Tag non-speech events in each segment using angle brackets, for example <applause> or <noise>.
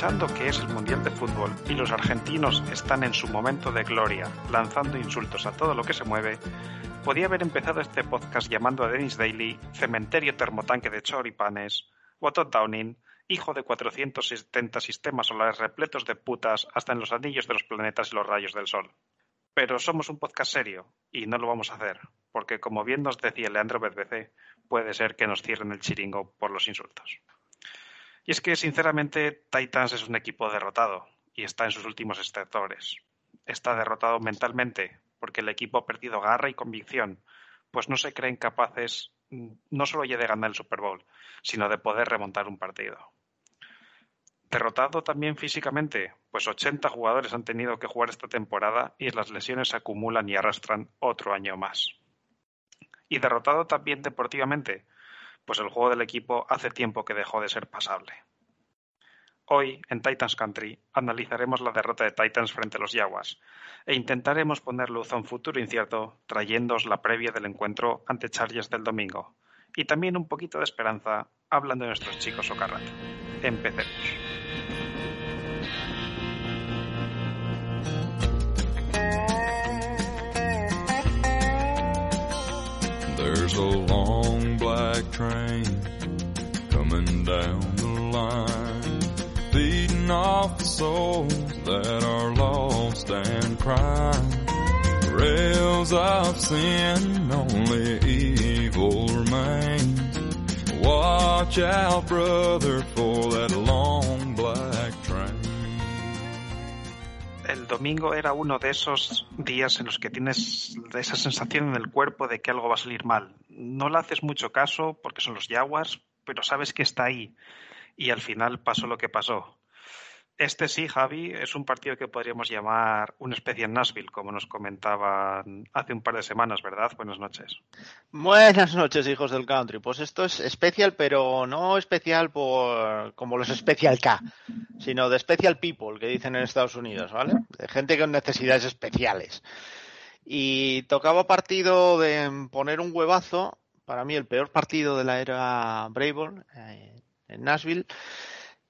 que es el Mundial de Fútbol y los argentinos están en su momento de gloria, lanzando insultos a todo lo que se mueve, podía haber empezado este podcast llamando a Dennis Daly cementerio termotanque de choripanes, Todd Downing, hijo de 470 sistemas solares repletos de putas hasta en los anillos de los planetas y los rayos del sol. Pero somos un podcast serio y no lo vamos a hacer, porque como bien nos decía Leandro BBC, puede ser que nos cierren el chiringo por los insultos. Y es que, sinceramente, Titans es un equipo derrotado y está en sus últimos extractores. Está derrotado mentalmente porque el equipo ha perdido garra y convicción, pues no se creen capaces no solo ya de ganar el Super Bowl, sino de poder remontar un partido. Derrotado también físicamente, pues 80 jugadores han tenido que jugar esta temporada y las lesiones se acumulan y arrastran otro año más. Y derrotado también deportivamente, pues el juego del equipo hace tiempo que dejó de ser pasable. Hoy, en Titans Country, analizaremos la derrota de Titans frente a los Jaguars e intentaremos poner luz a un futuro incierto, trayéndoos la previa del encuentro ante Chargers del domingo. Y también un poquito de esperanza hablando de nuestros chicos Ocarrat. Empecemos. Down the line, feeding off the souls that are lost and crying. Rails of sin, only evil remains. Watch out, brother, for that long black train. El domingo era uno de esos días en los que tienes esa sensación en el cuerpo de que algo va a salir mal. No le haces mucho caso porque son los Jaguars, pero sabes que está ahí. Y al final pasó lo que pasó. Este sí, Javi, es un partido que podríamos llamar una especie en Nashville, como nos comentaban hace un par de semanas, ¿verdad? Buenas noches. Buenas noches, hijos del country. Pues esto es especial, pero no especial por como los Special K, sino de Special People, que dicen en Estados Unidos, ¿vale? De gente con necesidades especiales. Y tocaba partido de poner un huevazo, para mí el peor partido de la era Brable, eh, en Nashville.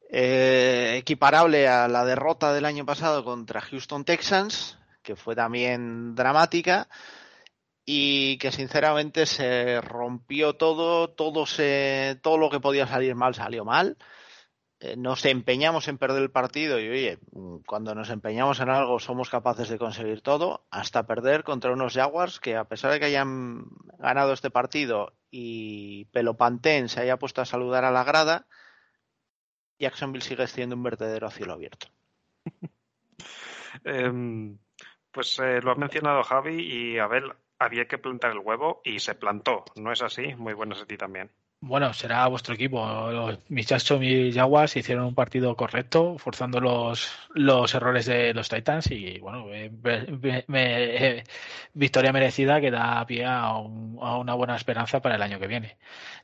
Eh, equiparable a la derrota del año pasado contra Houston Texans, que fue también dramática y que sinceramente se rompió todo, todo se, todo lo que podía salir mal salió mal. Eh, nos empeñamos en perder el partido y oye, cuando nos empeñamos en algo somos capaces de conseguir todo, hasta perder contra unos Jaguars que a pesar de que hayan ganado este partido y Pelopantén se haya puesto a saludar a la grada, Jacksonville sigue siendo un vertedero a cielo abierto. <laughs> Em, pues eh, lo ha mencionado Javi y Abel, había que plantar el huevo y se plantó, ¿no es así? Muy buenas a ti también. Bueno, será vuestro equipo. Los, mis Jackson y Jaguars hicieron un partido correcto, forzando los, los errores de los Titans y, bueno, me- me- eh, victoria merecida que da pie a, un- a una buena esperanza para el año que viene.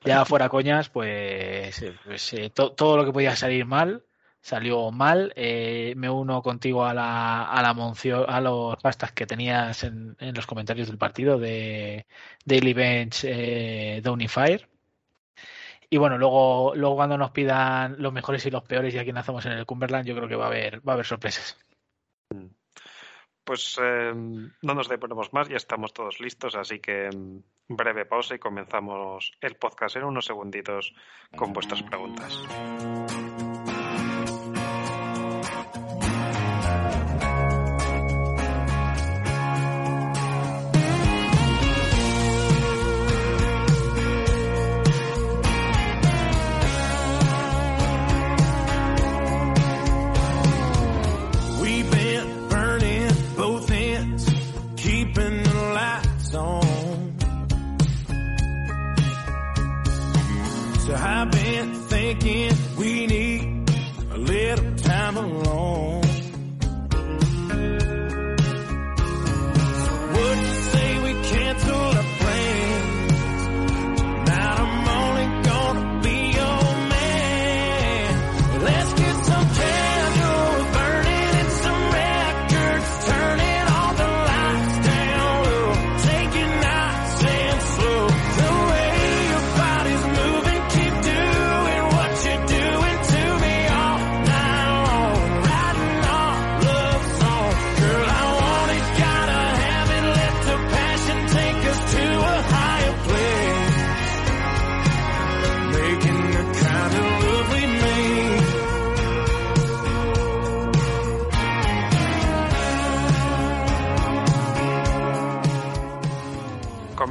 Ya <laughs> fuera coñas, pues, eh, pues, eh, to- todo lo que podía salir mal salió mal. Eh, me uno contigo a la, a la moncio- a los hashtags que tenías en, en los comentarios del partido de Daily Bench eh, Downifire. Y bueno, luego, luego cuando nos pidan los mejores y los peores y a quién hacemos en el Cumberland, yo creo que va a haber, va a haber sorpresas. Pues eh, no nos deponemos más, ya estamos todos listos, así que mm, breve pausa y comenzamos el podcast en unos segunditos con vuestras preguntas. drinking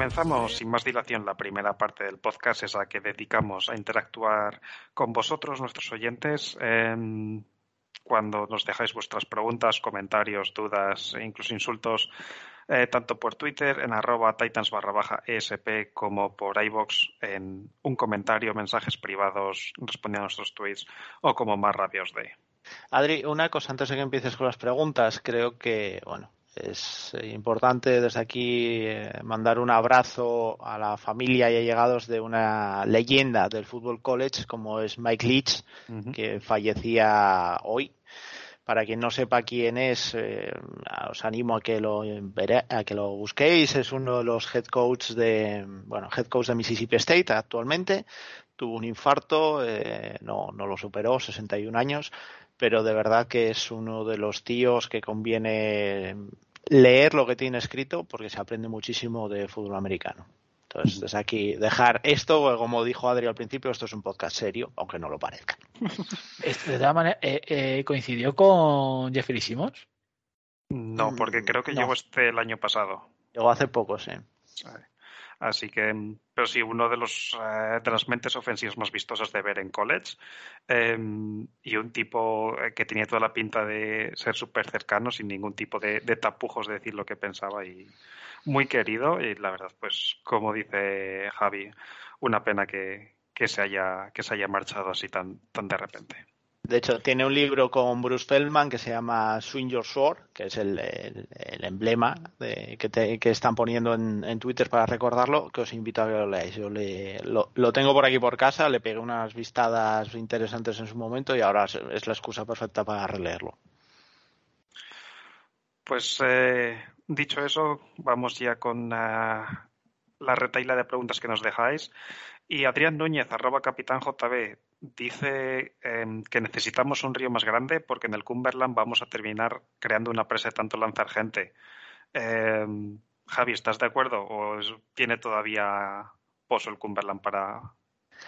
comenzamos sin más dilación la primera parte del podcast, esa que dedicamos a interactuar con vosotros, nuestros oyentes, em, cuando nos dejáis vuestras preguntas, comentarios, dudas e incluso insultos, eh, tanto por Twitter en arroba titans barra baja ESP como por iVox en un comentario, mensajes privados respondiendo a nuestros tweets o como más radios de. Adri, una cosa antes de que empieces con las preguntas, creo que, bueno, es importante desde aquí eh, mandar un abrazo a la familia y allegados de una leyenda del fútbol college como es Mike Leach, que fallecía hoy. Para quien no sepa quién es, eh, os animo a que lo a que lo busquéis. Es uno de los head coach de bueno head coach de Mississippi State actualmente. Tuvo un infarto, eh, no no lo superó, 61 años pero de verdad que es uno de los tíos que conviene leer lo que tiene escrito porque se aprende muchísimo de fútbol americano. Entonces, desde aquí, dejar esto, como dijo Adri al principio, esto es un podcast serio, aunque no lo parezca. De todas maneras, eh, eh, ¿coincidió con Jeffrey Simmons? No, porque creo que llegó este el año pasado. Llegó hace poco, sí. Así que, pero sí, uno de los eh, de las mentes ofensivas más vistosas de ver en college em, y un tipo eh, que tenía toda la pinta de ser súper cercano, sin ningún tipo de, tapujos de decir lo que pensaba y muy querido y la verdad, pues como dice Javi, una pena que, que se haya que se haya marchado así tan tan de repente. De hecho, tiene un libro con Bruce Feldman que se llama Swing Your Sword, que es el, emblema que, están poniendo en, Twitter para recordarlo, que os invito a que lo leáis. Yo lo, tengo por aquí por casa, le pegué unas vistadas interesantes en su momento y ahora es la excusa perfecta para releerlo. Pues eh, dicho eso, vamos ya con uh, la retaila de preguntas que nos dejáis. Y Adrián Núñez, arroba capitán JB, dice em, que necesitamos un río más grande porque en el Cumberland vamos a terminar creando una presa de tanto lanzar gente. Em, Javi, ¿estás de acuerdo o tiene todavía pozo el Cumberland para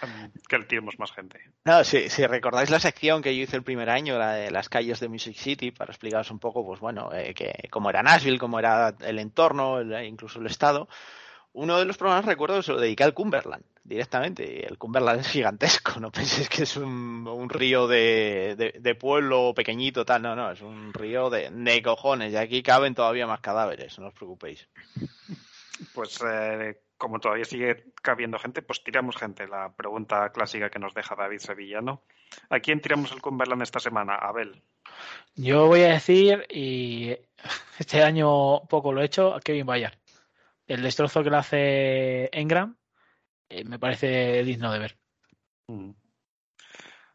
em, que le tiremos más gente? No, si, si, recordáis la sección que yo hice el primer año, la de las calles de Music City, para explicaros un poco, pues bueno, eh, que cómo era Nashville, cómo era el entorno, incluso el estado, uno de los programas recuerdo se lo dediqué al Cumberland directamente. Y el Cumberland es gigantesco, <laughs> no penséis que es un, río de, de, pueblo pequeñito, tal, no, no, es un río de, de cojones y aquí caben todavía más cadáveres, no os preocupéis. Pues eh, como todavía sigue cabiendo gente, pues tiramos gente. La pregunta clásica que nos deja David Sevillano. ¿A quién tiramos el Cumberland esta semana? Abel. Yo voy a decir, y <laughs> este año poco lo he hecho, a Kevin Bayard. El destrozo que le hace Engram eh, me parece digno de ver. Mm.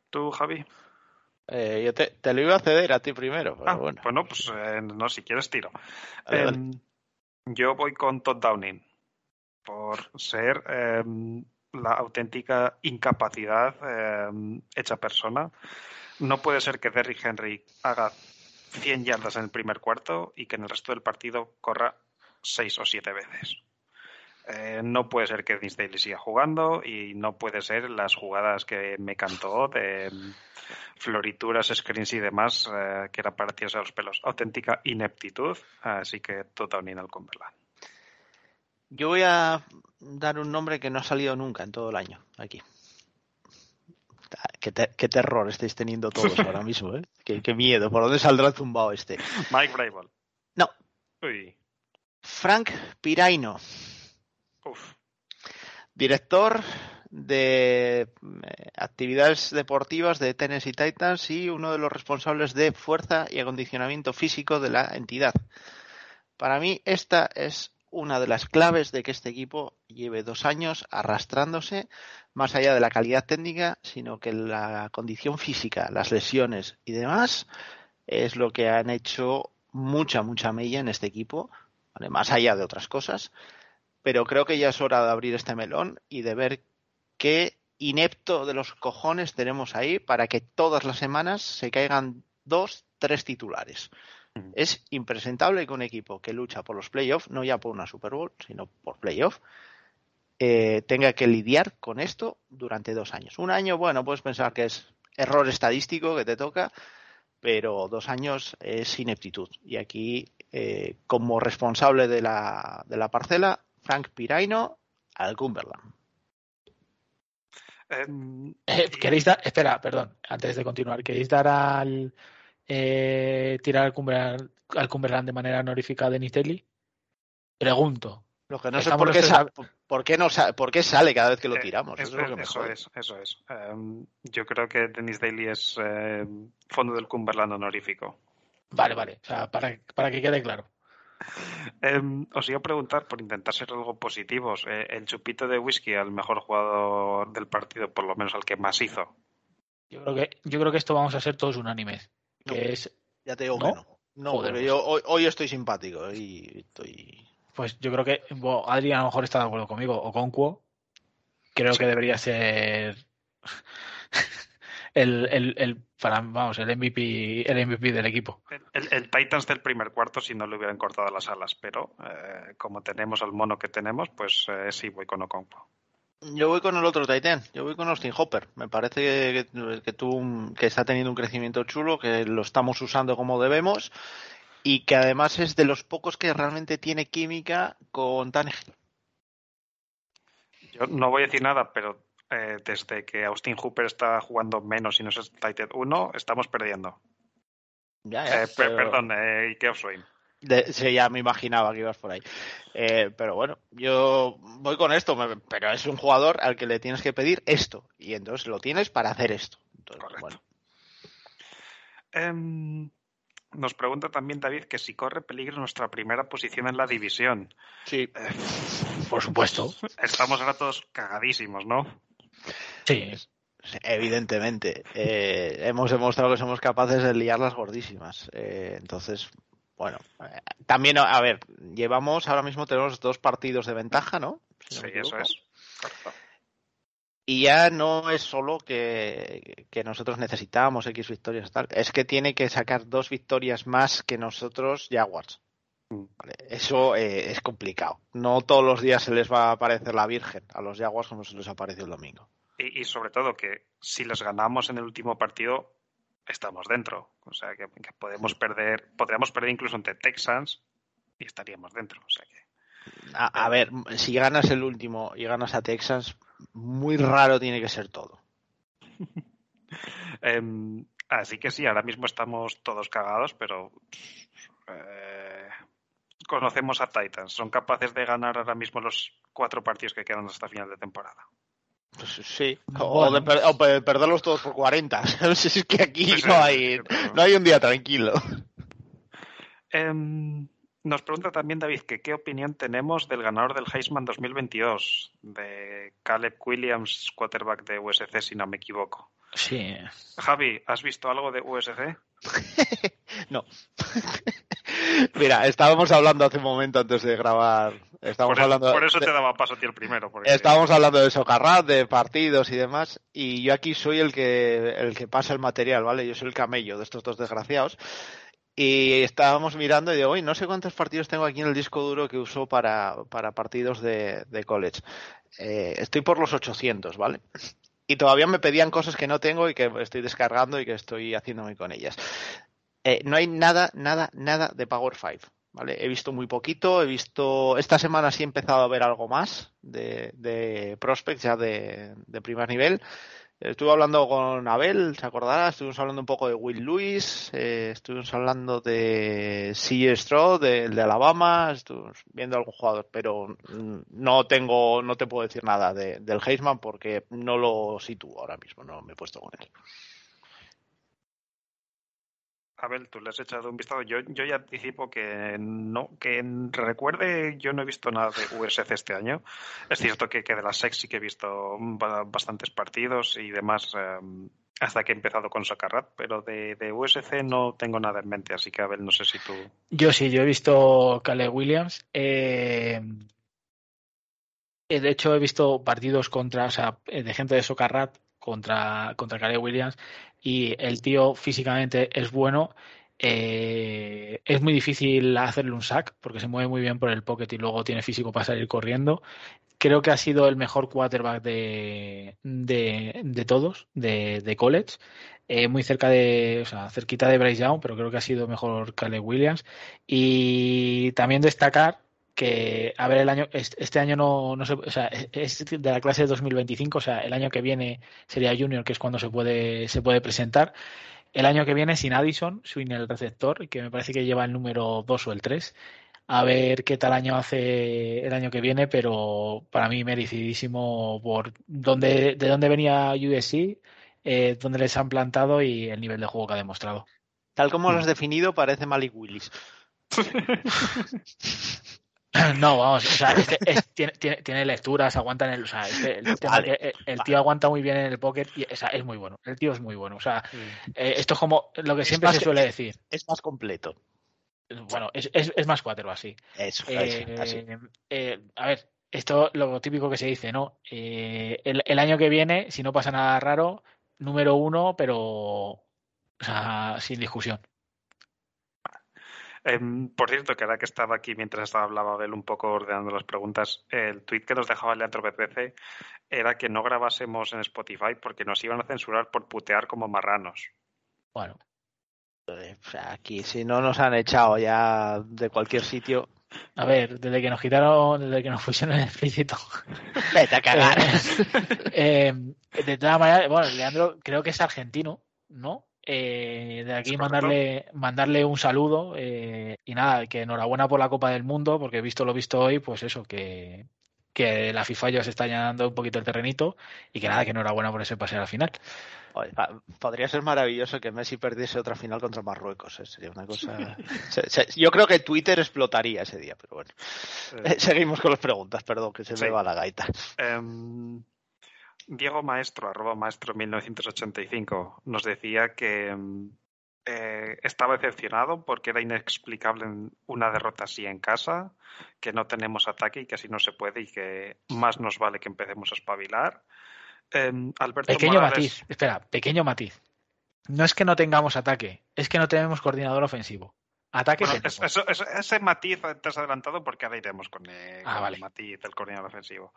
¿Tú, Javi? Eh, yo te, lo iba a ceder a ti primero. Pero ah, bueno. bueno, pues eh, no, si quieres tiro. Em, yo voy con Todd Downing por ser em, la auténtica incapacidad em, hecha persona. No puede ser que Derrick Henry haga 100 yardas en el primer cuarto y que en el resto del partido corra 6 o 7 veces. Eh, no puede ser que Daily siga jugando y no puede ser las jugadas que me cantó de florituras, screens y demás eh, que eran para tirarse a los pelos. Auténtica ineptitud, así que total al Cumberland. Yo voy a dar un nombre que no ha salido nunca en todo el año aquí. Qué, terror estáis teniendo todos ahora mismo, ¿eh? Qué, miedo. ¿Por dónde saldrá el zumbao este? Mike Brable. No. Frank Piraino. Director de eh, actividades deportivas de Tennessee Titans y uno de los responsables de fuerza y acondicionamiento físico de la entidad. Para mí esta es una de las claves de que este equipo lleve dos años arrastrándose más allá de la calidad técnica, sino que la condición física, las lesiones y demás es lo que han hecho mucha, mucha mella en este equipo, más allá de otras cosas pero creo que ya es hora de abrir este melón y de ver qué inepto de los cojones tenemos ahí para que todas las semanas se caigan dos, tres titulares. Es impresentable que un equipo que lucha por los playoffs, no ya por una Super Bowl, sino por playoffs, eh, tenga que lidiar con esto durante dos años. Un año, bueno, puedes pensar que es error estadístico que te toca, pero dos años es ineptitud. Y aquí, eh, como responsable de la, de la parcela, Frank Piraino al Cumberland. Em, Eh, ¿Queréis dar, espera, perdón, antes de continuar, ¿queréis dar al eh, tirar al Cumberland, al Cumberland de manera honorífica a Denis Daly? Pregunto. Lo que no sé por qué, por, qué no sa- por qué sale cada vez que lo eh, tiramos. es- Eso es lo que me eso es, eso es. Em, yo creo que Dennis Daly es eh, fondo del Cumberland honorífico. Vale, vale, o sea, para, para que quede claro. <laughs> Em, os iba a preguntar, por intentar ser algo positivos, eh, el chupito de whisky al mejor jugador del partido, por lo menos al que más hizo. Yo creo que, yo creo que esto vamos a ser todos unánimes. No. Que es, Ya te digo ¿No? que no. No, Joder, porque pues. yo hoy, hoy estoy simpático y estoy. Pues yo creo que, bueno, Adri a lo mejor está de acuerdo conmigo, o con Cuo, creo Sí. que debería ser <laughs> el, el, el, para, vamos, el MVP, el MVP del equipo. El, el- el Titans del primer cuarto si no le hubieran cortado las alas, pero eh, como tenemos al mono que tenemos, pues eh, sí, voy con Okonkwo. Yo voy con el otro Titan, yo voy con Austin Hopper. Me parece que, que, tú, que está teniendo un crecimiento chulo, que lo estamos usando como debemos y que además es de los pocos que realmente tiene química con Tannehill. Yo no voy a decir nada, pero eh, desde que Austin Hooper está jugando menos y no es Titan 1, estamos perdiendo. Ya, ya, Eh, per- pero- Perdón, eh, y Kev Swain. De- sí, ya me imaginaba que ibas por ahí. Eh, pero bueno, yo voy con esto, pero es un jugador al que le tienes que pedir esto. Y entonces lo tienes para hacer esto. Entonces, Correcto. bueno, Em, nos pregunta también David que si corre peligro nuestra primera posición en la división. sí, Por supuesto. Estamos ahora todos cagadísimos, ¿no? Sí. evidentemente. Eh, hemos demostrado que somos capaces de liarlas gordísimas. Eh, entonces, bueno, eh, también, a ver, llevamos, ahora mismo tenemos dos partidos de ventaja, ¿no? Si no Sí, eso es. Correcto. Y ya no es solo que, que nosotros necesitamos X victorias tal, es que tiene que sacar dos victorias más que nosotros Jaguars. Mm. Vale, Eso eh, es complicado. No todos los días se les va a aparecer la Virgen a los Jaguars como se les apareció el domingo. Y, y sobre todo que si les ganamos en el último partido, estamos dentro. O sea que, que podemos perder, podríamos perder incluso ante Texans y estaríamos dentro. O sea que A, a ver, si ganas el último y ganas a Texans, muy raro tiene que ser todo. <laughs> Em, así que sí, ahora mismo estamos todos cagados, pero eh, conocemos a Titans. Son capaces de ganar ahora mismo los cuatro partidos que quedan hasta final de temporada. Pues sí, o, Bueno. de per- o pe- perderlos todos por 40. <laughs> ¿sabes? Es que aquí sí, no sí, hay, no hay un día tranquilo. Em, nos pregunta también David que qué opinión tenemos del ganador del Heisman 2022, de Caleb Williams, quarterback de USC, si no me equivoco. Sí. Javi, ¿has visto algo de USC? <laughs> No. <laughs> Mira, estábamos hablando hace un momento antes de grabar. Estábamos Por, eso- hablando por eso de- te daba paso a ti el primero. porque- Estábamos hablando de Socarrat, de partidos y demás, y yo aquí soy el que el que pasa el material, ¿vale? Yo soy el camello de estos dos desgraciados. Y estábamos mirando y digo, oye, no sé cuántos partidos tengo aquí en el disco duro que uso para, para partidos de, de college. Eh, estoy por los 800, ¿vale? Y todavía me pedían cosas que no tengo y que estoy descargando y que estoy haciéndome con ellas. Eh, no hay nada, nada, nada de Power 5. ¿vale? He visto muy poquito, he visto. Esta semana sí he empezado a ver algo más de, de prospects ya de, de primer nivel. Estuve hablando con Abel, ¿se acordará? Estuvimos hablando un poco de Will Lewis, eh, estuvimos hablando de C. Stroud, del de Alabama, estuvimos viendo algún jugador, pero mm, no tengo, no te puedo decir nada de- del Heisman porque no lo sitúo ahora mismo, no me he puesto con él. Abel, tú le has echado un vistazo. Yo, yo ya anticipo que no, que recuerde, yo no he visto nada de USC este año. Es cierto que, que de la SEC sí que he visto ba- bastantes partidos y demás eh, hasta que he empezado con Socarrat, pero de, de USC no tengo nada en mente, así que Abel, no sé si tú. Yo sí, yo he visto Caleb Williams. eh, eh, de hecho, he visto partidos contra, eh, de gente de Socarrat contra, contra Caleb Williams y el tío físicamente es bueno. eh, es muy difícil hacerle un sack porque se mueve muy bien por el pocket y luego tiene físico para salir corriendo. Creo que ha sido el mejor quarterback de, de, de todos, de, de college. Eh, muy cerca de, o sea, cerquita de Bryce Young, pero creo que ha sido mejor Caleb Williams. Y también destacar que a ver el año este año no, no se, o sea, es de la clase de 2025, o sea, el año que viene sería junior, que es cuando se puede se puede presentar. El año que viene sin Addison, sin el receptor, que me parece que lleva el número 2 o el 3. A ver qué tal año hace el año que viene, pero para mí merecidísimo por dónde, de dónde venía USC, eh, dónde les han plantado y el nivel de juego que ha demostrado. Tal como lo has definido, parece Malik Willis. <laughs> <laughs> No, vamos, o sea, es que es- tiene, tiene, tiene lecturas, aguanta en el, o sea, el, Vale, tío aguanta muy bien en el pocket y o sea, es muy bueno, el tío es muy bueno, o sea, eh, esto es como lo que siempre se que- suele decir, Es más completo. bueno, es, es, es más cuatro así. Eso, Eh, eso, así. eh, a ver, esto lo típico que se dice, ¿no? El, el año que viene, si no pasa nada raro, número uno, pero o sea, sin discusión. Em, por cierto, que ahora que estaba aquí mientras estaba hablaba Abel un poco ordenando las preguntas, el tweet que nos dejaba Leandro BPC era que no grabásemos en Spotify porque nos iban a censurar por putear como marranos. Bueno, Eh, aquí si no nos han echado ya de cualquier sitio, a ver, desde que nos quitaron, desde que nos pusieron el explícito. vete a cagar. <laughs> Eh, de todas maneras, bueno, Leandro creo que es argentino, ¿no? Eh, de aquí mandarle, mandarle un saludo eh, y nada, que enhorabuena por la Copa del Mundo, porque visto lo visto hoy, pues eso, que, que la FIFA ya se está llenando un poquito el terrenito y que nada, que enhorabuena por ese pase a la final. Oye, pa- podría ser maravilloso que Messi perdiese otra final contra Marruecos. eh, Sería una cosa. <laughs> se- se- yo creo que Twitter explotaría ese día, pero bueno. Eh, <laughs> seguimos con las preguntas, perdón, que se Sí. me va la gaita. Em, Diego Maestro, arroba maestro 1985, nos decía que em, eh, estaba decepcionado porque era inexplicable una derrota así en casa, que no tenemos ataque y que así no se puede y que más nos vale que empecemos a espabilar. Em, Alberto Pequeño Morales, matiz, espera, pequeño matiz. No es que no tengamos ataque, es que no tenemos coordinador ofensivo. Ataque Bueno, tenemos. es- eso- eso- ese matiz te has adelantado porque ahora iremos con, eh, Ah, con vale. el matiz del coordinador ofensivo.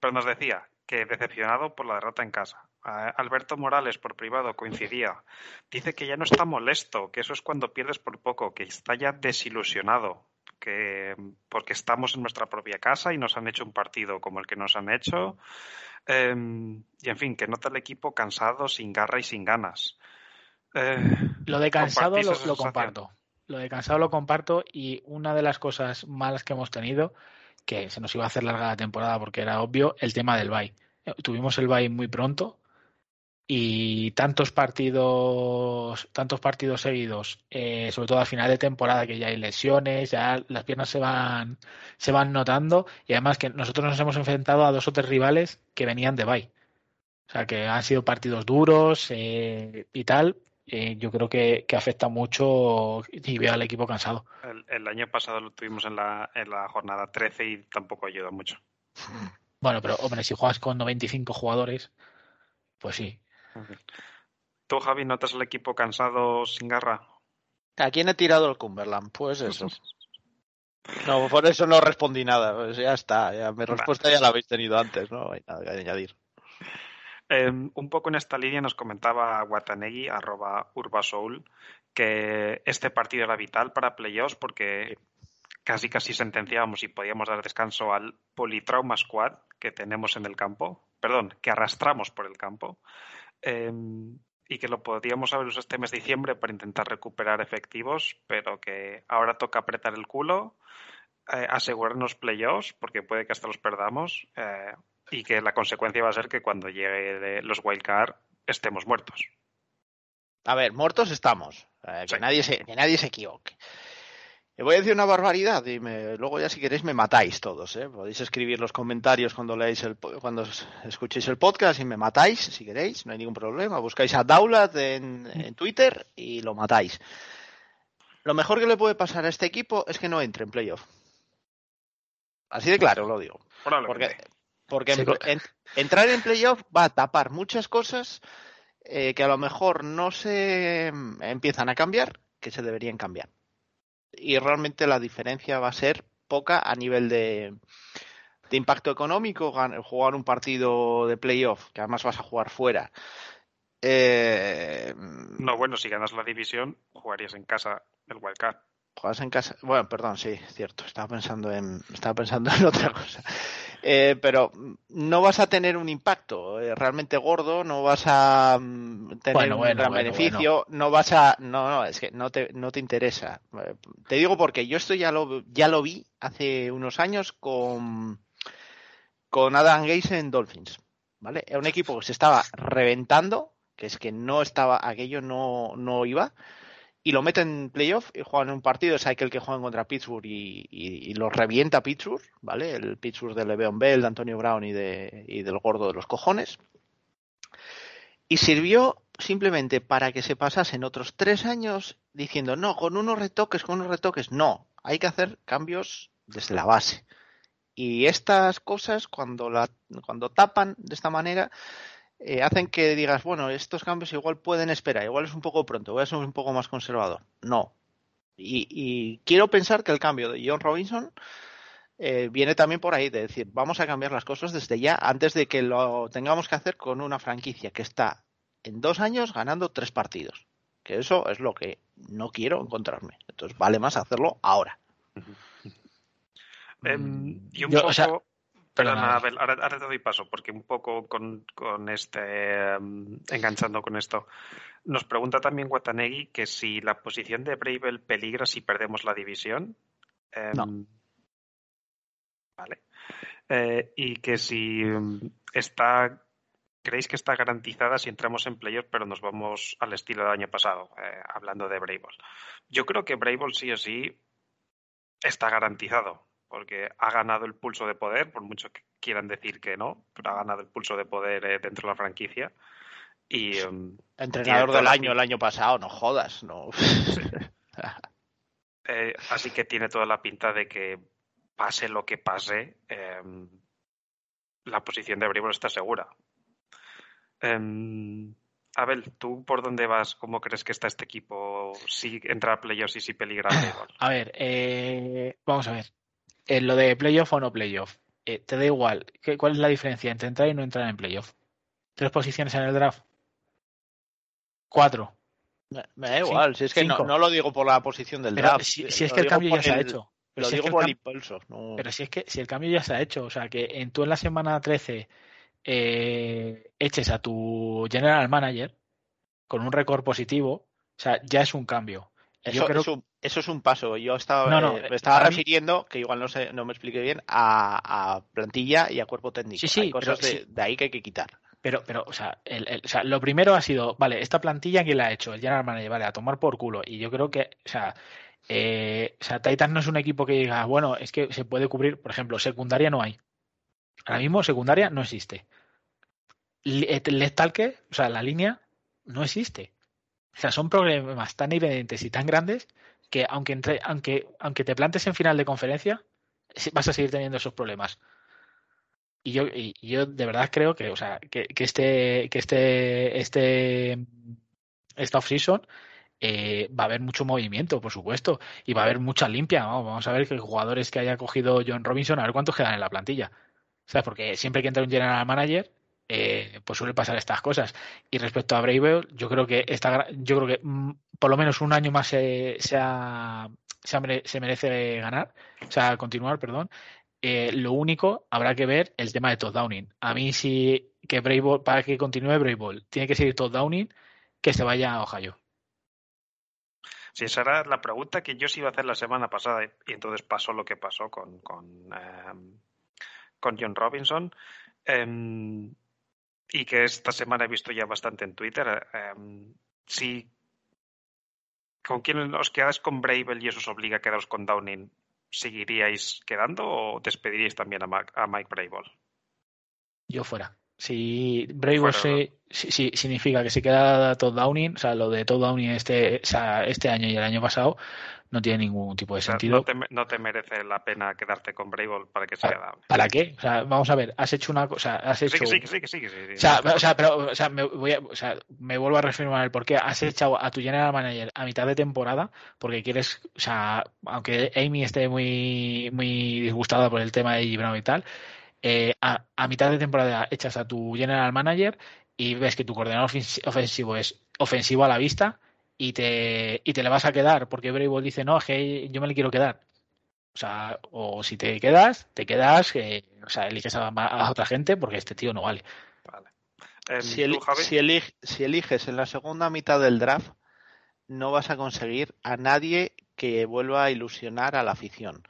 Pero nos decía que decepcionado por la derrota en casa. Alberto Morales, por privado, coincidía. Dice que ya no está molesto, que eso es cuando pierdes por poco, que está ya desilusionado, que porque estamos en nuestra propia casa y nos han hecho un partido como el que nos han hecho. Eh, y en fin, que nota el equipo cansado, sin garra y sin ganas. Eh, Lo de cansado ¿compartís lo, comparto. Lo de cansado lo comparto y una de las cosas malas que hemos tenido, que se nos iba a hacer larga la temporada porque era obvio, el tema del bye. Eh, Tuvimos el bye muy pronto y tantos partidos, tantos partidos seguidos, eh, sobre todo al final de temporada que ya hay lesiones, ya las piernas se van, se van notando y además que nosotros nos hemos enfrentado a dos o tres rivales que venían de bye. O sea, que han sido partidos duros eh, y tal. Eh, yo creo que, que afecta mucho y veo al equipo cansado. El, el año pasado lo tuvimos en la, en la jornada 13 y tampoco ayuda mucho. Bueno, pero hombre, si juegas con 95 jugadores, pues sí. ¿Tú, Javi, notas el equipo cansado sin garra? ¿A quién he tirado el Cumberland? Pues eso. <laughs> No, por eso no respondí nada. Pues ya está. Ya, mi respuesta ya la habéis tenido antes, ¿no? Hay nada que añadir. Eh, un poco en esta línea nos comentaba Watanegi, arroba Urbasoul, que este partido era vital para playoffs porque casi casi sentenciábamos y podíamos dar descanso al politrauma squad que tenemos en el campo, perdón, que arrastramos por el campo, eh, y que lo podíamos haber usado este mes de diciembre para intentar recuperar efectivos, pero que ahora toca apretar el culo, eh, asegurarnos playoffs, porque puede que hasta los perdamos, eh, y que la consecuencia va a ser que cuando llegue los wildcard estemos muertos. A ver, muertos estamos. Eh, que, Sí. nadie se, que nadie se equivoque. Y voy a decir una barbaridad y me- luego ya si queréis me matáis todos. ¿eh? Podéis escribir los comentarios cuando leáis el, cuando es- escuchéis el podcast y me matáis si queréis, no hay ningún problema. Buscáis a Daulat en, en Twitter y lo matáis. Lo mejor que le puede pasar a este equipo es que no entre en playoff. Así de claro lo digo. Porque, Probablemente. porque Sí, en- entrar en playoff va a tapar muchas cosas eh, que a lo mejor no se mm, empiezan a cambiar, que se deberían cambiar. Y realmente la diferencia va a ser poca a nivel de, de impacto económico, jugar un partido de playoff, que además vas a jugar fuera. Eh, No, bueno, si ganas la división, jugarías en casa el wildcard. Juegas en casa. Bueno, perdón, sí, cierto. Estaba pensando en, estaba pensando <laughs> en otra cosa. Eh, pero no vas a tener un impacto eh, realmente gordo, no vas a mm, tener Bueno, un bueno, gran bueno, beneficio, no vas a, no, no, es que no te, no te interesa. Eh, Te digo porque yo esto ya lo, ya lo vi hace unos años con, con Adam Gase en Dolphins, ¿vale? Era un equipo que se estaba reventando, que es que no estaba, aquello no, no iba, y lo meten en playoff y juegan un partido, es aquel que juegan contra Pittsburgh y, y, y lo revienta Pittsburgh, ¿vale? El Pittsburgh de Le'Veon Bell, de Antonio Brown y, de, y del gordo de los cojones. Y sirvió simplemente para que se pasasen otros tres años diciendo, no, con unos retoques, con unos retoques, no, hay que hacer cambios desde la base. Y estas cosas, cuando, la, cuando tapan de esta manera, eh, hacen que digas, bueno, estos cambios igual pueden esperar, igual es un poco pronto, voy a ser un poco más conservador. No. Y, y quiero pensar que el cambio de John Robinson eh, viene también por ahí, de decir, vamos a cambiar las cosas desde ya, antes de que lo tengamos que hacer con una franquicia que está en dos años ganando tres partidos. Que eso es lo que no quiero encontrarme. Entonces vale más hacerlo ahora. Em, y un Yo, poco. o sea, Abel, ahora, ahora te doy paso, porque un poco con, con este. em, enganchando con esto. Nos pregunta también Watanegi que si la posición de Bravel peligra si perdemos la división. Em, No. Vale. Eh, y que si em, está. ¿Creéis que está garantizada si entramos en playoff, pero nos vamos al estilo del año pasado, eh, hablando de Bravel? Yo creo que Bravel sí o sí está garantizado, porque ha ganado el pulso de poder, por mucho que quieran decir que no, pero ha ganado el pulso de poder eh, dentro de la franquicia. Y em, Entrenador del año el año pasado, no jodas, no. <laughs> eh, así que tiene toda la pinta de que pase lo que pase, em, la posición de Bravel está segura. Em, Abel, ¿tú por dónde vas? ¿Cómo crees que está este equipo? Si entra a playoffs y si peligra? <coughs> A ver, eh, vamos a ver. Eh, lo de playoff o no playoff. Eh, te da igual. ¿Qué- ¿Cuál es la diferencia entre entrar y no entrar en playoff? ¿Tres posiciones en el draft? ¿Cuatro? Me, me da igual, si es que no, lo digo por la posición del Pero draft. si, si es que el cambio ya se ha hecho. Pero Lo si es digo que el por el impulso. No. Pero si es que si el cambio ya se ha hecho, o sea, que en, tú en la semana 13 eh, eches a tu general manager con un récord positivo, o sea, ya es un cambio. Eso, Yo creo es un, eso es un paso. Yo estaba, No, no, eh, me estaba ahora mi- refiriendo, que igual no sé, no me expliqué bien, a, a plantilla y a cuerpo técnico. Sí, sí, Hay cosas pero de, sí. de ahí que hay que quitar. Pero, pero, o sea, el- el- o sea, lo primero ha sido, vale, esta plantilla, ¿quién la ha hecho? El General Manager, vale, a tomar por culo. Y yo creo que, o sea, eh, o sea, Titans no es un equipo que diga, bueno, es que se puede cubrir, por ejemplo, secundaria no hay. Ahora mismo secundaria no existe. Eh, Left tackle, o sea, la línea no existe. O sea, son problemas tan evidentes y tan grandes que aunque entre, aunque, aunque te plantes en final de conferencia, vas a seguir teniendo esos problemas. Y yo, y yo de verdad creo que, o sea, que, que este, que este, este, esta off-season eh, va a haber mucho movimiento, por supuesto, y va a haber mucha limpia. Vamos a ver que jugadores que haya cogido John Robinson, a ver cuántos quedan en la plantilla. ¿Sabes? Porque siempre que entra un general manager, eh, pues suele pasar estas cosas. Y respecto a Brave, yo creo que esta, yo creo que mm, por lo menos un año más se, se, ha- se, merece ganar, o sea, continuar, perdón. Eh, lo único, habrá que ver el tema de Todd Downing. A mí sí que Brave Ball- para que continúe Brave Ball, tiene que seguir Todd Downing, que se vaya a Ohio. Sí, esa era la pregunta que yo sí iba a hacer la semana pasada y entonces pasó lo que pasó con, con, con John Robinson. Em, y que esta semana he visto ya bastante en Twitter. em, si con quién os quedáis con Bravel y eso os obliga a quedaros con Downing, ¿seguiríais quedando o despediríais también a, a Mike Bravel? Yo fuera. Si Brave se, si, si- significa que se queda Todd Downing, o sea, lo de Todd Downing este, o sea, este año y el año pasado, no tiene ningún tipo de O sea, sentido. no, te, no te merece la pena quedarte con Bravel para que sea Downing. ¿Para qué? O sea, vamos a ver, has hecho una cosa, has hecho... sí, sí, sí, sí, sí. O sea, o sea, pero, o sea, me voy a- o sea, me vuelvo a reafirmar el por qué has echado a tu general manager a mitad de temporada porque quieres, o sea, aunque Amy esté muy, muy disgustada por el tema de Brown y tal, eh, a, a mitad de temporada echas a tu general manager y ves que tu coordinador ofens- ofensivo es ofensivo a la vista y te, y te le vas a quedar porque Brable dice, no, que yo me le quiero quedar. O sea, o si te quedas, te quedas, eh, o sea, eliges a, a otra gente porque este tío no vale. Vale. Em, Si, si eliges en la segunda mitad del draft, no vas a conseguir a nadie que vuelva a ilusionar a la afición.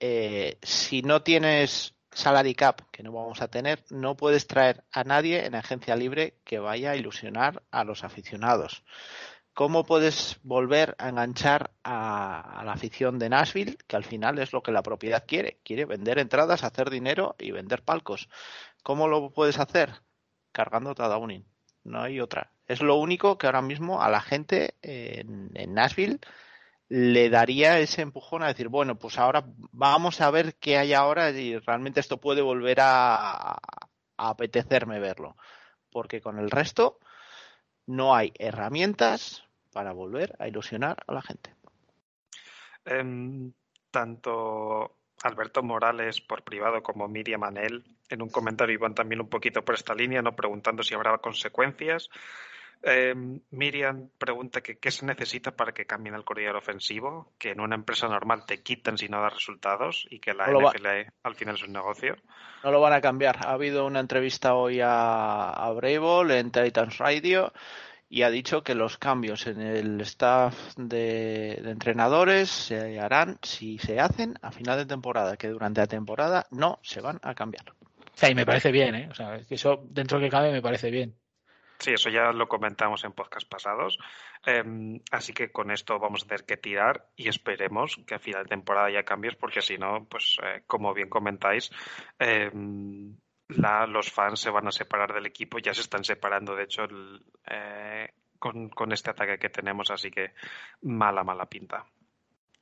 Eh, si no tienes salary cap, que no vamos a tener, no puedes traer a nadie en agencia libre que vaya a ilusionar a los aficionados. ¿Cómo puedes volver a enganchar a, la afición de Nashville, que al final es lo que la propiedad quiere? Quiere vender entradas, hacer dinero y vender palcos. ¿Cómo lo puedes hacer? Cargándote a Downing. No hay otra. Es lo único que ahora mismo a la gente en, en Nashville le daría ese empujón a decir, bueno, pues ahora vamos a ver qué hay ahora y realmente esto puede volver a, apetecerme verlo. Porque con el resto no hay herramientas para volver a ilusionar a la gente. Em, tanto Alberto Morales por privado como Miriam Anel en un comentario iban también un poquito por esta línea, no preguntando si habrá consecuencias. Em, Miriam pregunta que qué se necesita para que cambien el corredor ofensivo, que en una empresa normal te quitan si no das resultados y que la No va- NFL al final es un negocio. No lo van a cambiar. Ha habido una entrevista hoy a, a Brable en Titans Radio y ha dicho que los cambios en el staff de, de entrenadores se harán si se hacen a final de temporada, que durante la temporada no se van a cambiar. O sea, y me parece bien, ¿eh? O sea, es que eso dentro que cabe me parece bien. Sí, eso ya lo comentamos en podcast pasados. Em, así que con esto vamos a tener que tirar y esperemos que a final de temporada haya cambios, porque si no, pues eh, como bien comentáis, em, la- los fans se van a separar del equipo, ya se están separando, de hecho, el- eh, con, con este ataque que tenemos, así que mala, mala pinta.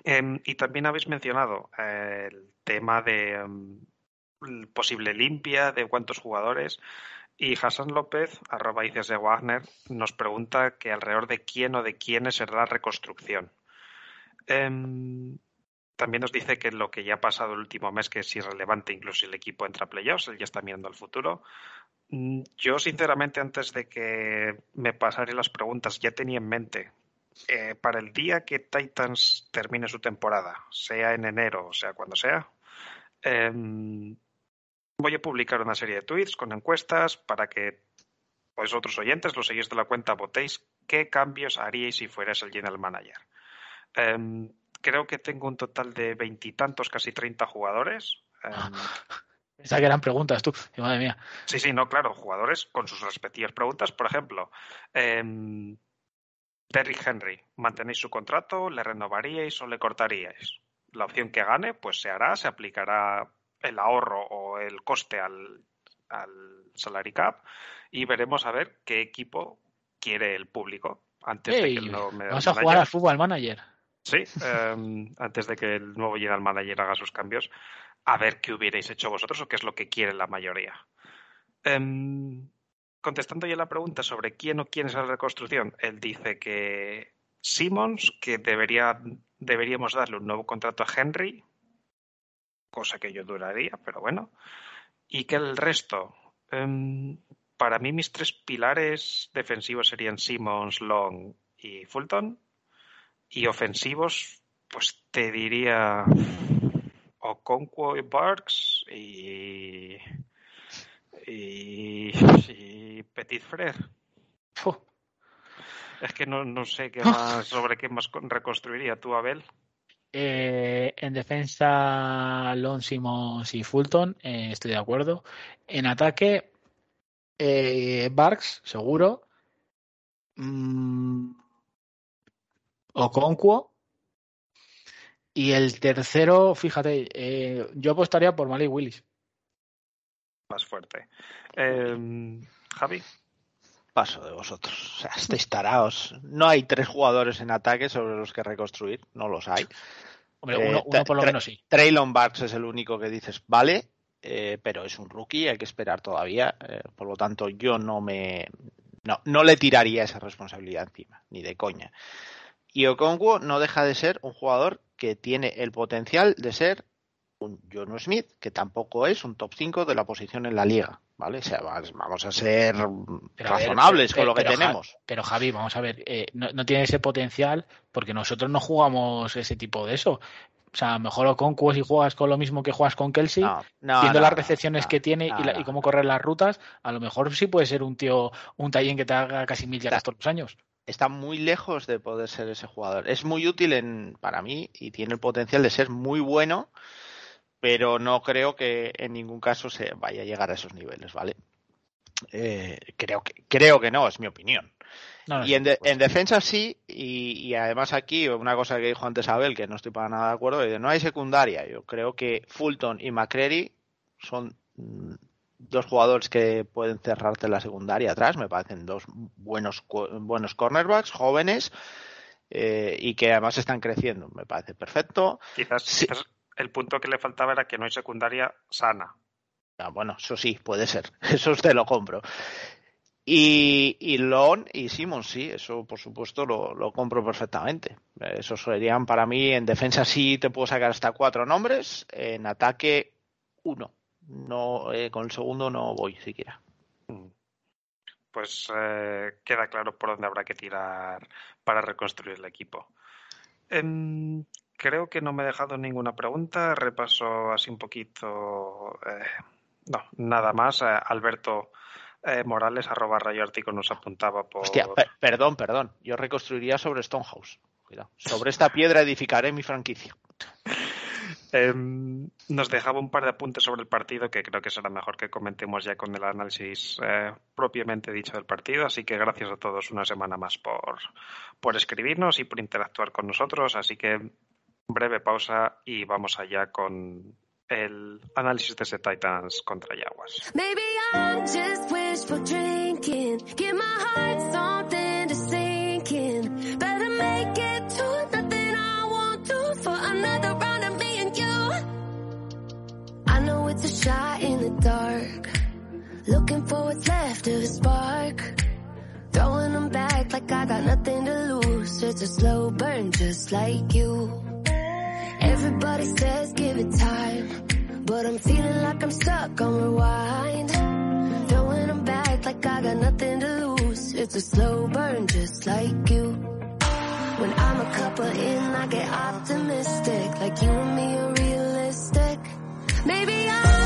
Em, y también habéis mencionado eh, el tema de posible limpia, de cuántos jugadores. Y Hassan López, arroba dices de Wagner, nos pregunta que alrededor de quién o de quiénes será la reconstrucción. Em, también nos dice que lo que ya ha pasado el último mes, que es irrelevante incluso si el equipo entra a playoffs, él ya está mirando al futuro. Mm, Yo, sinceramente, antes de que me pasara las preguntas, ya tenía en mente, eh, para el día que Titans termine su temporada, sea en enero o sea cuando sea, em, voy a publicar una serie de tweets con encuestas para que vosotros oyentes, los seguidores de la cuenta, votéis qué cambios haríais si fueras el general manager. Em, creo que tengo un total de veintitantos, casi treinta jugadores. Em, <laughs> Pensaba que eran preguntas, tú. Madre mía. Sí, sí, no, claro, jugadores con sus respectivas preguntas. Por ejemplo, em, Derrick Henry, ¿mantenéis su contrato? ¿Le renovaríais o le cortaríais? La opción que gane, pues se hará, se aplicará el ahorro o el coste al, al salary cap y veremos a ver qué equipo quiere el público antes de que el nuevo vamos a jugar al fútbol manager. Sí, eh, antes de que el nuevo general manager haga sus cambios, a ver qué hubierais hecho vosotros o qué es lo que quiere la mayoría. Em, contestando ya la pregunta sobre quién o quién es la reconstrucción, él dice que Simmons, que debería, deberíamos darle un nuevo contrato a Henry, cosa que yo duraría, pero bueno, y que el resto, em, para mí mis tres pilares defensivos serían Simmons, Long y Fulton. Y ofensivos, pues te diría Okonkwo y Barks y, y, y Petit Frere. Fu. Es que no, no sé qué más, sobre qué más con- reconstruiría tú, Abel. Eh, en defensa, Lon Simmons y Fulton, eh, estoy de acuerdo. En ataque, eh, Barks, seguro. Mm, Okonkwo. Y el tercero, fíjate, yo apostaría por Malik Willis. Más fuerte. Javi. Paso de vosotros. O sea, estáis taraos. No hay tres jugadores en ataque sobre los que reconstruir. No los hay. Hombre, Eh, uno, uno por lo menos sí. Traylon Barks es el único que dices, vale, eh, pero es un rookie, hay que esperar todavía. eh, por lo tanto, yo no me. No, no le tiraría esa responsabilidad encima, ni de coña. Y Okonkwo no deja de ser un jugador que tiene el potencial de ser un John Smith, que tampoco es un top 5 de la posición en la liga, ¿vale? O sea, vamos a ser Pero a ver, razonables pero- con lo que pero, tenemos. pero Javi, vamos a ver, eh, no, no tiene ese potencial porque nosotros no jugamos ese tipo de eso. O sea, mejor con si juegas con lo mismo que juegas con Kelsey, No, no, viendo las recepciones que tiene y, la- y cómo correr las rutas, a lo mejor sí puede ser un tío, un tallén que te haga casi mil yardas todos los años. está muy lejos de poder ser ese jugador. Es muy útil en, para mí y tiene el potencial de ser muy bueno, pero no creo que en ningún caso se vaya a llegar a esos niveles, ¿vale? Eh, creo que creo que no, es mi opinión. No, no, Y en, de- pues, en defensa sí, y, y además aquí una cosa que dijo antes Abel, que no estoy para nada de acuerdo, es de no hay secundaria. Yo creo que Fulton y McCreary son mm, dos jugadores que pueden cerrarte la secundaria atrás, me parecen dos buenos, buenos cornerbacks, jóvenes, eh, y que además están creciendo. Me parece perfecto. Quizás, Sí. quizás el punto que le faltaba era que no hay secundaria sana. Ah, bueno, eso sí, puede ser. <laughs> Eso usted lo compro. Y, y Lon y Simon, sí, eso por supuesto lo, lo compro perfectamente. Esos serían para mí, en defensa sí te puedo sacar hasta cuatro nombres, en ataque uno. No, eh, con el segundo no voy siquiera. Pues eh, queda claro por dónde habrá que tirar para reconstruir el equipo. Em, creo que no me he dejado ninguna pregunta. Repaso así un poquito. eh, no, nada más. Eh, Alberto eh, Morales, arroba Rayo Ártico, nos apuntaba por. Hostia, pe- perdón, perdón. Yo reconstruiría sobre Stonehouse. Cuidado. Sobre esta piedra edificaré mi franquicia. <laughs> Em, nos dejaba un par de apuntes sobre el partido que creo que será mejor que comentemos ya con el análisis eh, propiamente dicho del partido. Así que gracias a todos una semana más por, por escribirnos y por interactuar con nosotros. Así que breve pausa y vamos allá con el análisis de ese Titans contra Jaguars. Maybe I'm just wishful drinking. Give my heart something to sink in. Better make it to nothing I won't do for another round of me and you. I know it's a shot in the dark. Looking for what's left of a spark. Throwing them back like I got nothing to lose. It's a slow burn just like you. Everybody says give it time. But I'm feeling like I'm stuck on rewind. Throwing them back like I got nothing to lose. It's a slow burn just like you. When I'm a couple in, I get optimistic. Like you and me are realistic. Maybe I'm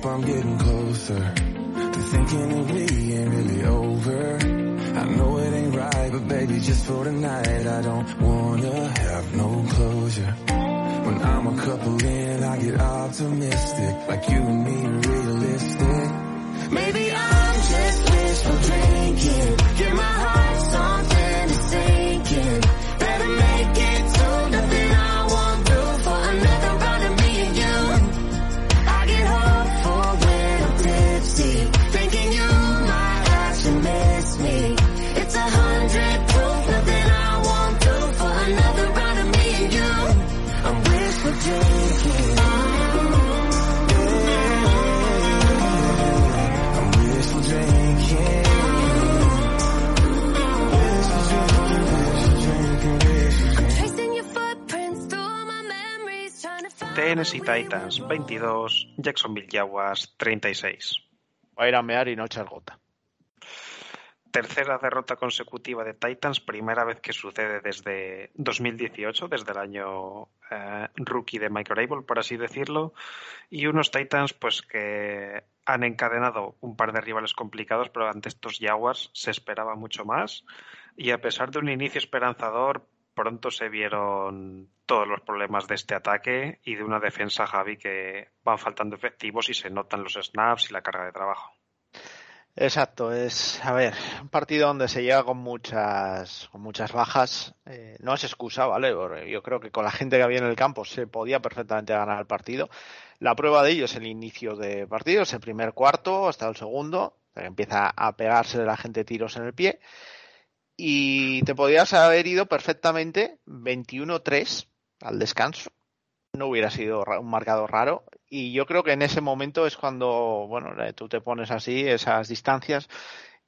step I'm getting closer to thinking that we ain't really over. I know it ain't right, but baby, just for tonight, I don't wanna have no closure. When I'm a couple in, I get optimistic, like you and me are realistic. Maybe I'm just wishful drinking. Give my Tennessee Titans 22, Jacksonville Jaguars 36. Va a ir a mear y no echar gota. Tercera derrota consecutiva de Titans, primera vez que sucede desde 2018, desde el año eh, rookie de Mike Rabel, por así decirlo, y unos Titans pues que han encadenado un par de rivales complicados, pero ante estos Jaguars se esperaba mucho más, y a pesar de un inicio esperanzador, pronto se vieron todos los problemas de este ataque y de una defensa, Javi, que van faltando efectivos y se notan los snaps y la carga de trabajo. Exacto, es, a ver, un partido donde se llega con muchas, con muchas bajas, eh, no es excusa, ¿vale? Yo creo que con la gente que había en el campo se podía perfectamente ganar el partido. La prueba de ello es el inicio de partido, es el primer cuarto hasta el segundo, empieza a pegarse de la gente tiros en el pie y te podías haber ido perfectamente 21-3 al descanso. No hubiera sido un marcador raro. Y yo creo que en ese momento es cuando, bueno, eh, tú te pones así, esas distancias,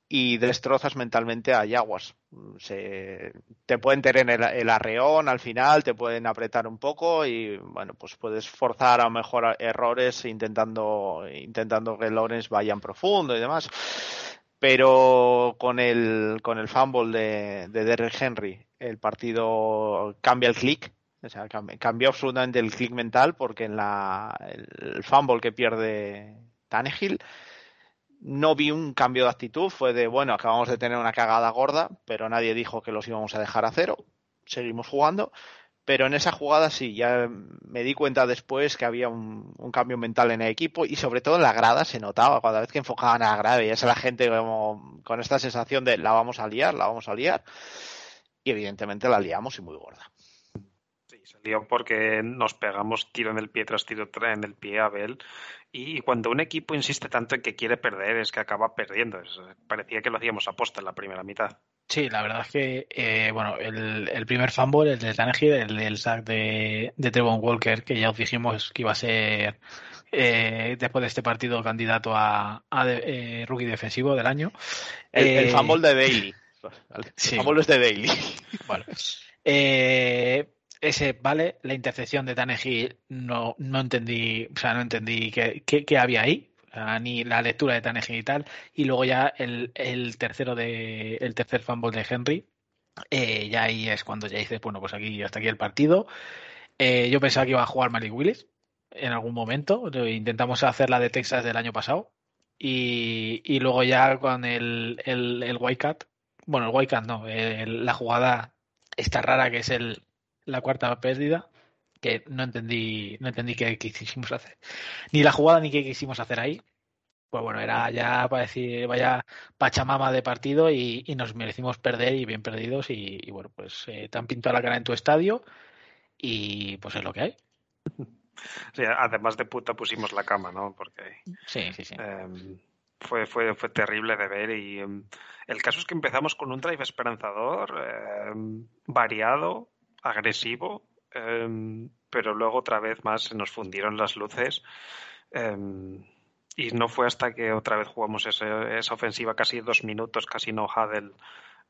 y destrozas mentalmente a Jaguars. Se, te pueden tener el, el arreón al final, te pueden apretar un poco y, bueno, pues puedes forzar a lo mejor errores intentando, intentando que Lawrence vayan profundo y demás pero con el con el fumble de, de Derrick Henry el partido cambia el clic o sea cambió absolutamente el clic mental porque en la el, fumble que pierde Tannehill no vi un cambio de actitud fue de bueno acabamos de tener una cagada gorda pero nadie dijo que los íbamos a dejar a cero seguimos jugando pero en esa jugada sí, ya me di cuenta después que había un, un cambio mental en el equipo y sobre todo en la grada se notaba, cada vez que enfocaban a la grada, veías a la gente como con esta sensación de la vamos a liar, la vamos a liar. Y evidentemente la liamos y muy gorda. Salió porque nos pegamos tiro en el pie tras tiro en el pie a Bell. Y cuando un equipo insiste tanto en que quiere perder, es que acaba perdiendo. Es- parecía que lo hacíamos aposta en la primera mitad. Sí, la verdad es que, eh, bueno, el, el primer fumble, el de Tannehill, el del sack de, de Trevon Walker, que ya os dijimos que iba a ser eh, después de este partido candidato a, a de- eh, rookie defensivo del año. El, el fumble de Daly. ¿vale? <laughs> sí. El fumble es de Daly. Bueno, eh, ese, vale, la intercepción de Tannehill no, no entendí, o sea, no entendí qué, qué- había ahí, ni la lectura de Tannehill y tal, y luego ya el, el tercero de, el tercer fumble de Henry, eh, ya ahí es cuando ya dices, bueno, pues aquí, hasta aquí el partido. Eh, yo pensaba que iba a jugar Malik Willis en algún momento, intentamos hacer la de Texas del año pasado, y, y luego ya con el, el, el bueno, el Wildcat no, la jugada esta rara que es el, la cuarta pérdida, que no entendí, no entendí qué, qué quisimos hacer. Ni la jugada ni qué quisimos hacer ahí. Pues bueno, era ya para decir, vaya pachamama de partido y, y nos merecimos perder y bien perdidos y, y bueno, pues eh, te han pintado la cara en tu estadio y pues es lo que hay. <laughs> Además de puta pusimos la cama, ¿no? Porque Sí, sí, sí. eh, fue, fue, fue terrible de ver y eh, el caso es que empezamos con un drive esperanzador, eh, variado, agresivo, eh, pero luego otra vez más se nos fundieron las luces eh, y no fue hasta que otra vez jugamos ese- esa ofensiva casi dos minutos, casi no huddle,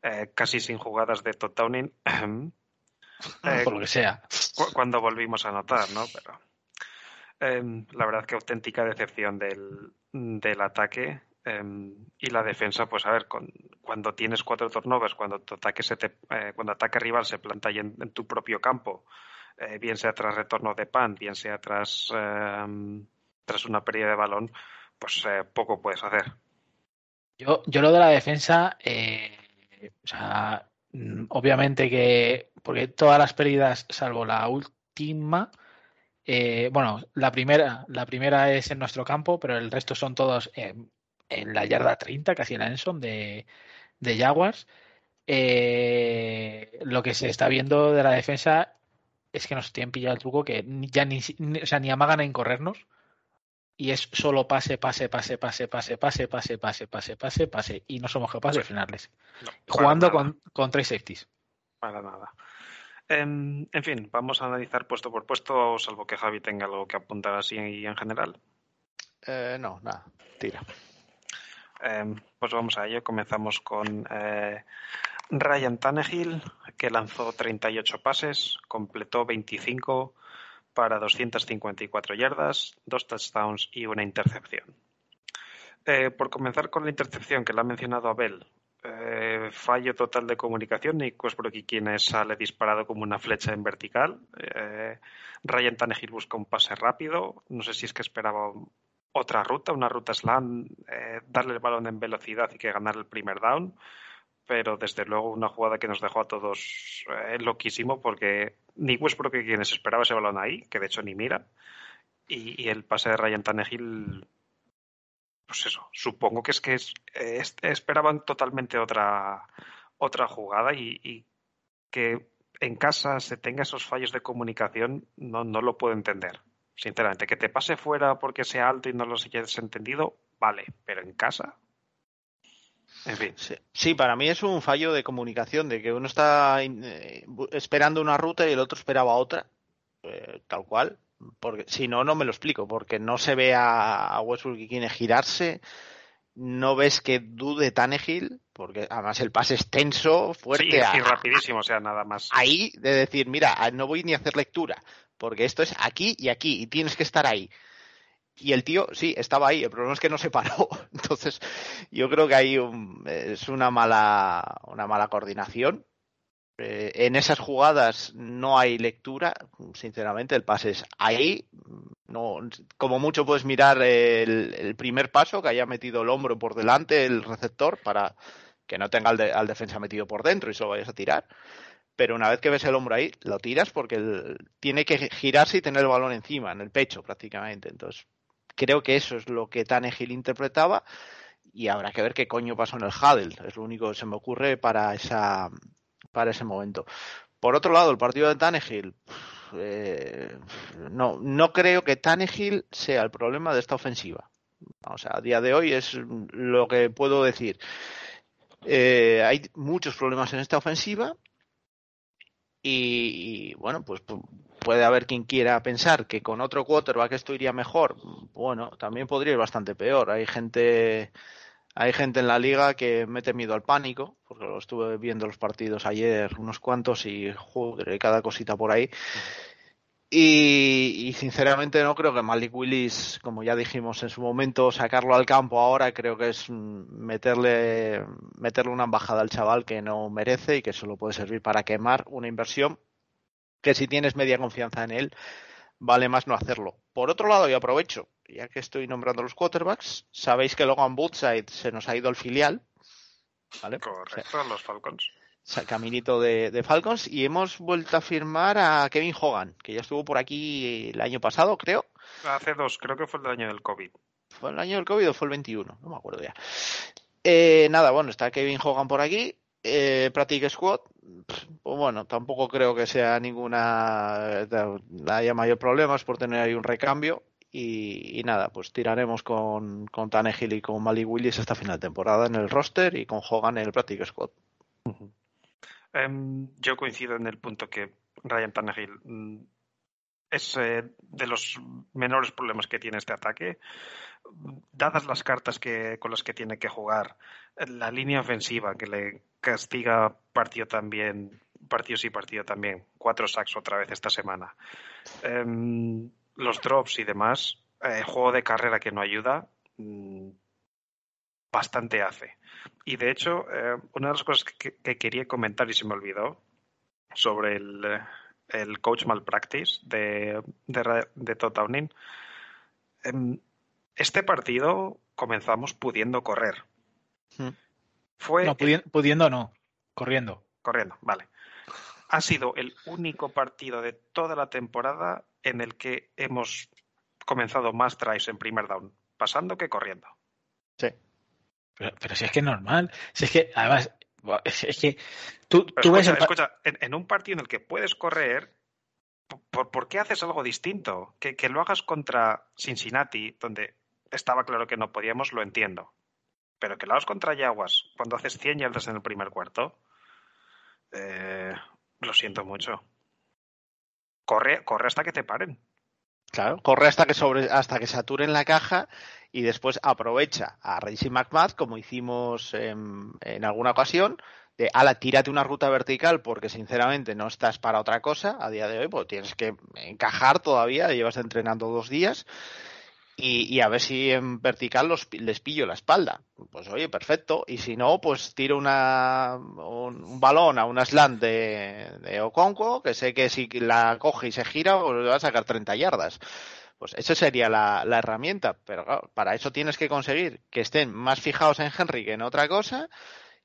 eh, casi sin jugadas de Todd Downing, eh, Por lo que sea. cu- cuando volvimos a anotar, ¿no? Pero em, la verdad que auténtica decepción del, del ataque em, y la defensa, pues a ver, con- cuando tienes cuatro turnovers, cuando ataque se te, eh, cuando ataque rival se planta ahí en, tu propio campo, eh, bien sea tras retorno de pan, bien sea tras em, tras una pérdida de balón, pues eh, poco puedes hacer. Yo, yo lo de la defensa, o sea, mm, obviamente que, porque todas las pérdidas, salvo la última, eh, bueno, la primera, la primera es en nuestro campo, pero el resto son todos en la yarda 30, casi en la Enson de, de Jaguars. Eh, lo que se está viendo de la defensa es que nos tienen pillado el truco que ya ni, ni- o sea, ni amagan en corrernos y es solo pase, pase, pase, pase, pase, pase, pase, pase, pase, pase, pase y no somos capaces de frenarles. No, Jugando con, con tres safeties. Para nada. Em, en fin, vamos a analizar puesto por puesto, salvo que Javi tenga algo que apuntar así en general. Eh, no, nada, tira. Eh, pues vamos a ello. Comenzamos con eh, Ryan Tannehill, que lanzó 38 pases, completó 25 para 254 yardas, dos touchdowns y una intercepción. Eh, por comenzar con la intercepción que le ha mencionado Abel, eh, fallo total de comunicación. Nick Westbrook quien sale disparado como una flecha en vertical. Ryan Tannehill busca un pase rápido. No sé si es que esperaba otra ruta, una ruta slam, eh, darle el balón en velocidad y que ganar el primer down. Pero desde luego una jugada que nos dejó a todos eh, loquísimo porque ni Westbrook quienes esperaba ese balón ahí, que de hecho ni mira, y, el pase de Ryan Tannehill pues eso, supongo que es que es- esperaban totalmente otra, otra jugada y, y que en casa se tenga esos fallos de comunicación, no, no lo puedo entender. Sinceramente, que te pase fuera porque sea alto y no lo hayas entendido, vale, pero en casa. En fin, Sí, sí, para mí es un fallo de comunicación, de que uno está eh, esperando una ruta y el otro esperaba otra, eh, tal cual, porque si no, no me lo explico, porque no se ve a, a Westbrook que quiere girarse, no ves que dude Tannehill, porque además el pase es tenso, fuerte, sí, a- y rapidísimo, o sea, nada más. ahí de decir, mira, no voy ni a hacer lectura, porque esto es aquí y aquí, y tienes que estar ahí. Y el tío, sí, estaba ahí, el problema es que no se paró. <laughs> Entonces, yo creo que ahí un- es una mala, una mala coordinación. Eh, en esas jugadas no hay lectura, sinceramente, el pase es ahí. No, como mucho puedes mirar el, primer paso, que haya metido el hombro por delante, el receptor, para que no tenga al, de- al defensa metido por dentro y solo vayas a tirar pero una vez que ves el hombro ahí, lo tiras porque el- tiene que girarse y tener el balón encima, en el pecho prácticamente. Entonces, creo que eso es lo que Tannehill interpretaba y habrá que ver qué coño pasó en el Huddle. Es lo único que se me ocurre para, esa, para ese momento. Por otro lado, el partido de Tannehill, eh, no, no creo que Tannehill sea el problema de esta ofensiva. O sea, a día de hoy es lo que puedo decir. Eh, hay muchos problemas en esta ofensiva y, bueno, pues pu- puede haber quien quiera pensar que con otro quarterback esto iría mejor. Bueno, también podría ir bastante peor. Hay gente, hay gente en la liga que mete miedo al pánico, porque lo estuve viendo los partidos ayer, unos cuantos, y joder, cada cosita por ahí. Y, y sinceramente no creo que Malik Willis, como ya dijimos en su momento, sacarlo al campo ahora creo que es meterle, meterle una embajada al chaval que no merece y que solo puede servir para quemar una inversión que si tienes media confianza en él, vale más no hacerlo. Por otro lado, y aprovecho, ya que estoy nombrando los quarterbacks, sabéis que Logan Woodside se nos ha ido al filial, ¿vale? Correcto, los Falcons. Caminito de, de Falcons y hemos vuelto a firmar a Kevin Hogan, que ya estuvo por aquí el año pasado, creo. Hace dos, creo que fue el año del COVID. ¿Fue el año del COVID o fue el 21? No me acuerdo ya. Eh, nada, bueno, está Kevin Hogan por aquí. Eh, Practice Squad, pues bueno, tampoco creo que sea ninguna. eh, haya mayor problemas por tener ahí un recambio. Y, y nada, pues tiraremos con, con Tannehill y con Malik Willis esta final de temporada en el roster y con Hogan en el Practice Squad. Em, yo coincido en el punto que Ryan Tannehill mm, es eh, de los menores problemas que tiene este ataque. Dadas las cartas que, con las que tiene que jugar, la línea ofensiva que le castiga partido también, partido sí, partido también, cuatro sacks otra vez esta semana. Em, los drops y demás, eh, juego de carrera que no ayuda, mm, bastante hace. Y de hecho, eh, una de las cosas que, que quería comentar y se me olvidó sobre el, el coach malpractice de, de, de Todd Downing. Em, este partido comenzamos pudiendo correr. Hmm. Fue No, pudi- pudiendo no, corriendo. corriendo, vale. Ha sido el único partido de toda la temporada en el que hemos comenzado más drives en primer down, pasando que corriendo. Sí. Pero, pero si es que es normal. Si es que, además, es, que tú, tú ves escucha, el pa- escucha, en, en un partido en el que puedes correr, ¿por, por qué haces algo distinto? Que, que lo hagas contra Cincinnati, donde estaba claro que no podíamos, lo entiendo. Pero que lo hagas contra Jaguars, cuando haces 100 yardas en el primer cuarto, eh, lo siento mucho. Corre, corre hasta que te paren. Claro, corre hasta que sobre, hasta que saturen la caja y después aprovecha a Racing McMath, como hicimos en, en alguna ocasión, de ala, tírate una ruta vertical porque sinceramente no estás para otra cosa a día de hoy, porque tienes que encajar todavía, llevas entrenando dos días y, y a ver si en vertical los, les pillo la espalda. Pues oye, perfecto. Y si no, pues tiro una, un, un balón a una slant de, de Okonkwo, que sé que si la coge y se gira, pues va a sacar 30 yardas. Pues esa sería la, la herramienta. Pero claro, para eso tienes que conseguir que estén más fijados en Henry que en otra cosa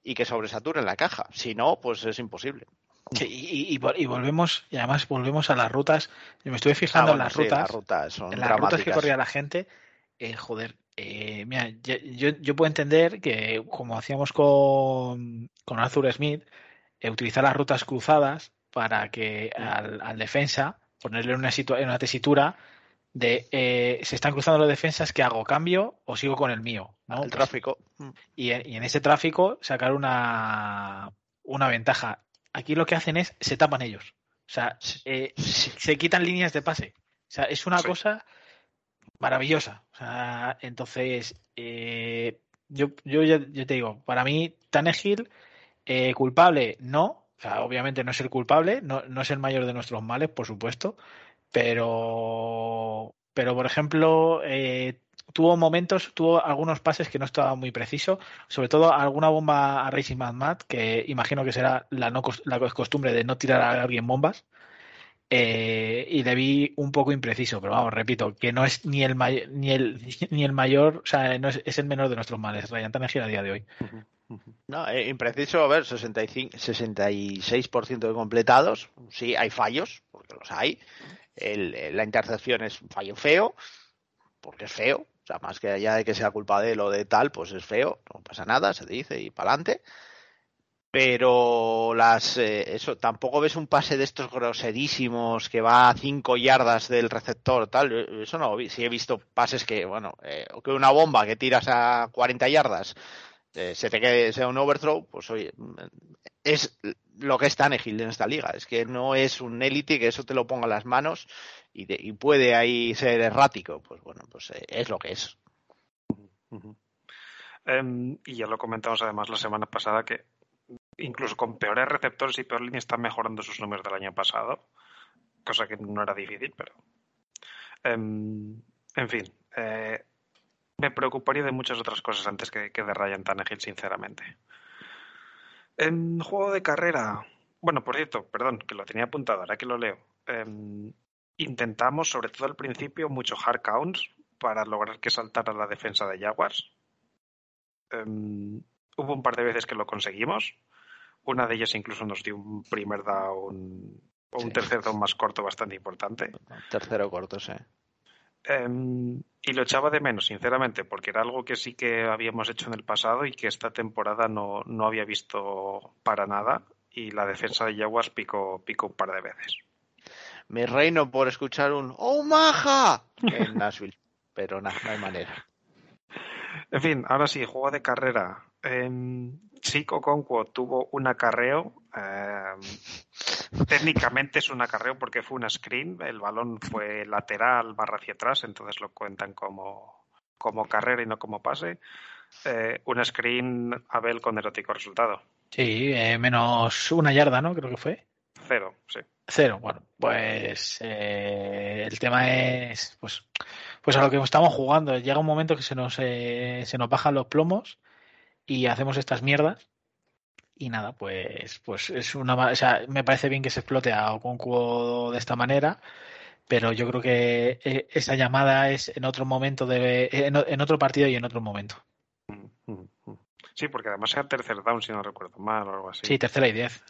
y que sobresaturen la caja. Si no, pues es imposible. Sí, y, y- y vol- y volvemos, y además volvemos a las rutas. Yo me estuve fijando Ah, bueno, en las sí, rutas. las rutas son en las rutas que corría la gente, eh, joder, eh, mira, yo, yo, yo puedo entender que, como hacíamos con, con Arthur Smith, eh, utilizar las rutas cruzadas para que al, al defensa ponerle una, situa- una tesitura de eh, se están cruzando las defensas, ¿qué hago? ¿Cambio o sigo con el mío? ¿no? El Pues, tráfico. Mm. y, en- y en ese tráfico sacar una, una ventaja. Aquí lo que hacen es se tapan ellos. O sea, eh, se quitan líneas de pase. O sea, es una Sí. cosa maravillosa. O sea, entonces, eh, yo, yo ya te digo, para mí, Tannehill, eh, culpable, no. O sea, obviamente no es el culpable, no, no es el mayor de nuestros males, por supuesto. Pero, pero por ejemplo, eh, tuvo momentos, tuvo algunos pases que no estaba muy preciso, sobre todo alguna bomba a Racing Mad Mad, que imagino que será la, no, la costumbre de no tirar a alguien bombas. Eh, y le vi un poco impreciso, pero vamos, repito, que no es ni el mayor, ni el, <laughs> ni el mayor, o sea, no es, es el menor de nuestros males, Ryan Tannehill a día de hoy. No, eh, impreciso, a ver, 65, 66% de completados. Sí, hay fallos, porque los hay. Eh, la intercepción es un fallo feo, porque es feo. O sea, más que allá de que sea culpa de él o de tal, pues es feo. No pasa nada, se dice y para adelante. Pero las eh, eso tampoco ves un pase de estos groserísimos que va a 5 yardas del receptor, tal. eh, Eso no. Sí he visto pases que, bueno, eh, que una bomba que tiras a 40 yardas eh, se te quede sea un overthrow, pues oye, es lo que es Tannehill en esta liga. Es que no es un élite que eso te lo ponga en las manos y, de- y puede ahí ser errático. Pues bueno, pues eh, es lo que es. Em, y ya lo comentamos además la semana pasada que incluso con peores receptores y peor línea están mejorando sus números del año pasado, cosa que no era difícil, pero em, en fin, eh, me preocuparía de muchas otras cosas antes que, que de Ryan Tannehill, sinceramente. En juego de carrera, bueno, por cierto, perdón, que lo tenía apuntado, ahora que lo leo. Em, intentamos, sobre todo al principio, mucho hard counts para lograr que saltara la defensa de Jaguars. Em, hubo un par de veces que lo conseguimos. Una de ellas incluso nos dio un primer down o un Sí. tercer down más corto bastante importante. Tercero corto, sí. Em, y lo echaba de menos, sinceramente, porque era algo que sí que habíamos hecho en el pasado y que esta temporada no, no había visto para nada. Y la defensa de Jaguars picó, picó un par de veces. Me reino por escuchar un ¡Oh, maja! en <laughs> Nashville. Pero nada, no hay manera. En fin, ahora sí, juego de carrera. Eh, Chico Conquo tuvo un acarreo. eh, técnicamente es un acarreo porque fue una screen. El balón fue lateral barra hacia atrás, entonces lo cuentan como, como carrera y no como pase. Eh, una screen Abel con erótico resultado. Sí, eh, menos una yarda, ¿no? Creo que fue. Cero, sí. Cero. Bueno, pues eh, el tema es, pues, pues a lo que estamos jugando. Llega un momento que se nos, eh, se nos bajan los plomos y hacemos estas mierdas. Y nada, pues, pues es una, o sea, me parece bien que se explote a Okonkwo de esta manera, pero yo creo que eh, esa llamada es en otro momento de, en, otro partido y en otro momento. Sí, porque además era tercer down, si no recuerdo mal o algo así. Sí, tercera y diez.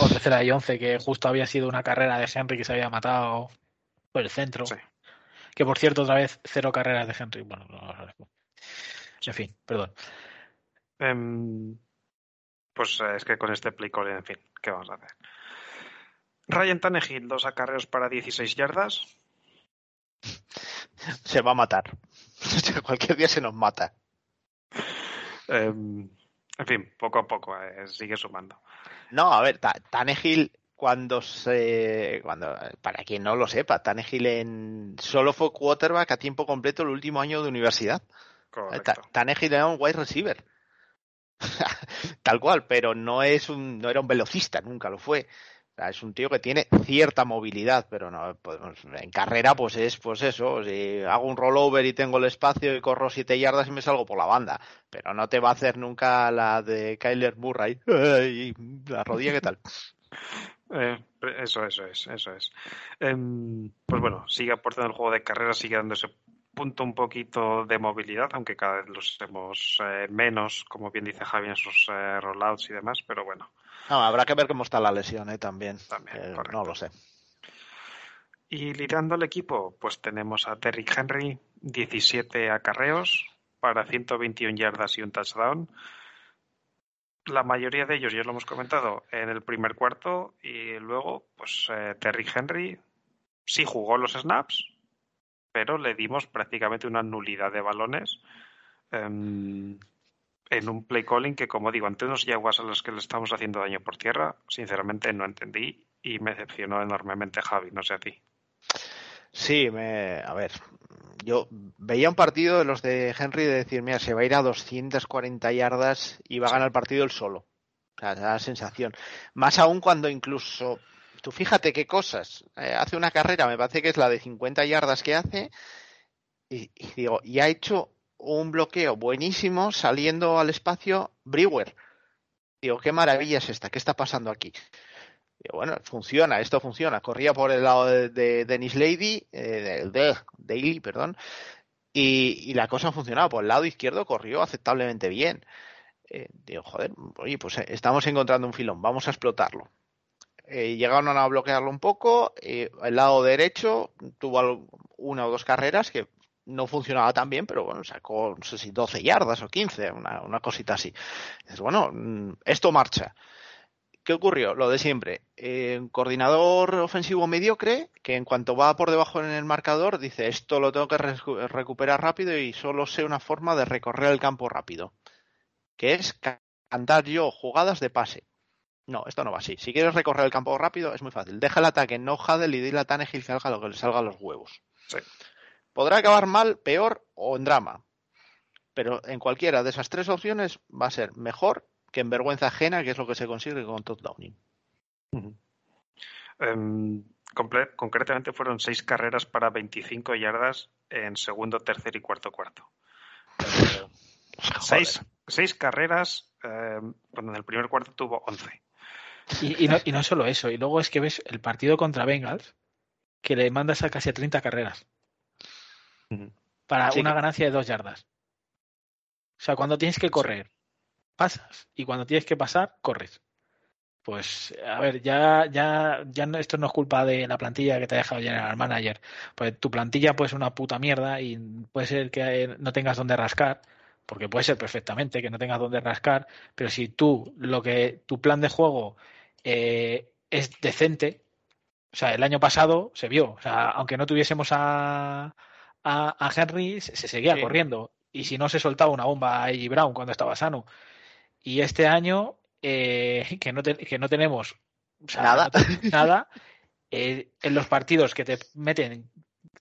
O, o tercera y once, que justo había sido una carrera de Henry que se había matado por el centro. Sí. Que por cierto, otra vez, cero carreras de Henry. Bueno, no, no, no. en fin, perdón. Em, pues eh, es que con este play call, en fin, ¿qué vamos a hacer? Ryan Tannehill, dos acarreos para 16 yardas. <laughs> Se va a matar. <laughs> Cualquier día se nos mata. Em, en fin, poco a poco eh, sigue sumando. No, a ver, Ta- Tannehill cuando se cuando para quien no lo sepa, Tannehill en solo fue quarterback a tiempo completo el último año de universidad. Correcto. Tannehill era un wide receiver. <laughs> Tal cual, pero no es un no era un velocista, nunca lo fue. O sea, es un tío que tiene cierta movilidad, pero no pues, en carrera pues es pues eso, si hago un rollover y tengo el espacio y corro siete yardas y me salgo por la banda, pero no te va a hacer nunca la de Kyler Murray. <laughs> Ay, la rodilla, ¿qué tal? <laughs> Eh, eso, eso es, eso es. Em, pues bueno, sigue aportando el juego de carrera, sigue dando ese punto un poquito de movilidad, aunque cada vez los hemos eh, menos, como bien dice Javi, en sus eh, rollouts y demás, pero bueno, No, habrá que ver cómo está la lesión, ¿eh? También. También, Eh, no lo sé. Y liderando el equipo, pues tenemos a Derrick Henry, 17 acarreos para 121 yardas y un touchdown. La mayoría de ellos, ya lo hemos comentado, en el primer cuarto y luego, pues eh, Terry Henry sí jugó los snaps, pero le dimos prácticamente una nulidad de balones em, en un play calling que, como digo, ante unos Jaguars a los que le estamos haciendo daño por tierra, sinceramente no entendí y me decepcionó enormemente Javi, no sé a ti. Sí, me, a ver, yo veía un partido de los de Henry de decir, mira, se va a ir a 240 yardas y va a ganar el partido él solo. O sea, da la sensación. Más aún cuando incluso, tú fíjate qué cosas, eh, hace una carrera, me parece que es la de 50 yardas que hace, y, y digo, y ha hecho un bloqueo buenísimo saliendo al espacio Brewer. Digo, qué maravilla es esta, ¿qué está pasando aquí? Bueno, funciona, esto funciona. Corría por el lado de, de Dennis Lady, eh, de, Daly, perdón, y, la cosa ha funcionado. Por el lado izquierdo corrió aceptablemente bien. Eh, digo, joder, oye, pues eh, estamos encontrando un filón, vamos a explotarlo. Eh, llegaron a bloquearlo un poco. Eh, el lado derecho tuvo una o dos carreras que no funcionaba tan bien, pero bueno, sacó, no sé si 12 yardas o 15, una, una cosita así. Dices, bueno, mm, esto marcha. ¿Qué ocurrió? Lo de siempre. Eh, un coordinador ofensivo mediocre que en cuanto va por debajo en el marcador dice esto lo tengo que re recuperar rápido y solo sé una forma de recorrer el campo rápido, que es cantar yo jugadas de pase. No, esto no va así. Si quieres recorrer el campo rápido es muy fácil. Deja el ataque no Hadel y dile a Tannehill que haga lo que le salga a los huevos. Sí. Podrá acabar mal, peor o en drama. Pero en cualquiera de esas tres opciones va a ser mejor que en vergüenza ajena, que es lo que se consigue con Todd Downing. Uh -huh. um, concretamente fueron seis carreras para 25 yardas en segundo, tercer y cuarto cuarto. Eh, <laughs> seis, seis, carreras, eh, cuando en el primer cuarto tuvo 11. Y, y, no, y, no, solo eso, y luego es que ves el partido contra Bengals, que le mandas a casi a 30 carreras. Uh -huh. Para Así una que... ganancia de dos yardas. O sea, cuando tienes que correr, pasas. Y cuando tienes que pasar, corres. Pues, a ver, ya, ya, ya no, esto no es culpa de la plantilla que te ha dejado General Manager. Pues tu plantilla puede ser una puta mierda y puede ser que no tengas donde rascar, porque puede ser perfectamente que no tengas donde rascar, pero si tú, lo que, tu plan de juego eh, es decente, o sea, el año pasado se vio, o sea, aunque no tuviésemos a, a, a Henry, se, se seguía sí. corriendo. Y si no se soltaba una bomba a A.J. Brown cuando estaba sano, y este año eh, <laughs> que, no te, que no tenemos o sea, nada, no nada <laughs> eh, en los partidos que te meten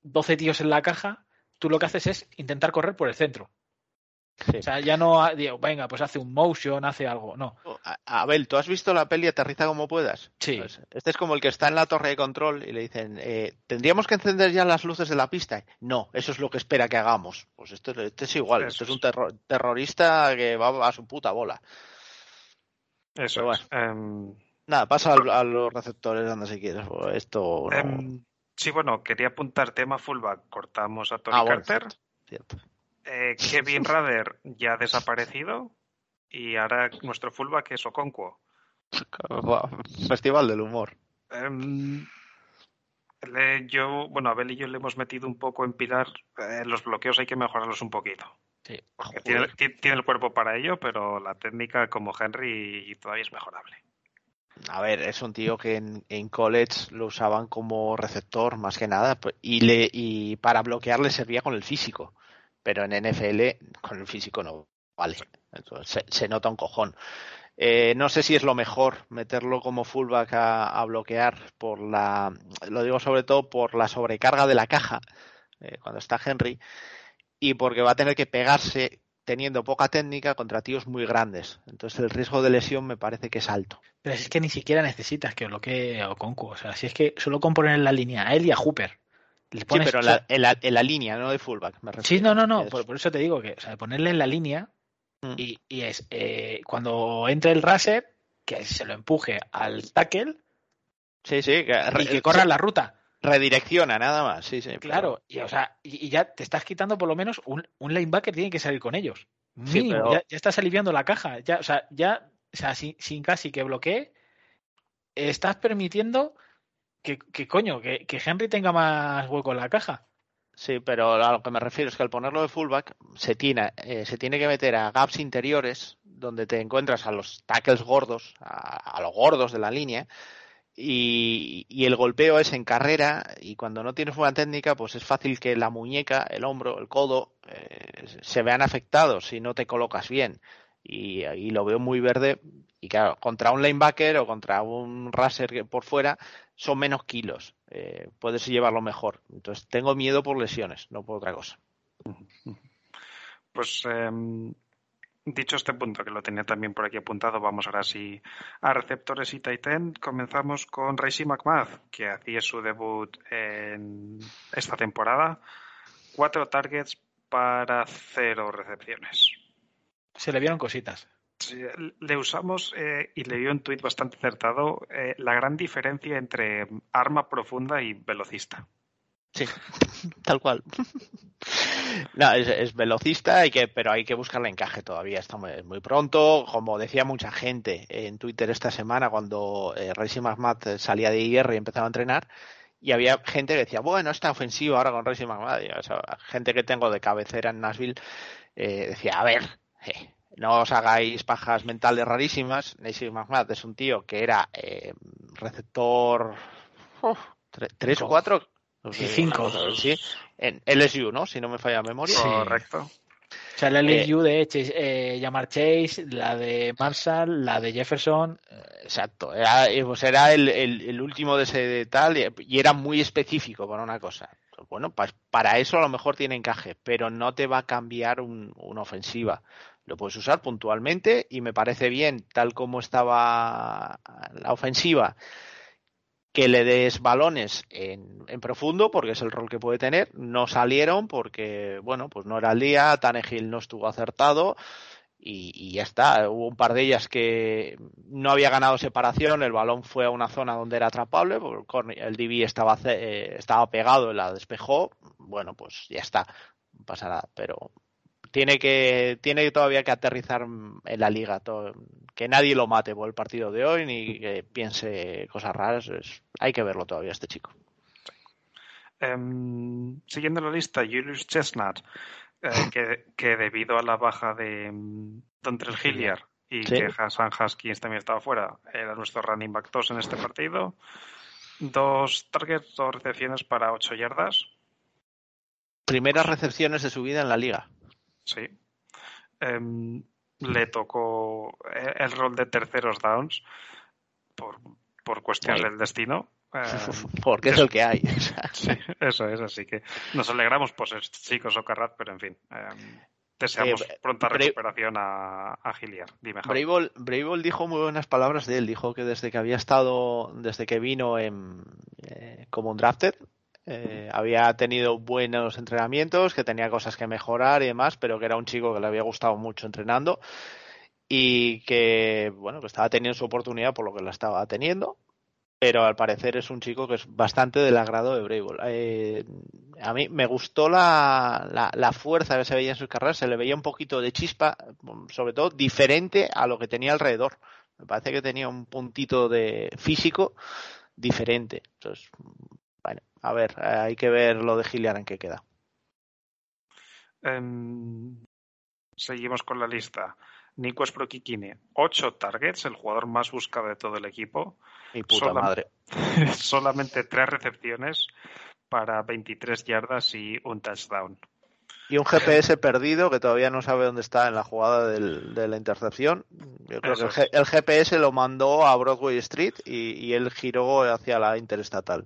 12 tíos en la caja, tú lo que haces es intentar correr por el centro. Sí. O sea, ya no digo, venga, pues hace un motion, hace algo, no. Abel, ¿tú has visto la peli Aterriza como puedas? Sí. Pues este es como el que está en la torre de control y le dicen, eh, ¿tendríamos que encender ya las luces de la pista? No, eso es lo que espera que hagamos. Pues esto, esto es igual, esto es un terror, terrorista que va a su puta bola. Eso bueno. es. Um, Nada, pasa a, a, los receptores donde si quieres. Esto no... um, sí, bueno, quería apuntar tema fullback. Cortamos a Tony ah, Carter. Bueno, cierto. Eh, Kevin Rader ya ha desaparecido. Y ahora nuestro fullback es Okonkwo. <laughs> Festival del humor. Um, le, yo, bueno, Abel y yo le hemos metido un poco en pilar. Eh, los bloqueos hay que mejorarlos un poquito. Sí. Tiene, tiene, el cuerpo para ello, pero la técnica como Henry todavía es mejorable. A ver, es un tío que en, en, college lo usaban como receptor más que nada y, le, y para bloquear le servía con el físico, pero en NFL con el físico no vale. Entonces, se, nota un cojón. Eh, no sé si es lo mejor meterlo como fullback a, bloquear por la, lo digo sobre todo por la sobrecarga de la caja eh, cuando está Henry y porque va a tener que pegarse teniendo poca técnica contra tíos muy grandes. Entonces el riesgo de lesión me parece que es alto. Pero es que ni siquiera necesitas que bloquee a Oconcu. O sea, si es que solo con poner en la línea a él y a Hooper. Le pones, sí, pero en la, en, la, en la, línea, no de fullback. Me sí, no, no, no. Por, por, eso te digo que o sea, ponerle en la línea mm. y, y, es eh, cuando entre el raser, que se lo empuje al tackle. Sí, sí. Que, y que corra la ruta redirecciona nada más, sí, sí. Claro, y, o sea, y, y, ya te estás quitando por lo menos un, un linebacker tiene que salir con ellos. Sí, pero... ya, ya, estás aliviando la caja, ya, o sea, ya, o sea, sin, sin casi que bloquee, estás permitiendo que, que coño, que, que, Henry tenga más hueco en la caja. Sí, pero a lo que me refiero es que al ponerlo de fullback se tiene, eh, se tiene que meter a gaps interiores donde te encuentras a los tackles gordos, a, los gordos de la línea, y, y el golpeo es en carrera y cuando no tienes buena técnica pues es fácil que la muñeca, el hombro, el codo eh, se vean afectados si no te colocas bien y, y lo veo muy verde y claro, contra un linebacker o contra un raser por fuera son menos kilos, eh, puedes llevarlo mejor. Entonces tengo miedo por lesiones, no por otra cosa. <laughs> Pues em, dicho este punto, que lo tenía también por aquí apuntado, vamos ahora sí a receptores y tight end. Comenzamos con Racy McMath, que hacía su debut en esta temporada. Cuatro targets para cero recepciones. Se le vieron cositas. Sí, le usamos eh, y le dio un tuit bastante acertado eh, la gran diferencia entre arma profunda y velocista. Sí, <laughs> tal cual. <laughs> No, es, es velocista, hay que, pero hay que buscarle encaje todavía. Está muy, muy pronto. Como decía mucha gente en Twitter esta semana, cuando eh, Racing salía de IR y empezaba a entrenar, y había gente que decía, bueno, está ofensivo ahora con Racing o sea, gente que tengo de cabecera en Nashville eh, decía, a ver, eh, no os hagáis pajas mentales rarísimas. Racing McMath es un tío que era eh, receptor tres o Cinco. cuatro. No Sí, sé, cinco. Sí, en LSU, ¿no? Si no me falla la memoria. Correcto. O sea, la LSU de Chase, eh, Chase, la de Marshall, la de Jefferson. Exacto, era, eh, pues era el, el- el último de ese tal y, y era muy específico para una cosa. Bueno, pues para eso a lo mejor tiene encaje, pero no te va a cambiar un- una ofensiva. Lo puedes usar puntualmente y me parece bien, tal como estaba la ofensiva, que le des balones en, profundo, porque es el rol que puede tener. No salieron porque, bueno, pues no era el día, Tannehill no estuvo acertado y, ya está. Hubo un par de ellas que no había ganado separación, el balón fue a una zona donde era atrapable, el DB estaba, eh, estaba pegado la despejó. Bueno, pues ya está, no pasa nada, pero tiene que tiene todavía que aterrizar en la liga todo- que nadie lo mate por el partido de hoy ni que piense cosas raras es- hay que verlo todavía este chico Em, siguiendo la lista, Julius Chestnut, eh, <laughs> que, que debido a la baja de mm, Dontrell Hilliard y Sí. que Hassan Haskins también estaba fuera, era nuestro running back 2 en este partido. Dos targets, dos recepciones para 8 yardas. primeras recepciones de su vida en la liga Sí. Em, le tocó eh, el rol de terceros downs por, por cuestiones del destino. <laughs> Em, porque es el que hay <laughs> Sí, eso es, así que nos alegramos por ser chicos o Carrat, pero en fin, em, deseamos Eh, pronta recuperación a, a Hilliard. Dime, Bravel dijo muy buenas palabras de él. Dijo que desde que había estado, desde que vino en, eh, como un drafted, eh, había tenido buenos entrenamientos, que tenía cosas que mejorar y demás, pero que era un chico que le había gustado mucho entrenando y que, bueno, que estaba teniendo su oportunidad por lo que la estaba teniendo. Pero al parecer es un chico que es bastante del agrado de Bravel. Eh, a mí me gustó la, la, la fuerza que se veía en sus carreras, se le veía un poquito de chispa, sobre todo diferente a lo que tenía alrededor. Me parece que tenía un puntito de físico diferente. Entonces, a ver, hay que ver lo de Gillian en qué queda. Em, seguimos con la lista. Nico Sprokikine, 8 targets, el jugador más buscado de todo el equipo. Mi puta madre. <laughs> Solamente 3 recepciones para 23 yardas y un touchdown. Y un GPS perdido que todavía no sabe dónde está en la jugada del- de la intercepción. Yo creo Eso que el, GPS lo mandó a Broadway Street y, y él giró hacia la interestatal.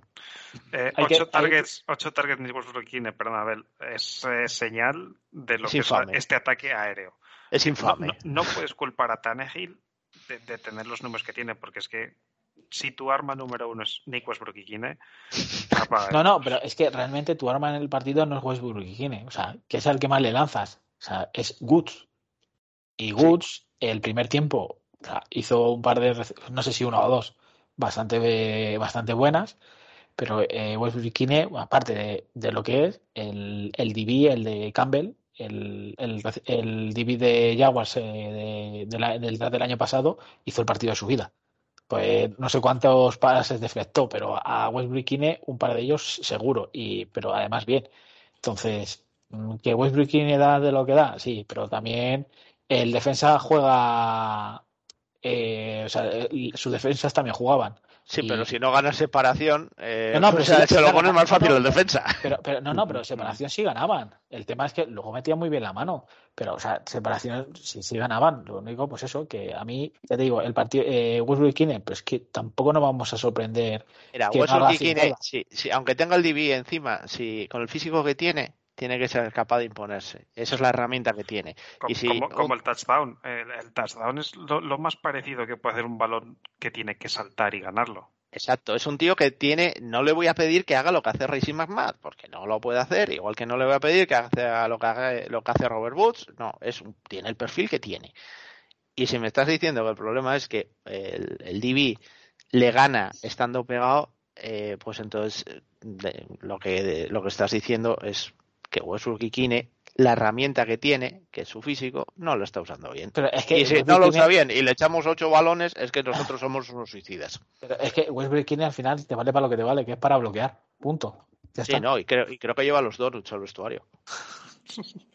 Eh, Hay que- ocho, hay- targets, ocho targets Sprokikine, perdón, Abel, es eh, señal de lo Es que es infame. este ataque aéreo. Es No, infame. no- no puedes culpar a Tannehill de, de tener los números que tiene, porque es que si tu arma número uno es Nico Sprokikine, <laughs> apaga. No, no, pero es que realmente tu arma en el partido no es Westbrook y Kine, o sea, que es al que más le lanzas. O sea, es Goods. Y Goods, el primer tiempo, o sea, hizo un par de, no sé si una o dos, bastante, bastante buenas, pero eh, Westbrook y Kine, aparte de, de lo que es, el, el DB, el de Campbell, el, el, el DB de Jaguars eh, de- de la- del del año pasado, hizo el partido de su vida. Pues no sé cuántos pases deflectó, pero a Westbrook Kine un par de ellos seguro, y, pero además bien. Entonces, mm, que Westbrook tiene da de lo que da, sí, pero también el defensa juega. eh, o sea, sus defensas también jugaban. Sí, Y- pero si no ganas separación, eh, No, no, pero o sea, sí, <laughs> se lo pones más fácil no, al defensa. <laughs> Pero, pero no, no, pero <laughs> separación sí ganaban. El tema es que luego metían muy bien la mano. Pero, o sea, separación sí, sí ganaban. Lo único, pues eso, que a mí, ya te digo, el partido eh, Westbrook y Kine, pues que tampoco nos vamos a sorprender. Mira, Westbrook y Kine, sí, sí, aunque tenga el DB encima, si con el físico que tiene, tiene que ser capaz de imponerse. Esa es la herramienta que tiene. Como, Y si- como- como el touchdown. El, el touchdown es lo, lo más parecido que puede hacer un balón que tiene que saltar y ganarlo. Exacto, es un tío que tiene, no le voy a pedir que haga lo que hace Racing McMahon, porque no lo puede hacer, igual que no le voy a pedir que haga lo que, haga, lo que hace Robert Woods, no, es un- tiene el perfil que tiene. Y si me estás diciendo que el problema es que el, el DB le gana estando pegado, eh, pues entonces eh, de- lo que lo que estás diciendo es que Westbrook y Kine, la herramienta que tiene, que es su físico, no lo está usando bien. Pero es que Y si no lo usa bien y le echamos ocho balones, es que nosotros somos unos suicidas. pero es que Westbrook al final te vale para lo que te vale, que es para bloquear. Punto. Ya Sí, está. no, y creo, y creo que lleva los donuts al vestuario. <laughs>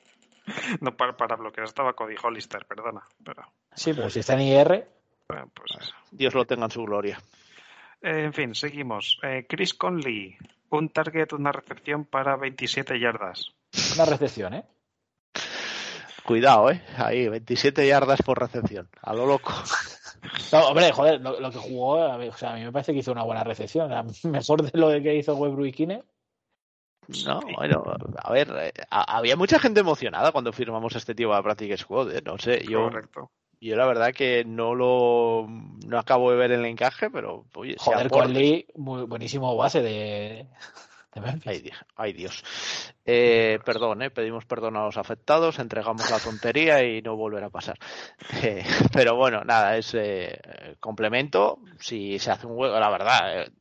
No para, para bloquear estaba Cody Hollister, perdona. Pero Sí, pero si está en IR, pues. Dios lo tenga en su gloria. Eh, en fin, seguimos. Eh, Chris Conley, un target, una recepción para 27 yardas. una recepción, ¿eh? Cuidado, ¿eh? Ahí, 27 yardas por recepción. A lo loco. No, hombre, joder, lo, lo que jugó, a mí, o sea, a mí me parece que hizo una buena recepción. O sea, <laughs> mejor de lo de que hizo Westbrook y Kine. No, bueno, a ver, eh, a- había mucha gente emocionada cuando firmamos este tipo de Practice Squad. eh, No sé, yo, Correcto. Yo la verdad que no lo no acabo de ver el encaje, pero oye, Joder, Conley, muy buenísimo base de, de Memphis. Ay, Dios. Ay, Dios. Eh, perdón, eh, pedimos perdón a los afectados, entregamos la tontería y no volverá a pasar. Eh, pero bueno, nada, es eh, complemento. Si se hace un juego, la verdad,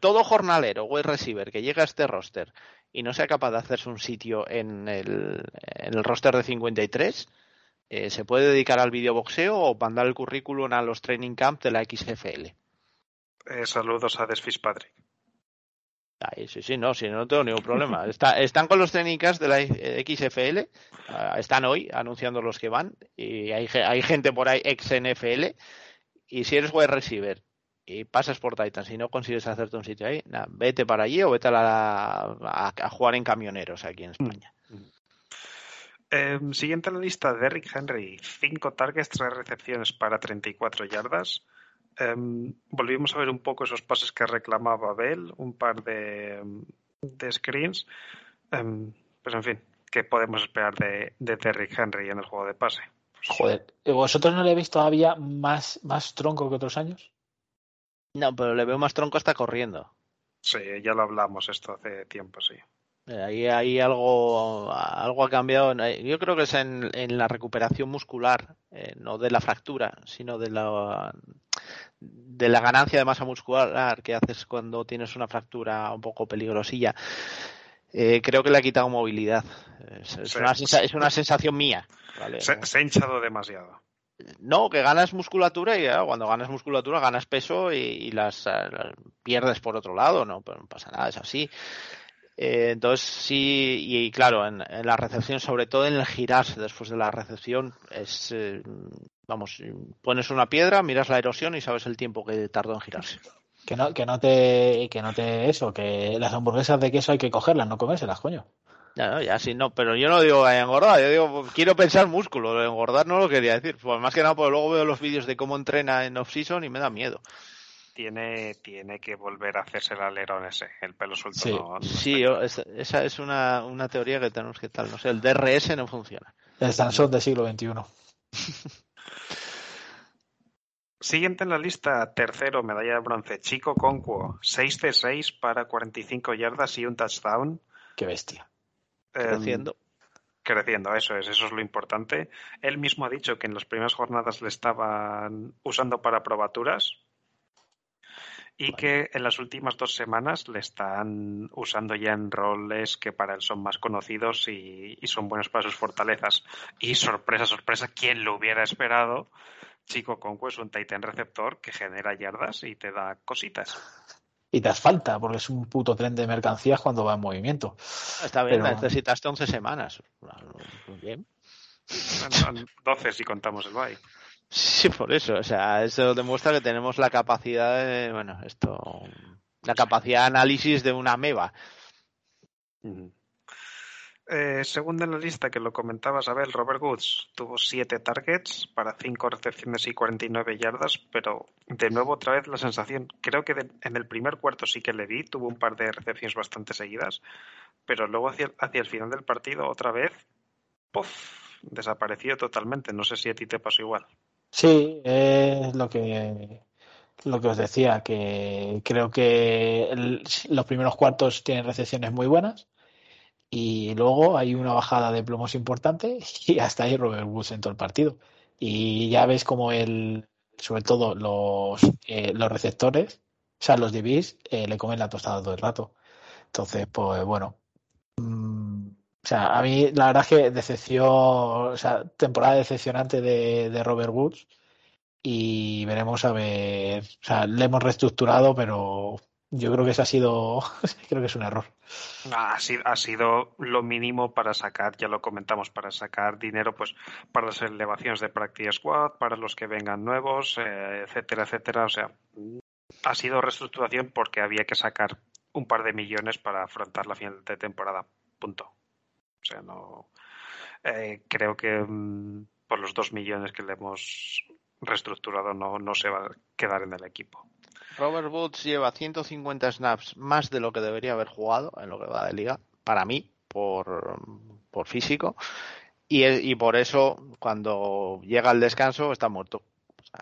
todo jornalero, wide receiver que llega a este roster y no sea capaz de hacerse un sitio en el, en el roster de 53, eh, se puede dedicar al videoboxeo o mandar el currículum a los training camps de la XFL. Eh, saludos a Des Fitzpatrick. Ahí, sí, sí, no, sí, no tengo ningún problema. <laughs> Está- están con los técnicas de la XFL, ah, están hoy anunciando los que van, y hay, ge- hay gente por ahí ex NFL, y si eres wide receiver y pasas por Titans y no consigues hacerte un sitio ahí, nada, vete para allí o vete a, la- a- a jugar en camioneros aquí en España. Eh, siguiente en la lista, Derrick Henry, 5 targets, 3 recepciones para 34 yardas. Eh, volvimos a ver un poco esos pases que reclamaba Bell, un par de, de screens. Eh, pues en fin, ¿qué podemos esperar de, de Derrick Henry en el juego de pase? Joder, ¿vosotros no le habéis todavía más, más tronco que otros años? No, pero le veo más tronco hasta corriendo. Sí, ya lo hablamos esto hace tiempo, sí. Eh, Ahí, ahí algo, algo ha cambiado. Eh, Yo creo que es en, en la recuperación muscular, eh, no de la fractura, sino de la, de la ganancia de masa muscular que haces cuando tienes una fractura un poco peligrosilla. Eh, creo que le ha quitado movilidad. Es, es Sí. una, es una sensación mía. ¿vale? Se, se ha hinchado demasiado. No, que ganas musculatura y cuando ganas musculatura ganas peso y, y las, las pierdes por otro lado, no, pero no pasa nada, es así. Eh, entonces sí, y, claro, en, en la recepción, sobre todo en el girarse después de la recepción, es, eh, vamos, pones una piedra, miras la erosión y sabes el tiempo que tardó en girarse. Que no, que no te, que no te eso, que las hamburguesas de queso hay que cogerlas, no comérselas, coño. Ya, no, ya sí, no, pero yo no digo engordar, yo digo, quiero pensar músculo, engordar no lo quería decir, pues más que nada porque luego veo los vídeos de cómo entrena en off-season y me da miedo. Tiene, tiene que volver a hacerse el alerón ese, el pelo suelto. Sí. no- no Sí, esa es una, una teoría que tenemos que tal, no sé, el DRS no funciona. El Sansón del siglo XXI. <laughs> Siguiente en la lista, tercero, medalla de bronce, Chico Conquo, 6 de 6 para 45 yardas y un touchdown. Qué bestia. Em, Creciendo. creciendo, eso es, eso es lo importante. Él mismo ha dicho que en las primeras jornadas le estaban usando para probaturas y que en las últimas dos semanas le están usando ya en roles que para él son más conocidos y, y son buenos para sus fortalezas. Y sorpresa, sorpresa, ¿quién lo hubiera esperado? Chico Conquo es un Titan receptor que genera yardas y te da cositas. y te falta, porque es un puto tren de mercancías cuando va en movimiento. Está bien, Pero- necesitaste 11 semanas. Muy bien. Bueno, 12 si contamos el bye. Sí, por eso. O sea, eso demuestra que tenemos la capacidad de, bueno, esto, la capacidad de análisis de una meba. Eh, segundo en la lista que lo comentabas, Abel, Robert Woods tuvo 7 targets para 5 recepciones y 49 yardas, pero de nuevo otra vez la sensación, creo que en el primer cuarto sí que le vi, tuvo un par de recepciones bastante seguidas, pero luego hacia, hacia el final del partido otra vez, ¡puf! desapareció totalmente. No sé si a ti te pasó igual. Sí, es lo que lo que os decía, que creo que los primeros cuartos tienen recepciones muy buenas y luego hay una bajada de plomos importante <laughs> y hasta ahí Robert Woods en todo el partido. Y ya ves como el, sobre todo los, eh, los receptores, o sea, los DBs, eh, le comen la tostada todo el rato. Entonces, pues bueno. Mm, o sea, a mí la verdad es que decepción, o sea, temporada decepcionante de, de Robert Woods y veremos a ver, o sea, le hemos reestructurado, pero yo creo que eso ha sido, <laughs> creo que es un error. Ha sido, ha sido lo mínimo para sacar, ya lo comentamos, para sacar dinero pues para las elevaciones de Practice Squad, para los que vengan nuevos, eh, etcétera, etcétera. O sea, ha sido reestructuración porque había que sacar un par de millones para afrontar la final de temporada. Punto. O sea, no. eh, creo que mm, por los dos millones que le hemos reestructurado no, no se va a quedar en el equipo. Robert Woods lleva 150 snaps más de lo que debería haber jugado en lo que va de liga, para mí, por, por físico, y, y por eso cuando llega el descanso está muerto.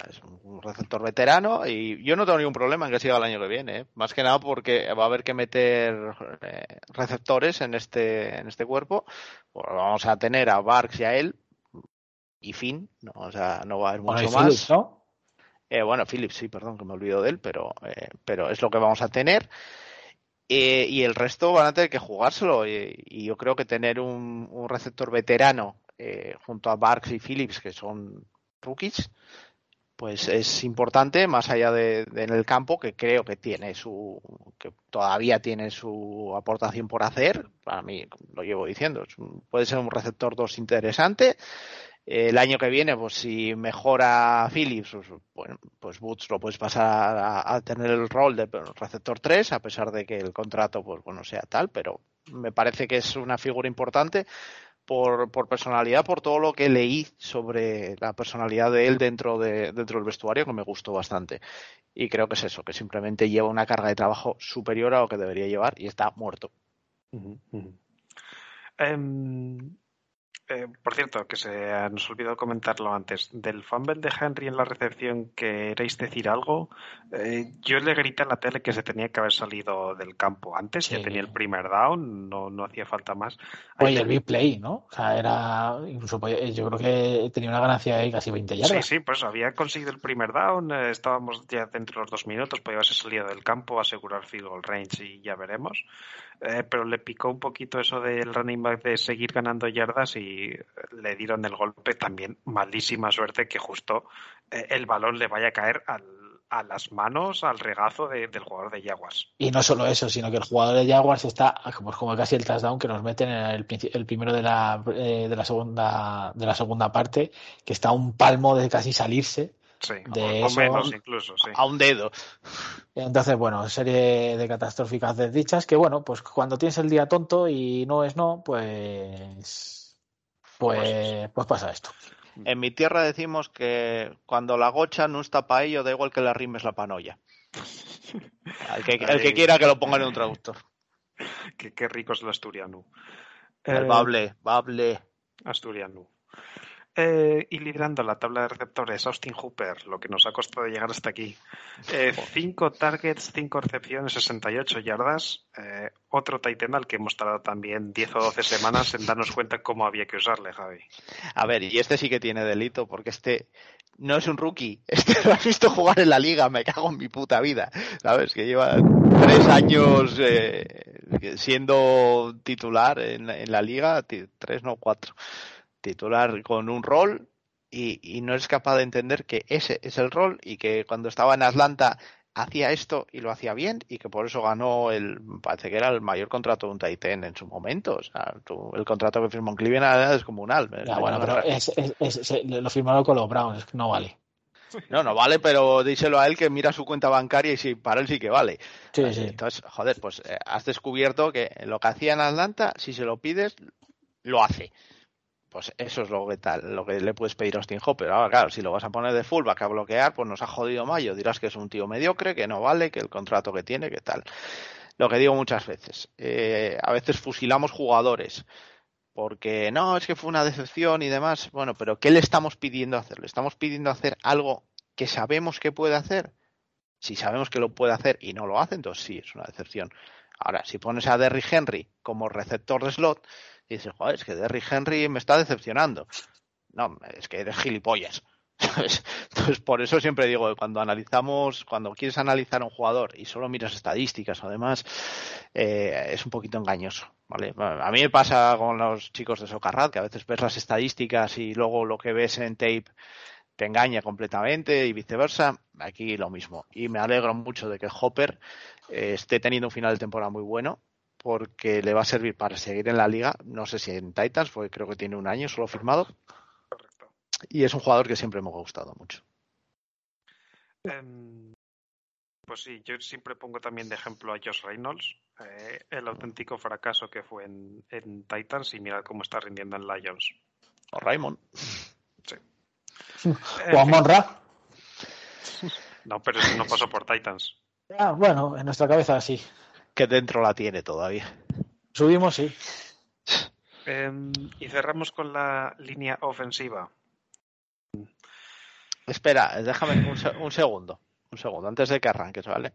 Es un receptor veterano y yo no tengo ningún problema en que siga el año que viene, ¿eh? más que nada porque va a haber que meter eh, receptores en este, en este cuerpo. Pues vamos a tener a Barks y a él y fin, ¿no? o sea, no va a haber mucho más. Phillips, ¿no? Eh, bueno, Phillips, sí, perdón, que me olvido de él, pero, eh, pero es lo que vamos a tener. Eh, y el resto van a tener que jugárselo. Y, y yo creo que tener un, un receptor veterano eh, junto a Barks y Phillips, que son rookies, pues es importante, más allá de, en el campo, que creo que tiene su, que todavía tiene su aportación por hacer. Para mí, lo llevo diciendo, puede ser un receptor 2 interesante. El año que viene, pues si mejora Phillips, pues, pues Boots lo puedes pasar a, a tener el rol de receptor 3, a pesar de que el contrato, pues bueno, sea tal, pero me parece que es una figura importante por, por personalidad, por todo lo que leí sobre la personalidad de él dentro, de, dentro del vestuario, que me gustó bastante. Y creo que es eso, que simplemente lleva una carga de trabajo superior a lo que debería llevar y está muerto. Em, eh, por cierto, que se nos olvidó comentarlo antes, del fumble de Henry en la recepción, ¿queréis decir algo? Eh, yo le grité a la tele que se tenía que haber salido del campo antes, Sí. ya tenía el primer down, no, no hacía falta más. Oye, le- el big play, ¿no? O sea, era, incluso podía- yo creo que tenía una ganancia de casi 20 Sí, yardas. sí, pues había conseguido el primer down, eh, estábamos ya dentro de los dos minutos, podía haberse salido del campo, asegurar field goal range y ya veremos. Eh, pero le picó un poquito eso del running back de seguir ganando yardas y le dieron el golpe también. Malísima suerte que justo eh, el balón le vaya a caer al- a las manos, al regazo de- del jugador de Jaguars. Y no solo eso, sino que el jugador de Jaguars está, pues como casi el touchdown que nos meten en el, el primero de la, eh, de la segunda de la segunda parte, que está un palmo de casi salirse. Sí, De o, o eso- menos incluso, sí. A un dedo. Entonces, bueno, serie de catastróficas desdichas que, bueno, pues cuando tienes el día tonto y no es no, pues, pues, pues pasa esto. En mi tierra decimos que cuando la gocha no está para ello, da igual que la rimes la panoya. El que, el que Ahí. quiera que lo ponga en un traductor. Qué, qué rico es el asturiano. El Eh, bable, bable. Asturiano. Eh, y liderando la tabla de receptores, Austin Hooper, lo que nos ha costado llegar hasta aquí. Eh, cinco targets, cinco recepciones, 68 yardas. Eh, otro Titan al que hemos tardado también 10 o 12 semanas en darnos cuenta cómo había que usarle, Javi. A ver, y este sí que tiene delito, porque este no es un rookie. <laughs> Este lo has visto jugar en la liga, me cago en mi puta vida. ¿Sabes? Que lleva tres años eh, siendo titular en, la- en la liga, tres no cuatro. Titular con un rol y, y no es capaz de entender que ese es el rol y que cuando estaba en Atlanta hacía esto y lo hacía bien y que por eso ganó el, parece que era el mayor contrato de un Titan en su momento. O sea, tú- el contrato que firmó en Cleveland era descomunal. Ya, bueno, pero es- es- es- se- lo firmaron con los Browns, es que no vale. No, no vale, pero díselo a él que mira su cuenta bancaria y si para él sí que vale. Sí, sí. Entonces, joder, pues eh, has descubierto que lo que hacía en Atlanta, si se lo pides, lo hace. Pues eso es lo que tal, lo que le puedes pedir a Austin Hopper. Ahora, claro, si lo vas a poner de fullback a bloquear, pues nos ha jodido Mayo. Dirás que es un tío mediocre, que no vale, que el contrato que tiene, que tal. Lo que digo muchas veces. eh, a veces fusilamos jugadores porque no, es que fue una decepción y demás. Bueno, pero ¿qué le estamos pidiendo hacer? ¿Le estamos pidiendo hacer algo que sabemos que puede hacer? Si sabemos que lo puede hacer y no lo hace, entonces sí, es una decepción. Ahora, si pones a Derrick Henry como receptor de slot, dices, joder, es que Derrick Henry me está decepcionando. No, es que eres gilipollas. <laughs> Entonces, por eso siempre digo que cuando analizamos, cuando quieres analizar a un jugador y solo miras estadísticas o demás, eh, es un poquito engañoso. ¿vale? A mí me pasa con los chicos de Socarrat, que a veces ves las estadísticas y luego lo que ves en tape te engaña completamente y viceversa. Aquí lo mismo. Y me alegro mucho de que Hopper eh, esté teniendo un final de temporada muy bueno porque le va a servir para seguir en la liga. No sé si en Titans, porque creo que tiene un año solo firmado. Correcto. Y es un jugador que siempre me ha gustado mucho. Em, pues sí, yo siempre pongo también de ejemplo a Josh Reynolds, eh, el auténtico fracaso que fue en, en Titans y mira cómo está rindiendo en Lions. O Raymond. En O a Monra. <laughs> no, pero eso no pasó por Titans. Ah, bueno, en nuestra cabeza sí. Que dentro la tiene todavía. Subimos, sí. Em, y cerramos con la línea ofensiva. Espera, déjame un, se- un segundo. Un segundo, antes de que arranques, ¿vale?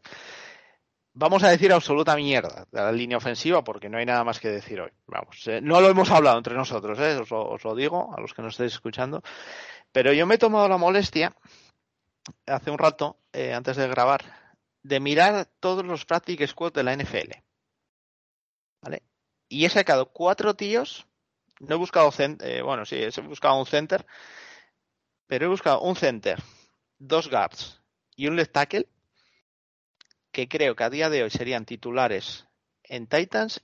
Vamos a decir absoluta mierda de la línea ofensiva porque no hay nada más que decir hoy. Vamos, eh, no lo hemos hablado entre nosotros, ¿eh? os, os lo digo a los que nos estéis escuchando. Pero yo me he tomado la molestia hace un rato, eh, antes de grabar, de mirar todos los practice squad de la NFL. ¿Vale? Y he sacado cuatro tíos. No he buscado, eh, bueno, sí, he buscado un center, pero he buscado un center, dos guards y un left tackle que creo que a día de hoy serían titulares en Titans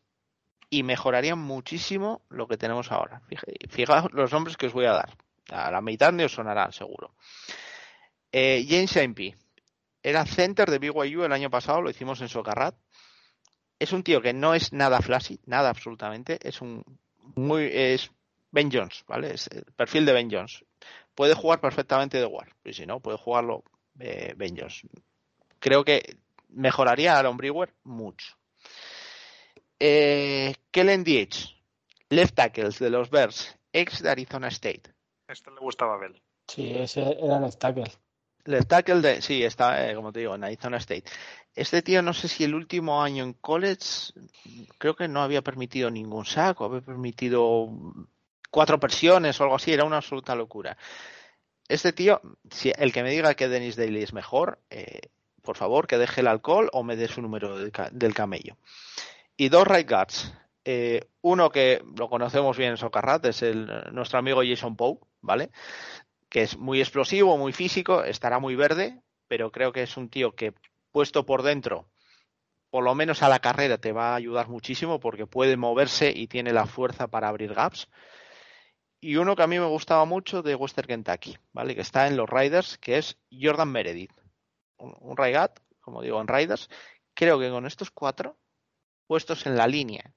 y mejorarían muchísimo lo que tenemos ahora. Fija- Fijaos los nombres que os voy a dar. A la mitad ni os sonarán, seguro. Eh, James MP era center de BYU el año pasado, lo hicimos en Socarrat. Es un tío que no es nada flashy, nada absolutamente. Es un muy es Ben Jones, ¿vale? Es el perfil de Ben Jones. Puede jugar perfectamente de guard, y si no, puede jugarlo eh, Ben Jones. Creo que mejoraría a Aaron Brewer mucho. Eh, Kellen Dietz, left tackles de los Bears, ex de Arizona State. Este le gustaba a Bell. Sí, ese era el tackle. Left tackle de, sí, está, eh, como te digo, en Arizona State. Este tío, no sé si el último año en college, creo que no había permitido ningún saco, había permitido cuatro presiones o algo así, era una absoluta locura. Este tío, si el que me diga que Dennis Daly es mejor, eh, por favor, que deje el alcohol o me dé su número del, ca- del camello. Y dos right guards. Eh, uno que lo conocemos bien en Socarrat es el, nuestro amigo Jason Poe, ¿vale? Que es muy explosivo, muy físico, estará muy verde, pero creo que es un tío que puesto por dentro, por lo menos a la carrera, te va a ayudar muchísimo porque puede moverse y tiene la fuerza para abrir gaps. Y uno que a mí me gustaba mucho de Western Kentucky, ¿vale? Que está en los Riders, que es Jordan Meredith. Un, un Raigat, como digo, en Riders. Creo que con estos cuatro puestos en la línea,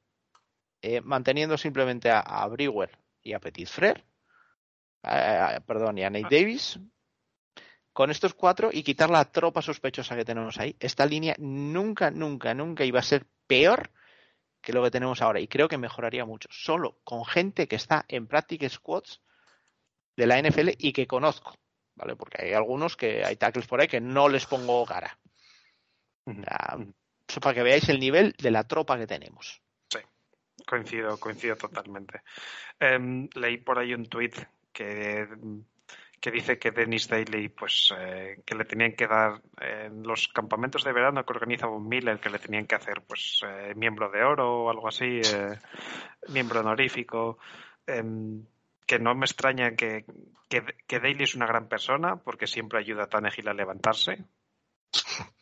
eh, manteniendo simplemente a, a Brewer y a Petit Frere, eh, perdón, y a Nate Davis, con estos cuatro y quitar la tropa sospechosa que tenemos ahí, esta línea nunca, nunca, nunca iba a ser peor que lo que tenemos ahora. Y creo que mejoraría mucho. Solo con gente que está en practice squads de la NFL y que conozco. ¿Vale? Porque hay algunos que hay tackles por ahí que no les pongo cara. Eso para que veáis el nivel de la tropa que tenemos. Coincido, coincido totalmente. Em, leí por ahí un tuit que, que dice que Dennis Daly, pues, eh, que le tenían que dar en los campamentos de verano que organiza Von Miller, que le tenían que hacer, pues, eh, miembro de oro o algo así, eh, miembro honorífico. Que no me extraña que, que, que Daly es una gran persona porque siempre ayuda a Tannehill a levantarse. <laughs>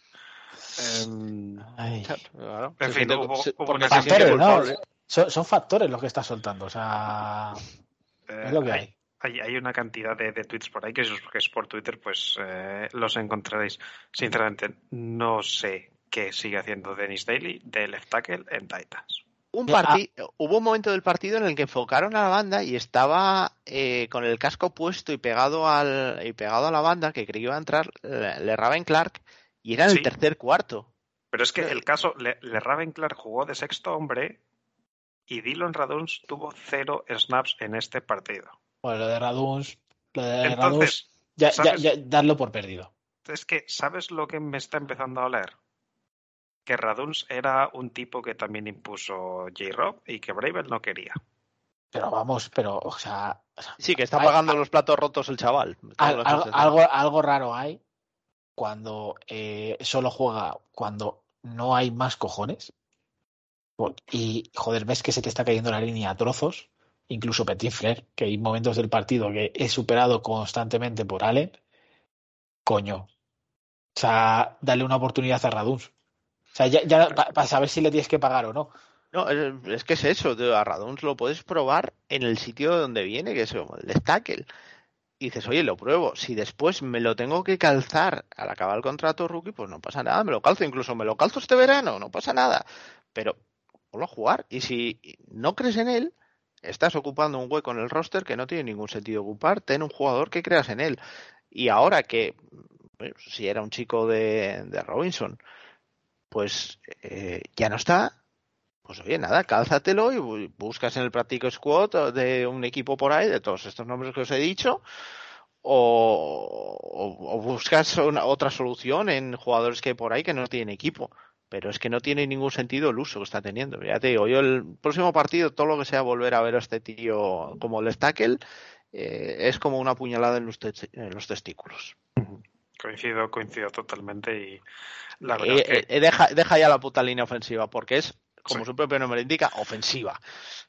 Em, Ay. Claro. En fin. Son, son factores los que está soltando. O sea, eh, es lo que hay, hay. hay, hay una cantidad de, de tweets por ahí que si os buscáis por Twitter, pues eh, los encontraréis. Sinceramente, no sé qué sigue haciendo Dennis Daly de left tackle en Titans. Un Ah. parti- Hubo un momento del partido en el que enfocaron a la banda y estaba eh, con el casco puesto y pegado al y pegado a la banda que creía que iba a entrar le, le Raven Clark y era en Sí. el tercer cuarto. Pero es que el caso, Le, Le Ravenclar jugó de sexto hombre y Dylan Raduns tuvo cero snaps en este partido. Bueno, lo de Raduns, lo de Raduns, Entonces, ya, ya, ¿sabes? ya darlo por perdido. es que, ¿sabes lo que me está empezando a oler? Que Raduns era un tipo que también impuso J-Rob y que Bravel no quería. Pero vamos, pero, o sea, Sí, que está Hay- pagando los platos rotos el chaval. al- algo, algo, raro hay cuando eh, solo juega cuando no hay más cojones. Y, joder, ves que se te está cayendo la línea a trozos. Incluso Petit Frere, que hay momentos del partido que es superado constantemente por Allen. Coño. O sea, dale una oportunidad a Raduns. O sea, ya, ya para saber si le tienes que pagar o no. No, es, que es eso, tío, a Raduns lo puedes probar en el sitio de donde viene, que es el tackle. Y dices, oye, lo pruebo. Si después me lo tengo que calzar al acabar el contrato rookie, pues no pasa nada, me lo calzo. Incluso me lo calzo este verano, no pasa nada. Pero ponlo a jugar. Y si no crees en él, estás ocupando un hueco en el roster que no tiene ningún sentido ocupar. Ten un jugador que creas en él. Y ahora que, si era un chico de, de Robinson, pues eh, ya no está, pues oye, nada, cálzatelo y bu- buscas en el Practice Squad de un equipo por ahí, de todos estos nombres que os he dicho, o, buscas una, otra solución en jugadores que hay por ahí que no tienen equipo. Pero es que no tiene ningún sentido el uso que está teniendo. Ya te digo, yo el próximo partido, todo lo que sea volver a ver a este tío como el tackle, eh, es como una puñalada en los, en los testículos. Coincido, coincido totalmente y la verdad Eh, que eh, deja, deja ya la puta línea ofensiva, porque es, como Sí. su propio nombre indica, ofensiva.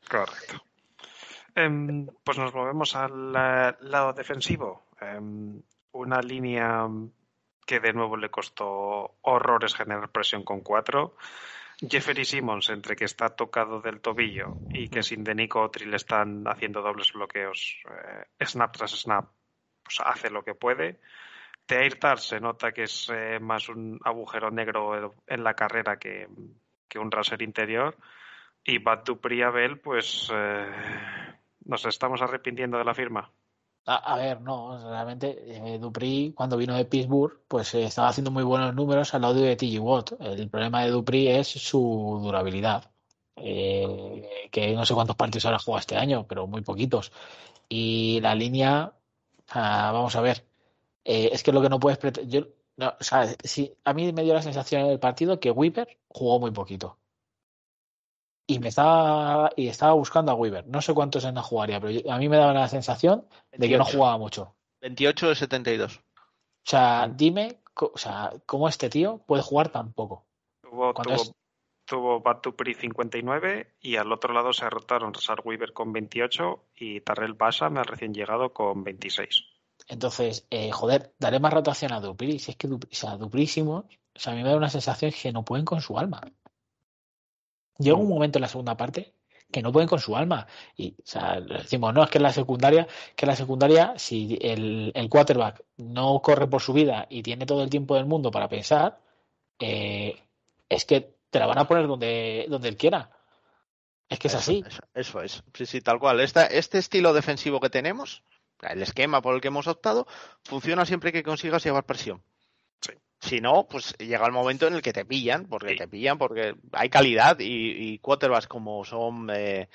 Correcto. Em, pues nos movemos al eh, lado defensivo. Em, una línea que de nuevo le costó horrores generar presión con cuatro. Jeffery Simmons, entre que está tocado del tobillo y que sin Denico Otri le están haciendo dobles bloqueos, eh, snap tras snap, pues hace lo que puede. Teir Tar se nota que es eh, más un agujero negro en la carrera que, que un raser interior. Y Bad Dupree Abel, pues eh, nos estamos arrepintiendo de la firma. A, ver, no, realmente eh, Dupri cuando vino de Pittsburgh pues estaba haciendo muy buenos números al lado de TG Watt. El problema de Dupri es su durabilidad. Que no sé cuántos partidos habrá jugado este año, pero muy poquitos. Y la línea, ah, vamos a ver, eh, es que lo que no puedes pretender. Yo, no, o sea, sí, a mí me dio la sensación en el partido que Weaver jugó muy poquito. Y me estaba, y estaba buscando a Weaver. No sé cuántos en la jugaría, pero yo- a mí me daba la sensación de que no 28. jugaba mucho. 28 de 72. O sea, dime, o sea, cómo este tío puede jugar tan poco. Tuvo, ¿Cuánto tuvo, es? tuvo Bad Dupree 59 y al otro lado se rotaron Rasar Weaver con 28 y Tarrell Basham, el recién llegado, con 26. Entonces, eh, joder, daré más rotación a Dupri. Si es que Dupri, o sea, Duprísimos, o sea, a mí me da una sensación que no pueden con su alma. Llega un momento en la segunda parte que no pueden con su alma. Y, o sea, decimos, no, es que en la secundaria, que en la secundaria, si el, el quarterback no corre por su vida y tiene todo el tiempo del mundo para pensar, eh, es que te la van a poner donde, donde él quiera. Es que es Eso, así. Eso, eso es. Sí, sí, tal cual. Esta, este estilo defensivo que tenemos, el esquema por el que hemos optado, funciona siempre que consigas llevar presión. Sí. Si no, pues llega el momento en el que te pillan, porque Sí. te pillan, porque hay calidad y, y quarterbacks como son eh,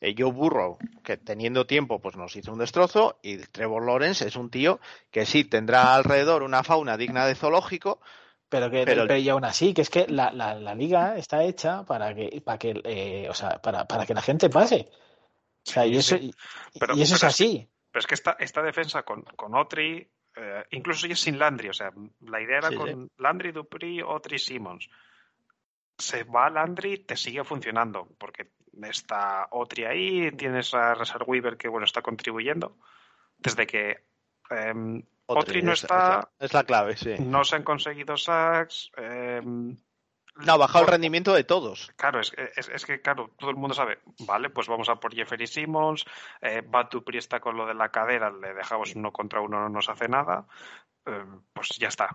eh, Joe Burrow, que teniendo tiempo pues nos hizo un destrozo, y Trevor Lawrence es un tío que sí tendrá alrededor una fauna digna de zoológico, Pero que Pero- pero y aún así, que es que la, la, la liga está hecha para que, para que eh, o sea, para, para que la gente pase. O sea, Sí, y eso, sí. Pero- y eso es así. Pero es que esta, esta defensa con, con Otri, eh, incluso ya sin Landry, o sea, la idea era Sí, con Landry, Dupree, Otri, Simmons. Se va Landry, te sigue funcionando, porque está Otri ahí, tienes a Resar Weaver que bueno está contribuyendo. Desde que em, Otri no es- está. Es la, es la clave, sí. no se han conseguido sacks. eh, No, ha bajado el rendimiento de todos. Claro, es, es, es que claro, todo el mundo sabe, vale, pues vamos a por Jeffery Simmons, eh, Batu Priesta con lo de la cadera, le dejamos uno contra uno, no nos hace nada, eh, pues ya está.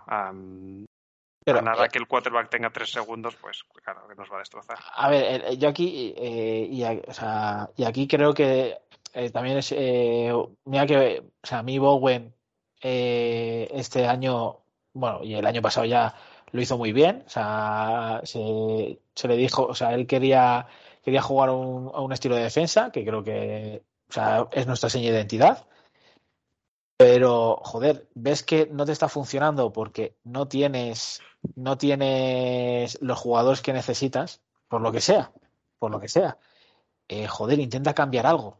Pero, a nada eh, que el quarterback tenga tres segundos, pues claro que nos va a destrozar. A ver, eh, yo aquí, eh, y, a- o sea, y aquí creo que eh, también es, eh, mira que, o sea, a mí Bowen eh, este año, bueno, y el año pasado ya lo hizo muy bien, o sea, se, le dijo, o sea, él quería, quería jugar a un estilo de defensa, que creo que, es nuestra seña de identidad. Pero, joder, ves que no te está funcionando porque no tienes, no tienes los jugadores que necesitas, por lo que sea, por lo que sea. Eh, joder, intenta cambiar algo.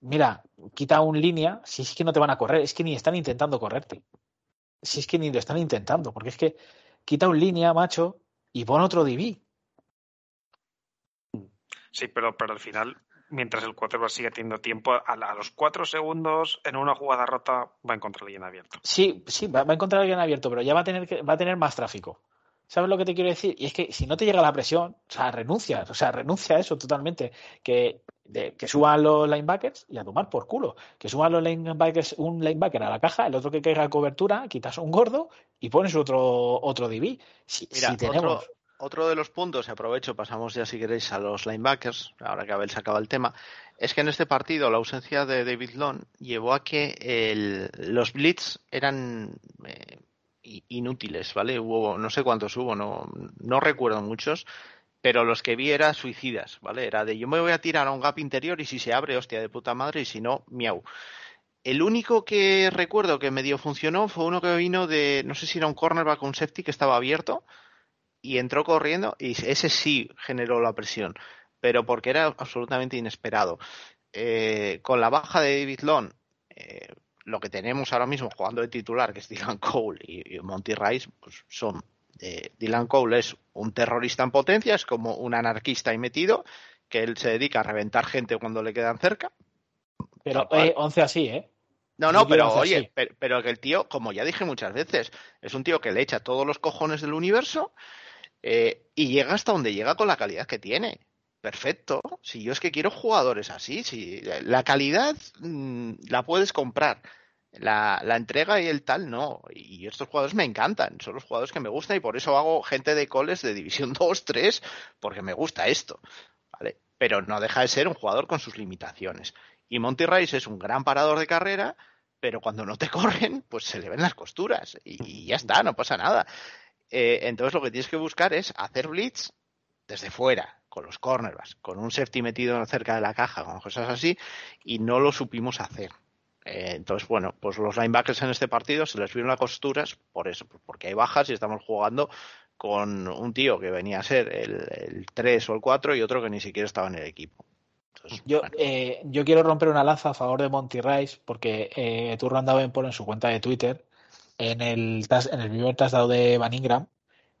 Mira, quita un línea, si es que no te van a correr, es que ni están intentando correrte. Si es que ni lo están intentando, porque es que quita un línea, macho, y pon otro DB. Sí, pero, pero al final, mientras el quarterback sigue teniendo tiempo, a, la- a los cuatro segundos en una jugada rota va a encontrar alguien abierto. Sí, sí, va, va a encontrar a alguien abierto, pero ya va a tener que, va a tener más tráfico. ¿Sabes lo que te quiero decir? Y es que si no te llega la presión, o sea, renuncias, o sea, renuncia a eso totalmente. Que, de- que suban los linebackers y a tomar por culo. Que suban los linebackers, un linebacker a la caja, el otro que caiga a cobertura, quitas un gordo y pones otro, otro DB. Si, Mira, si tenemos. otro, otro de los puntos, y aprovecho, pasamos ya si queréis a los linebackers, ahora que Abel sacaba el tema, es que en este partido la ausencia de David Long llevó a que el- los blitz eran eh, inútiles, ¿vale? Hubo, no sé cuántos hubo, no, no recuerdo muchos, pero los que vi eran suicidas, ¿vale? Era de yo me voy a tirar a un gap interior y si se abre, hostia de puta madre, y si no, miau. El único que recuerdo que medio funcionó fue uno que vino de, no sé si era un cornerback o un safety que estaba abierto y entró corriendo y ese sí generó la presión, pero porque era absolutamente inesperado. Eh, con la baja de David Long, eh, lo que tenemos ahora mismo jugando de titular, que es Dylan Cole y, y Monty Rice, pues son eh, Dylan Cole es un terrorista en potencia, es como un anarquista ahí metido, que él se dedica a reventar gente cuando le quedan cerca. Pero eh, 11 así, ¿eh? No, no, pero oye, pero, pero que el tío, como ya dije muchas veces, es un tío que le echa todos los cojones del universo eh, y llega hasta donde llega con la calidad que tiene. Perfecto. Si yo es que quiero jugadores así, si la calidad mm, la puedes comprar, la, entrega y el tal no. Y estos jugadores me encantan, son los jugadores que me gustan y por eso hago gente de coles de División <laughs> 2, 3, porque me gusta esto. ¿vale? Pero no deja de ser un jugador con sus limitaciones. Y Monty Rice es un gran parador de carrera, pero cuando no te <laughs> corren, pues se le ven las costuras y, y ya está, no pasa nada. Eh, entonces lo que tienes que buscar es hacer blitz desde fuera, con los cornerbacks, con un safety metido cerca de la caja, con cosas así, y no lo supimos hacer. Eh, entonces, bueno, pues los linebackers en este partido se les vieron las costuras por eso, porque hay bajas y estamos jugando con un tío que venía a ser el, el 3 o el 4 y otro que ni siquiera estaba en el equipo. Entonces, Yo, bueno, eh, yo quiero romper una lanza a favor de Monty Rice porque eh, Turran Davenport en su cuenta de Twitter, en el, en el primer touchdown de Van Ingram,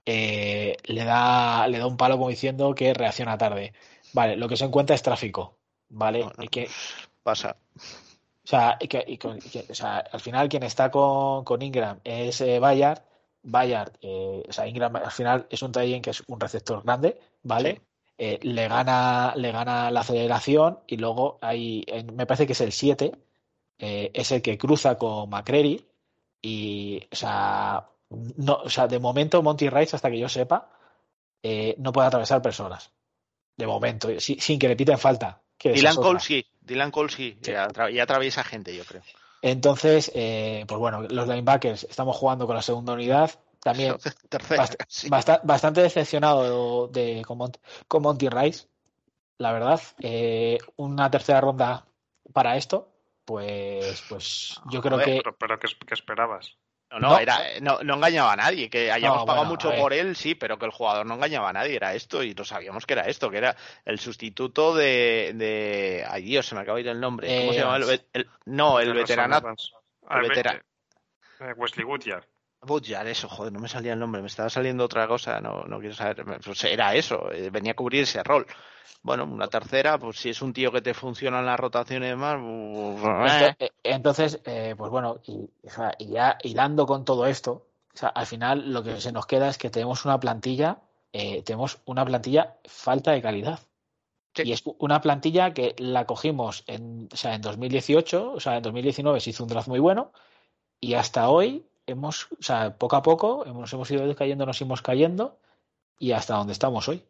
eh, le, da, le da un palo como diciendo que reacciona tarde. Vale, lo que se encuentra es tráfico. ¿Vale? bueno, Y que, pasa. o sea, y que- y con- que- o sea, al final quien está con, con Ingram es eh, Bayard. Bayard, eh, o sea, Ingram al final es un Tayen que es un receptor grande, ¿vale? Sí. Eh, le gana, le gana la aceleración y luego hay, me parece que es el 7, eh, es el que cruza con McCreary y, o sea, no, o sea, de momento Monty Rice, hasta que yo sepa, eh, no puede atravesar personas. De momento, si- sin que le piten falta. que Dylan. Cole sí, Dylan Cole sí, Sí. ya, atra- ya atraviesa gente, yo creo. Entonces, eh, pues bueno, los linebackers estamos jugando con la segunda unidad. También <laughs> Tercera, bast- sí. basta- bastante decepcionado de, con, Mont- con Monty Rice, la verdad. Eh, una tercera ronda para esto, pues, pues yo creo que Pero, pero ¿qué, qué esperabas? No, no, No. era, no, no engañaba a nadie, que hayamos No, pagado bueno, mucho por él, sí, pero que el jugador no engañaba a nadie, era esto, y lo sabíamos que era esto, que era el sustituto de, de... ay Dios, se me acaba de ir el nombre, ¿cómo Eh, se llama? El, el- no, el Evans. el Ah, ve- vetera- eh, Wesley Woodyard. Bodyguard, eso, joder, no me salía el nombre, me estaba saliendo otra cosa, no, no quiero saber. Pues era eso, eh, venía a cubrir ese rol. Bueno, una tercera, pues si es un tío que te funciona en la rotación y demás, pues, eh, Eh, Entonces, eh, pues bueno, y, y ya hilando con todo esto, o sea, al final lo que se nos queda es que tenemos una plantilla, eh, tenemos una plantilla falta de calidad. Sí. Y es una plantilla que la cogimos en, o sea, en 2018, o sea, en 2019 se hizo un draft muy bueno y hasta hoy hemos, o sea, poco a poco hemos, hemos ido cayendo, nos hemos cayendo y hasta donde estamos hoy.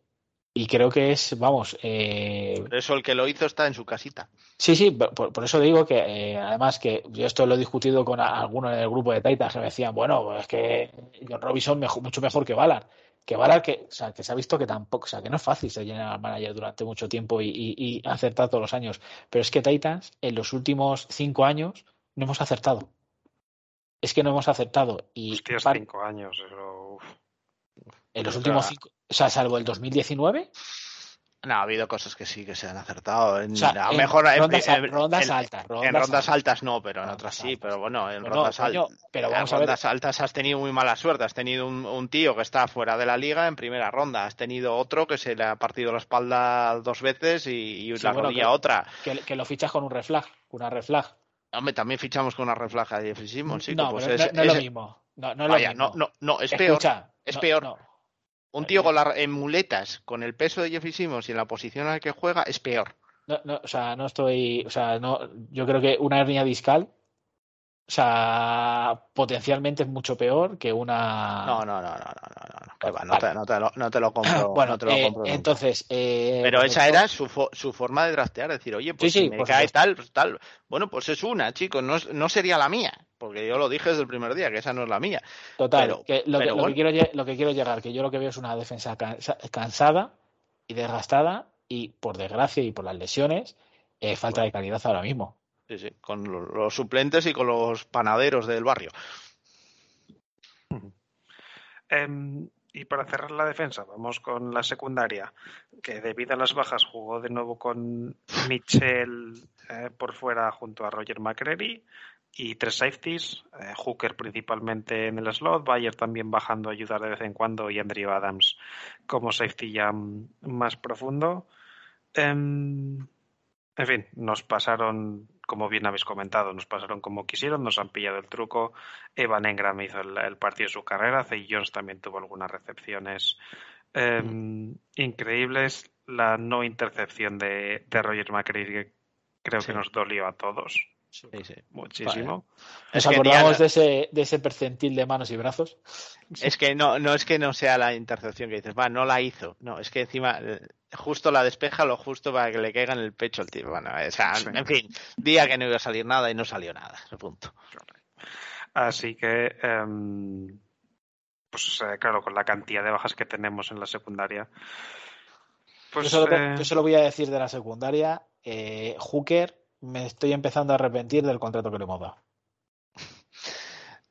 Y creo que es, vamos, eh, por eso el que lo hizo está en su casita. Sí, sí, por, por eso digo que eh, además que yo esto lo he discutido con algunos en el grupo de Titans que me decían, bueno, es que John Robinson mejo- mucho mejor que Ballard. Que Ballard, que, o sea, que se ha visto que tampoco, o sea, que no es fácil ser general manager durante mucho tiempo y, y, y acertar todos los años. Pero es que Titans en los últimos cinco años no hemos acertado. Es que no hemos acertado. Y Hostias, par- cinco años. En los O últimos cinco, o sea, salvo el 2019, No, ha habido cosas que sí que se han acertado. En, o sea, a lo en mejor en- rondas, en- rondas en- altas, en rondas altas. altas no, pero en otras sí, pero bueno, en rondas no, coño, pero en ver, rondas altas has tenido muy mala suerte. Has tenido un, un tío que está fuera de la liga en primera ronda. Has tenido otro que se le ha partido la espalda dos veces y, y Sí, la bueno, rodilla que- otra. que, que lo fichas con un reflag, una reflag. Hombre, también fichamos con una reflaja de Jeffrey Simmons, chico, no, pues pero es- no, no es es- lo mismo. No, no es Vaya, lo mismo. no, no, no, es peor. Es peor. no. Un tío con la, en muletas, con el peso de Jeffrey Simmons y en la posición en la que juega, es peor. No, no, o sea, no estoy, o sea, no, yo creo que una hernia discal, o sea, potencialmente es mucho peor que una. No, no, no, no, no, no, no, va, no, Vale. te, no, te lo, no te lo compro. <laughs> bueno, no te lo eh, compro entonces. eh, Pero pues esa esto- era su, fo- su forma de draftear, decir, oye, pues Sí, sí, si me por cae tal, pues tal. Bueno, pues es una, chicos, no, no sería la mía, porque yo lo dije desde el primer día, que esa no es la mía. Total, pero- que lo, pero que, lo, bueno. que quiero, lo que quiero llegar, que yo lo que veo es una defensa cansa- cansada y desgastada y, por desgracia y por las lesiones, eh, falta de calidad ahora mismo. Sí, sí, con lo- los suplentes y con los panaderos del barrio. <laughs> Em, y para cerrar la defensa, vamos con la secundaria, que debido a las bajas jugó de nuevo con Mitchell eh, por fuera junto a Roger McCreary y tres safeties, eh, Hooker principalmente en el slot, Bayer también bajando a ayudar de vez en cuando y Andrew Adams como safety ya más profundo. Em, en fin, nos pasaron, como bien habéis comentado, nos pasaron como quisieron, nos han pillado el truco. Evan Engram hizo el, el partido de su carrera, Zay Jones también tuvo algunas recepciones eh, increíbles. La no intercepción de, de Roger McCreary creo Sí. que nos dolió a todos Sí, sí. muchísimo. Es ¿Nos acordamos Diana- de, ese, de ese percentil de manos y brazos? Es que no, no es que no sea la intercepción que dices, va, no la hizo. No, es que encima eh, justo la despeja lo justo para que le caiga en el pecho el tío. Bueno, o sea, Sí. en fin, día que no iba a salir nada y no salió nada. ese punto. Así que, em, pues claro, con la cantidad de bajas que tenemos en la secundaria, pues yo, solo, eh, yo solo voy a decir de la secundaria, eh, Hooker, me estoy empezando a arrepentir del contrato que le hemos dado.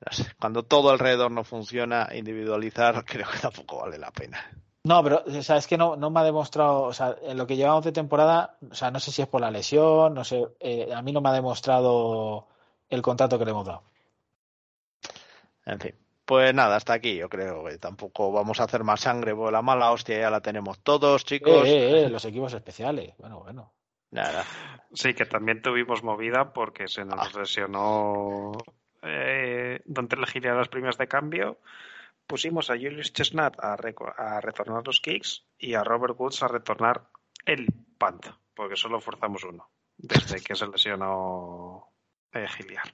No sé, cuando todo alrededor no funciona, individualizar <laughs> creo que tampoco vale la pena. No, pero o sea, es que no, no me ha demostrado, o sea, en lo que llevamos de temporada, o sea, no sé si es por la lesión, no sé, eh, a mí no me ha demostrado el contrato que le hemos dado. En fin. Pues nada, hasta aquí yo creo que tampoco vamos a hacer más sangre, porque la mala hostia ya la tenemos todos, chicos. eh, eh, los equipos especiales, bueno, bueno. Nada. sí que también tuvimos movida porque se nos Ah. lesionó eh, Don Legilia las primeras de cambio. Pusimos a Julius Chestnut a, a retornar los kicks y a Robert Woods a retornar el punt, porque solo forzamos uno desde que se lesionó eh, Giliar.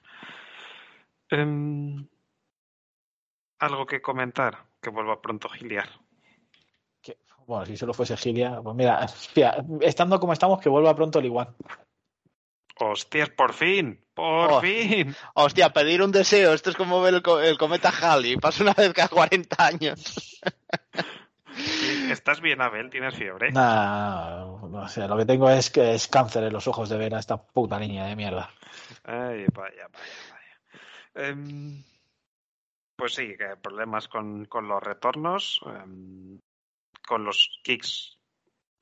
Em, ¿Algo que comentar? Que vuelva pronto Giliar. Bueno, si solo fuese Gilia, pues mira, estando como estamos, que vuelva pronto el igual. ¡Hostias, por fin! ¡Por Oh. fin! Hostia, pedir un deseo. Esto es como ver el, co- el cometa Halley. Pasa una vez cada 40 años. ¿Estás bien, Abel? ¿Tienes fiebre? Nah, no sé, lo que tengo es que es cáncer en los ojos de ver a esta puta niña de mierda. Ay, vaya, vaya, vaya. Em, pues sí, que problemas con, con los retornos, em, con los kicks,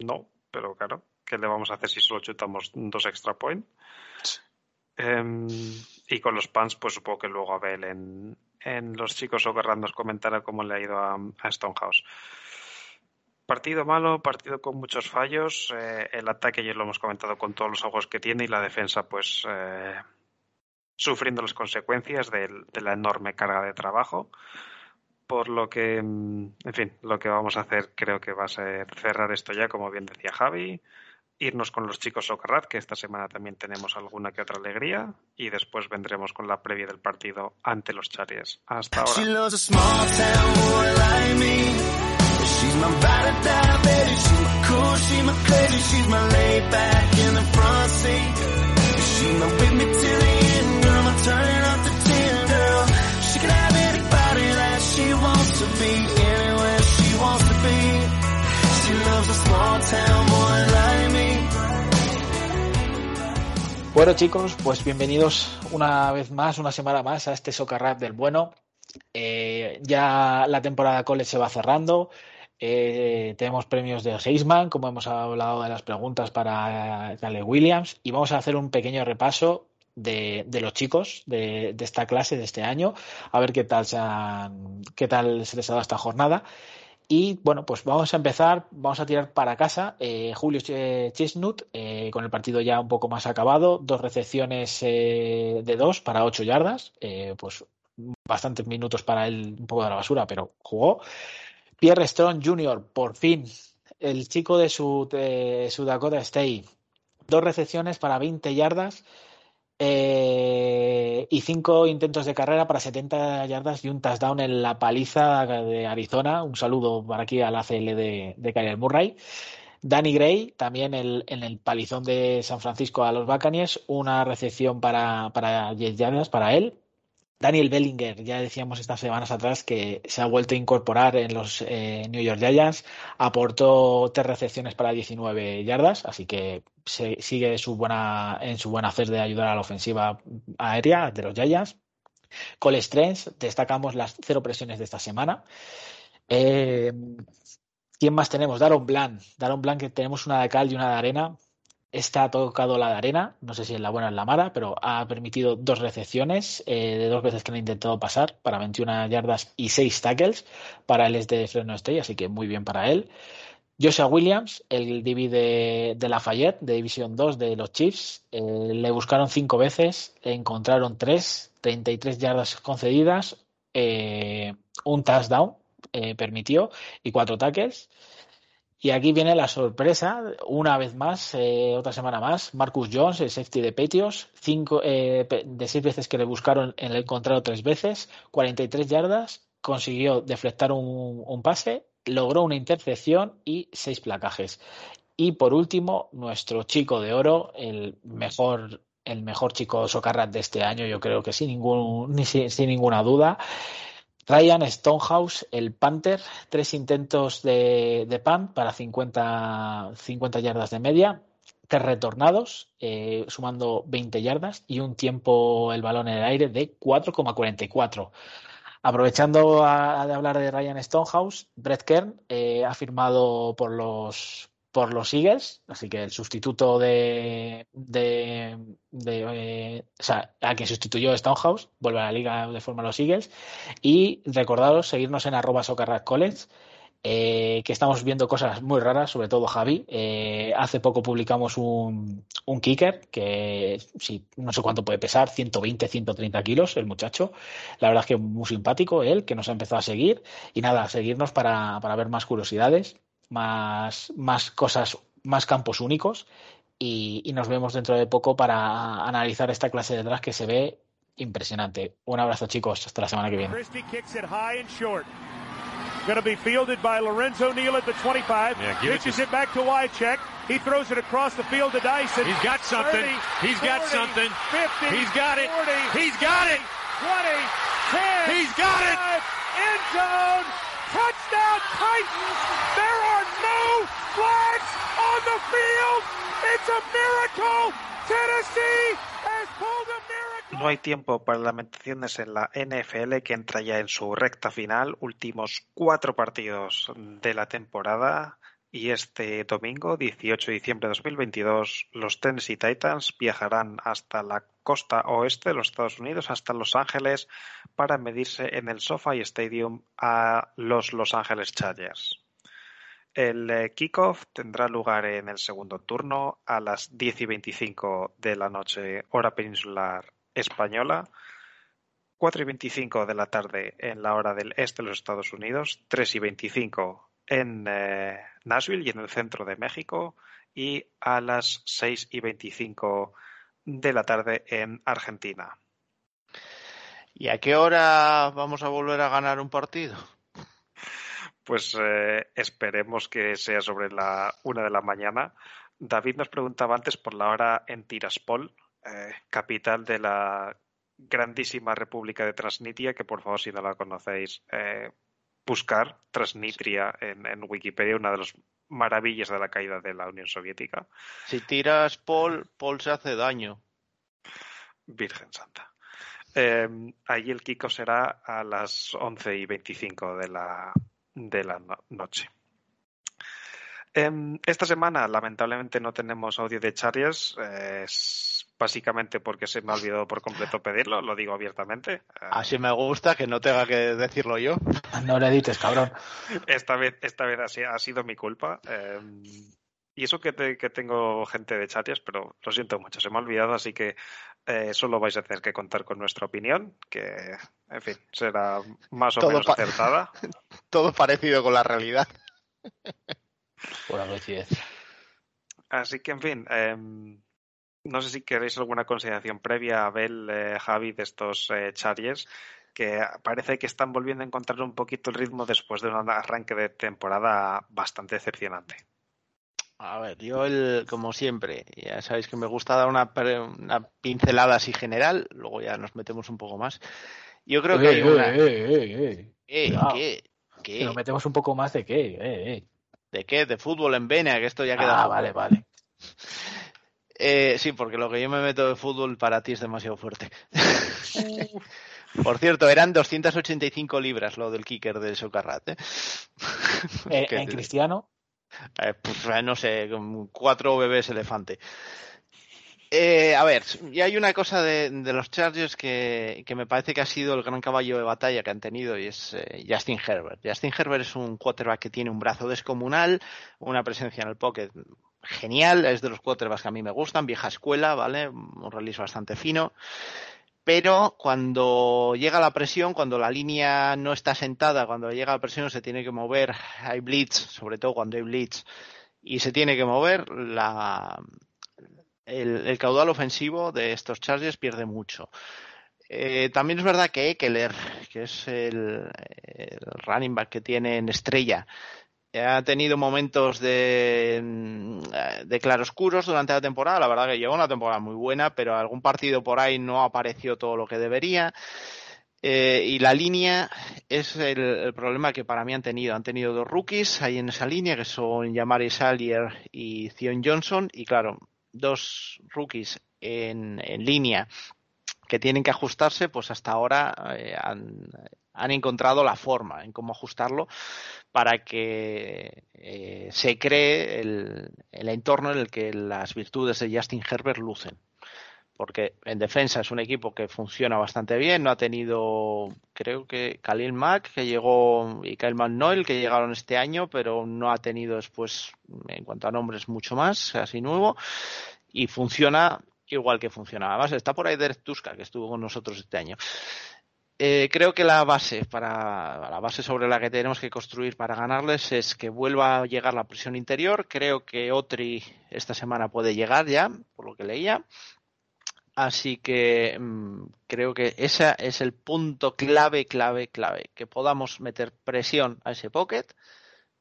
no, pero claro, ¿qué le vamos a hacer si solo chutamos dos extra point? Em, y con los pants, pues supongo que luego Abel en, en los chicos Soccer nos comentara cómo le ha ido a, a Stonehouse. Partido malo, partido con muchos fallos. eh, el ataque ya lo hemos comentado con todos los ojos que tiene y la defensa, pues, eh, sufriendo las consecuencias de, la enorme carga de trabajo. Por lo que, mm, en fin, lo que vamos a hacer creo que va a ser cerrar esto ya, como bien decía Javi, irnos con los chicos Socarrat, que esta semana también tenemos alguna que otra alegría, y después vendremos con la previa del partido ante los Chargers. Hasta ahora. Bueno chicos, pues bienvenidos una vez más, una semana más a este Soccer Rap del bueno. Eh, ya la temporada college se va cerrando. Eh, tenemos premios de Heisman, como hemos hablado de las preguntas para Caleb Williams, y vamos a hacer un pequeño repaso de, los chicos de, esta clase de este año, a ver qué tal se qué tal se les ha dado esta jornada. Y bueno, pues vamos a empezar, vamos a tirar para casa. Eh, Julio Ch- Chestnut, eh, con el partido ya un poco más acabado, dos recepciones eh, de dos para ocho yardas, pues bastantes minutos para él, un poco de la basura, pero jugó. Pierre Strong Jr., por fin, el chico de su, de su Dakota State, dos recepciones para 20 yardas eh, y cinco intentos de carrera para 70 yardas y un touchdown en la paliza de Arizona. Un saludo para aquí al ACL de, de Murray. Danny Gray, también el- en el palizón de San Francisco a los Buccaneers, una recepción para, para 10 yardas para él. Daniel Bellinger, ya decíamos estas semanas atrás que se ha vuelto a incorporar en los eh, New York Giants, aportó tres recepciones para 19 yardas, así que sigue su buena, en su buen hacer de ayudar a la ofensiva aérea de los Giants. Cole Strange, destacamos las cero presiones de esta semana. Eh, ¿Quién más tenemos? Daron Blanc. Daron Blanc, que tenemos una de cal y una de arena. Esta ha tocado la de arena, no sé si es la buena o la mala, pero ha permitido dos recepciones eh, de dos veces que han intentado pasar para 21 yardas y 6 tackles. Para él es de Fresno State, así que muy bien para él. Joshua Williams, el DB de, de Lafayette, de División 2 de los Chiefs, eh, le buscaron cinco veces, le encontraron tres, 33 yardas concedidas, eh, un touchdown permitió y cuatro tackles. Y aquí viene la sorpresa, una vez más, eh, otra semana más, Marcus Jones, el safety de Patriots, cinco, eh, de seis veces que le buscaron, le encontraron tres veces, 43 yardas, consiguió deflectar un, un pase, logró una intercepción y seis placajes. Y por último, nuestro chico de oro, el mejor, el mejor chico socarrat de este año, yo creo que sin, ningún, ni sin, sin ninguna duda. Ryan Stonehouse, el Panther, tres intentos de, pan para 50, 50 yardas de media, tres retornados, eh, sumando 20 yardas y un tiempo el balón en el aire de 4,44. Aprovechando a, de hablar de Ryan Stonehouse, Brett Kern eh, ha firmado por los por los Eagles, así que el sustituto de, de, o sea, a quien sustituyó Stonehouse, vuelve a la liga de forma los Eagles. Y recordaros seguirnos en arroba eh, que estamos viendo cosas muy raras, sobre todo Javi. Eh, hace poco publicamos un, un kicker que sí, no sé cuánto puede pesar, 120, 130 kilos el muchacho. La verdad es que muy simpático él, que nos ha empezado a seguir. Y nada, seguirnos para, para ver más curiosidades, más, más cosas, más campos únicos. Y, y nos vemos dentro de poco para analizar esta clase de draft que se ve impresionante. Un abrazo chicos, hasta la semana que viene. Christie kicks it high and short. Going to be fielded by Lorenzo Neal at the 25. Yeah, give it Pitches to- it, back to Wycheck. He throws it across the field to Dyson. He's got something. 30, He's got 40, something. 50, He's got it. 40, He's got it. 20, 10. He's got it. five, End zone. Touchdown Titans. There on the field. It's a miracle. Tennessee has a miracle. No hay tiempo para lamentaciones en la NFL que entra ya en su recta final, últimos cuatro partidos de la temporada. Y este domingo, 18 de diciembre de 2022, los Tennessee Titans viajarán hasta la costa oeste de los Estados Unidos, hasta Los Ángeles, para medirse en el SoFi Stadium a los Los Ángeles Chargers. El eh, kickoff tendrá lugar en el segundo turno a las 10 y 25 de la noche, hora peninsular española, 4 y 25 de la tarde en la hora del este de los Estados Unidos, 3 y 25 en eh, Nashville y en el centro de México, y a las 6 y 25 de la tarde en Argentina. ¿Y a qué hora vamos a volver a ganar un partido? Pues eh, esperemos que sea sobre la una de la mañana. David nos preguntaba antes por la hora en Tiraspol, eh, capital de la grandísima República de Transnistria, que por favor, si no la conocéis, eh, buscar Transnistria en, en Wikipedia, una de las maravillas de la caída de la Unión Soviética. Si tiras Paul, Paul se hace daño. Virgen Santa. Eh, ahí el Kiko será a las 11 y 25 de la, de la no- noche. Em, esta semana, lamentablemente, no tenemos audio de Chargers. eh, es básicamente porque se me ha olvidado por completo pedirlo, lo digo abiertamente. Eh, Así me gusta que no tenga que decirlo yo. No le edites, cabrón. esta vez, esta vez ha sido mi culpa. eh, y eso que, te- que tengo gente de Chargers, pero lo siento mucho, se me ha olvidado, así que eh, solo vais a tener que contar con nuestra opinión, que, en fin, será más o Todo menos pa- acertada. <laughs> Todo parecido con la realidad. <laughs> Pura coincidencia. Así que, en fin, em, no sé si queréis alguna consideración previa, Abel, eh, Javi, de estos eh, Chargers, que parece que están volviendo a encontrar un poquito el ritmo después de un arranque de temporada bastante decepcionante. A ver, yo el, como siempre, ya sabéis que me gusta dar una, pre- una pincelada así general, luego ya nos metemos un poco más. Yo creo que hay Eh, una... eh, eh, eh, eh. Eh. ¿Qué? Que ¿Qué? nos metemos un poco más de qué. Eh, eh. ¿De qué? ¿De fútbol en Vena? Que esto ya queda... Ah, vale, vale. <laughs> Eh, sí, porque lo que yo me meto de fútbol para ti es demasiado fuerte. <laughs> Por cierto, eran 285 libras lo del kicker del Socarrat. ¿eh? <laughs> Eh, en cristiano, Eh, eh, no sé, cuatro bebés elefante. Eh, a ver, y hay una cosa de, de los Chargers que, que me parece que ha sido el gran caballo de batalla que han tenido y es eh, Justin Herbert. Justin Herbert es un quarterback que tiene un brazo descomunal, una presencia en el pocket genial, es de los quarterbacks que a mí me gustan, vieja escuela, ¿vale? Un release bastante fino. Pero cuando llega la presión, cuando la línea no está sentada, cuando llega la presión se tiene que mover, hay blitz, sobre todo cuando hay blitz, y se tiene que mover, la, el, caudal ofensivo de estos Chargers pierde mucho. Eh, también es verdad que Eckler, que es el running back que tiene en estrella, ha tenido momentos de, mm, de claroscuros durante la temporada. La verdad que llevó una temporada muy buena, pero algún partido por ahí no apareció todo lo que debería. Eh, y la línea es el, el problema que para mí han tenido. Han tenido dos rookies ahí en esa línea, que son Yamari Salier y Zion Johnson. Y claro, dos rookies en, en línea que tienen que ajustarse, pues hasta ahora eh, han, han encontrado la forma en cómo ajustarlo para que eh, se cree el, entorno en el que las virtudes de Justin Herbert lucen. Porque en defensa es un equipo que funciona bastante bien, no ha tenido, creo que Khalil Mack, que llegó, y Kyle McNoyle, que llegaron este año, pero no ha tenido después, en cuanto a nombres, mucho más, así nuevo, y funciona igual que funcionaba. Además, está por ahí Derek Tuska, que estuvo con nosotros este año. Eh, creo que la base para la base sobre la que tenemos que construir para ganarles es que vuelva a llegar la presión interior. Creo que Otri esta semana puede llegar ya, por lo que leía. Así que mmm, creo que ese es el punto clave, clave, clave. Que podamos meter presión a ese pocket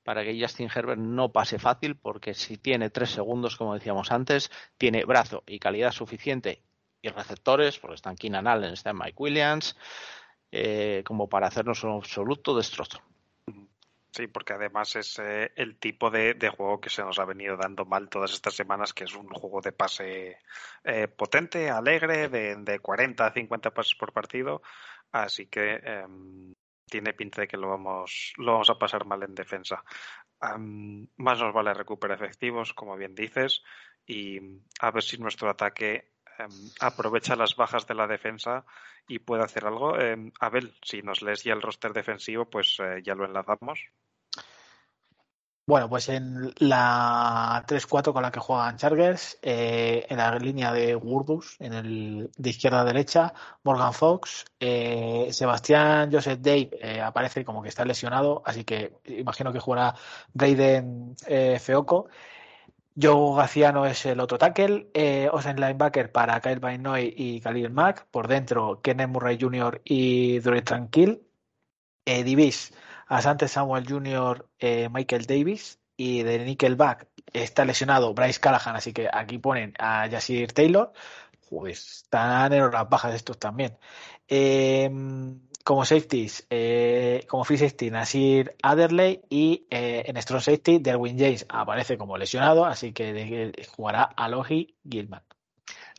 para que Justin Herbert no pase fácil, porque si tiene tres segundos, como decíamos antes, tiene brazo y calidad suficiente y receptores, porque están Keenan Allen, está Mike Williams, eh, como para hacernos un absoluto destrozo. Sí, porque además es eh, el tipo de, juego que se nos ha venido dando mal todas estas semanas, que es un juego de pase eh, potente, alegre, de, de, 40 a 50 pases por partido. Así que eh, tiene pinta de que lo vamos, lo vamos a pasar mal en defensa. más nos vale recuperar efectivos, como bien dices, y a ver si nuestro ataque em, aprovecha las bajas de la defensa y puede hacer algo. Em, Abel, si nos lees ya el roster defensivo, pues eh, ya lo enlazamos. Bueno, pues en la 3-4 con la que juegan Chargers, eh, en la línea de Wurdus, en el de izquierda a derecha, Morgan Fox, eh, Sebastián Joseph Dave aparece como que está lesionado, así que imagino que jugará Braden Feoco. Joe Gaciano es el otro tackle, eh, Osen linebacker para Kyle Bainoy y Khalil Mack, por dentro Kenneth Murray Jr. y Dre Tranquil, eh, Divis Asante Samuel Jr., eh, Michael Davis y de Nickelback está lesionado Bryce Callahan, así que aquí ponen a Yasir Taylor. Pues están en las bajas estos también. Eh, como safeties, eh, como free safety, Nasir Adderley y eh, en strong safety, Derwin James aparece como lesionado, así que jugará Alohi Gilman.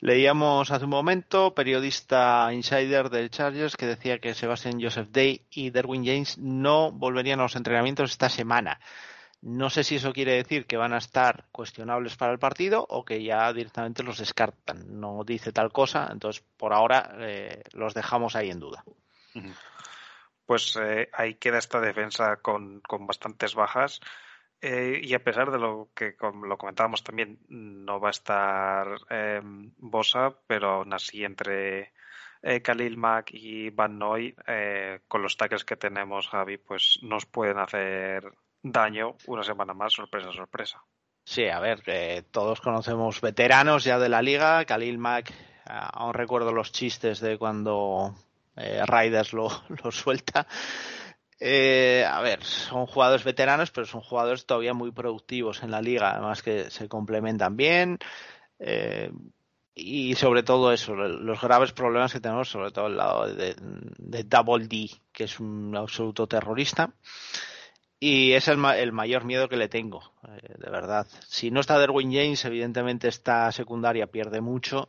Leíamos hace un momento, periodista insider del Chargers, que decía que Sebastian Joseph Day y Derwin James no volverían a los entrenamientos esta semana. No sé si eso quiere decir que van a estar cuestionables para el partido o que ya directamente los descartan. No dice tal cosa, entonces por ahora eh, los dejamos ahí en duda. Pues eh, ahí queda esta defensa con, con bastantes bajas. Eh, y a pesar de lo que como lo comentábamos también, no va a estar eh, Bosa, pero aún así entre eh, Khalil Mack y Van Noy, eh, con los tackles que tenemos, Javi, pues nos pueden hacer daño una semana más, sorpresa, sorpresa. Sí, a ver, todos conocemos veteranos ya de la liga. Khalil Mack, ah, aún recuerdo los chistes de cuando eh, lo, <laughs> lo suelta. Eh, a ver, son jugadores veteranos, pero son jugadores todavía muy productivos en la liga, además que se complementan bien. eh, y sobre todo eso, los graves problemas que tenemos, sobre todo el lado de, de Double D, que es un absoluto terrorista. Y es el, ma- el mayor miedo que le tengo, eh, de verdad. Si no está Derwin James, evidentemente esta secundaria pierde mucho.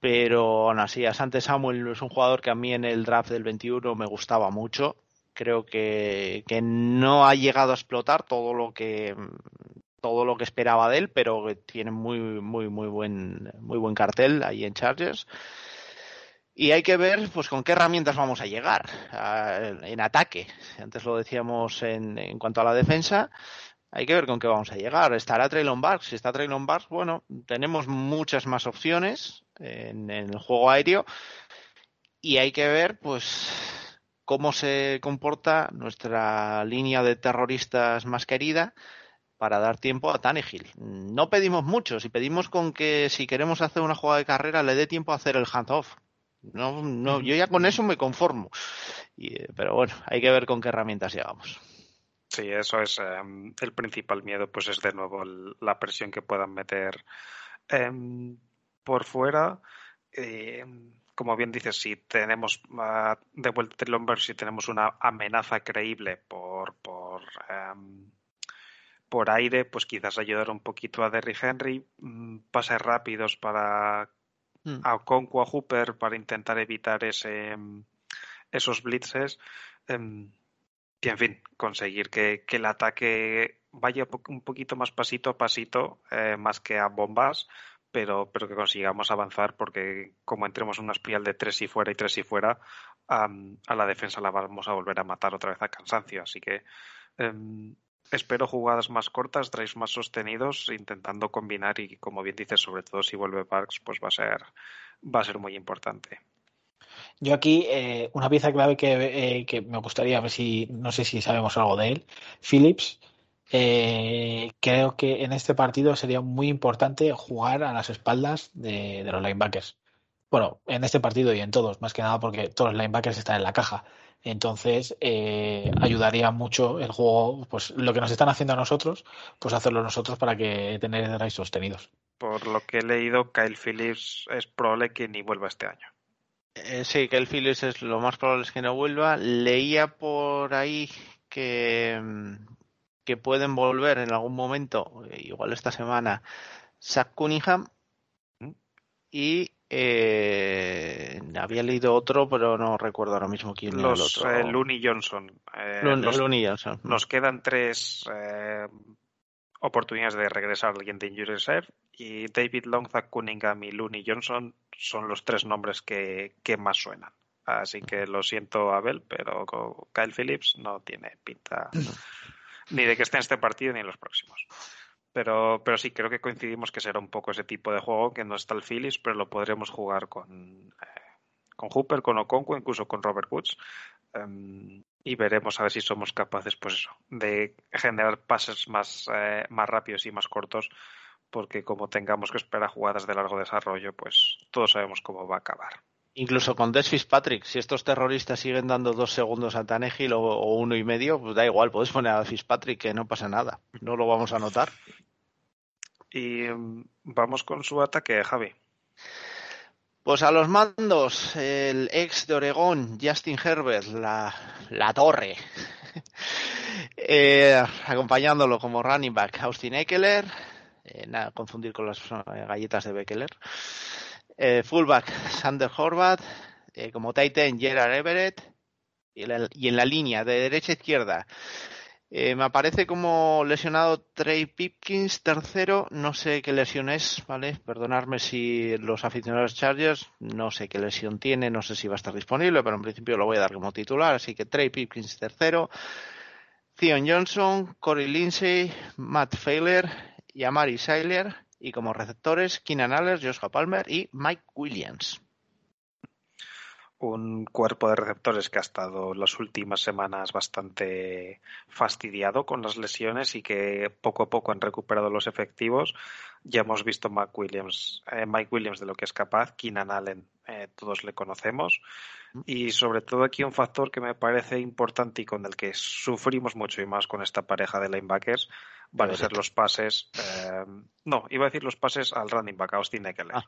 Pero aún así, Asante Samuel es un jugador que a mí en el draft del 21 me gustaba mucho. Creo que, que no ha llegado a explotar todo lo que todo lo que esperaba de él, pero tiene muy muy muy buen muy buen cartel ahí en Chargers. Y hay que ver pues con qué herramientas vamos a llegar en ataque. Antes lo decíamos en, en cuanto a la defensa. Hay que ver con qué vamos a llegar. ¿Estará Traylon Barks? Si está Traylon Barks, bueno, tenemos muchas más opciones en, en el juego aéreo. Y hay que ver, pues, cómo se comporta nuestra línea de terroristas más querida para dar tiempo a Tannehill. No pedimos mucho, si pedimos con que si queremos hacer una jugada de carrera le dé tiempo a hacer el handoff. No, no, yo ya con eso me conformo. Y, eh, pero bueno, hay que ver con qué herramientas llegamos. Sí, eso es em, el principal miedo, pues es de nuevo el- la presión que puedan meter em, por fuera. Em, como bien dices, si tenemos ah, de vuelta a Lombard, si tenemos una amenaza creíble por, por, em, por aire, pues quizás ayudar un poquito a Derrick Henry, mm, pases rápidos para Mm. a Okonkwo, a Hooper, para intentar evitar ese, em, esos blitzes. em, y en fin, conseguir que, que el ataque vaya un poquito más pasito a pasito, eh, más que a bombas, pero, pero que consigamos avanzar porque como entremos en una espiral de tres y fuera y tres y fuera, a la defensa la vamos a volver a matar otra vez a cansancio. Así que em, espero jugadas más cortas, drives más sostenidos, intentando combinar y como bien dices, sobre todo si vuelve Parks, pues va a ser, va a ser muy importante. Yo aquí, eh, una pieza clave que, eh, que me gustaría ver si, no sé si sabemos algo de él, Phillips, eh, creo que en este partido sería muy importante jugar a las espaldas de, de los linebackers. Bueno, en este partido y en todos, más que nada porque todos los linebackers están en la caja. Entonces, eh, ayudaría mucho el juego, pues lo que nos están haciendo a nosotros, pues hacerlo nosotros para que tener drives sostenidos. Por lo que he leído, Kyle Phillips es probable que ni vuelva este año. Eh, sí, el Phillips es lo más probable es que no vuelva. Leía por ahí que, mm, que pueden volver en algún momento, eh, igual esta semana, Zach Cunningham y eh, había leído otro, pero no recuerdo ahora mismo quién era el Los otro. eh, Looney Johnson. eh, Lun- nos, Looney Johnson. nos quedan tres eh, oportunidades de regresar al Injury Reserve y David Long, Zach Cunningham y Looney Johnson son los tres nombres que, que más suenan. Así que lo siento, Abel, pero Kyle Phillips no tiene pinta ni de que esté en este partido ni en los próximos. Pero, pero sí, creo que coincidimos que será un poco ese tipo de juego que no está el Phillips, pero lo podremos jugar con, eh, con Hooper, con Okonkwo, incluso con Robert Woods. Em, y veremos a ver si somos capaces, pues eso, de generar pases más, eh, más rápidos y más cortos, porque como tengamos que esperar jugadas de largo desarrollo, pues todos sabemos cómo va a acabar. Incluso con Des Fitzpatrick, si estos terroristas siguen dando dos segundos a Tannehill o, o uno y medio, pues da igual, puedes poner a Fitzpatrick que no pasa nada, no lo vamos a notar. Y em, vamos con su ataque, Javi. Pues a los mandos, el ex de Oregón, Justin Herbert, la, la torre. <laughs> Eh, acompañándolo como running back, Austin Eckler, eh, nada, confundir con las eh, galletas de Beckler. Eh, fullback, <laughs> Sander Horvath, eh, como tight end, Gerard Everett, y en, la, y en la línea de derecha a izquierda, eh, me aparece como lesionado Trey Pipkins, tercero. No sé qué lesión es, ¿vale? Perdonadme si los aficionados Chargers, no sé qué lesión tiene, no sé si va a estar disponible, pero en principio lo voy a dar como titular. Así que Trey Pipkins, tercero. Theon Johnson, Corey Lindsey, Matt Failer y Amari Seiler. Y como receptores, Keenan Allen, Joshua Palmer y Mike Williams. Un cuerpo de receptores que ha estado las últimas semanas bastante fastidiado con las lesiones y que poco a poco han recuperado los efectivos. Ya hemos visto Mike Williams, eh, Mike Williams de lo que es capaz, Keenan Allen, eh, todos le conocemos. Y sobre todo aquí un factor que me parece importante y con el que sufrimos mucho y más con esta pareja de linebackers van a ser los pases. eh, no, iba a decir los pases al running back, a Austin Eckler. Ah.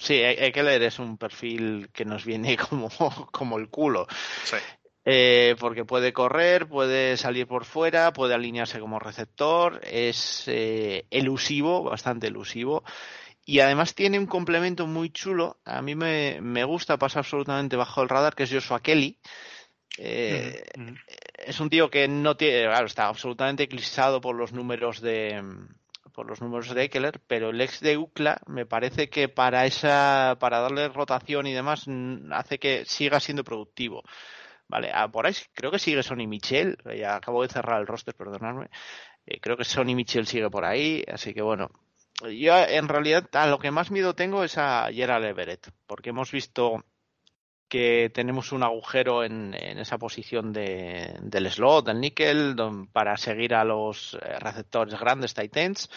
Sí, Eckler es un perfil que nos viene <laughs> como, como el culo. Sí. Eh, porque puede correr, puede salir por fuera, puede alinearse como receptor, es eh, elusivo, bastante elusivo. Y además tiene un complemento muy chulo. A mí me, me gusta, pasa absolutamente bajo el radar, que es Joshua Kelly. Eh, es un tío que no tiene, claro, está absolutamente eclipsado por los números de por los números de Eckler, pero el ex de UCLA me parece que para esa, para darle rotación y demás, hace que siga siendo productivo. Vale, ah, por ahí creo que sigue Sonny Michel, ya acabo de cerrar el roster, perdonadme. Eh, creo que Sonny Michel sigue por ahí, así que bueno. Yo en realidad a lo que más miedo tengo es a Gerald Everett, porque hemos visto que tenemos un agujero en, esa posición de, del slot, del níquel, para seguir a los eh, receptores grandes, tight ends,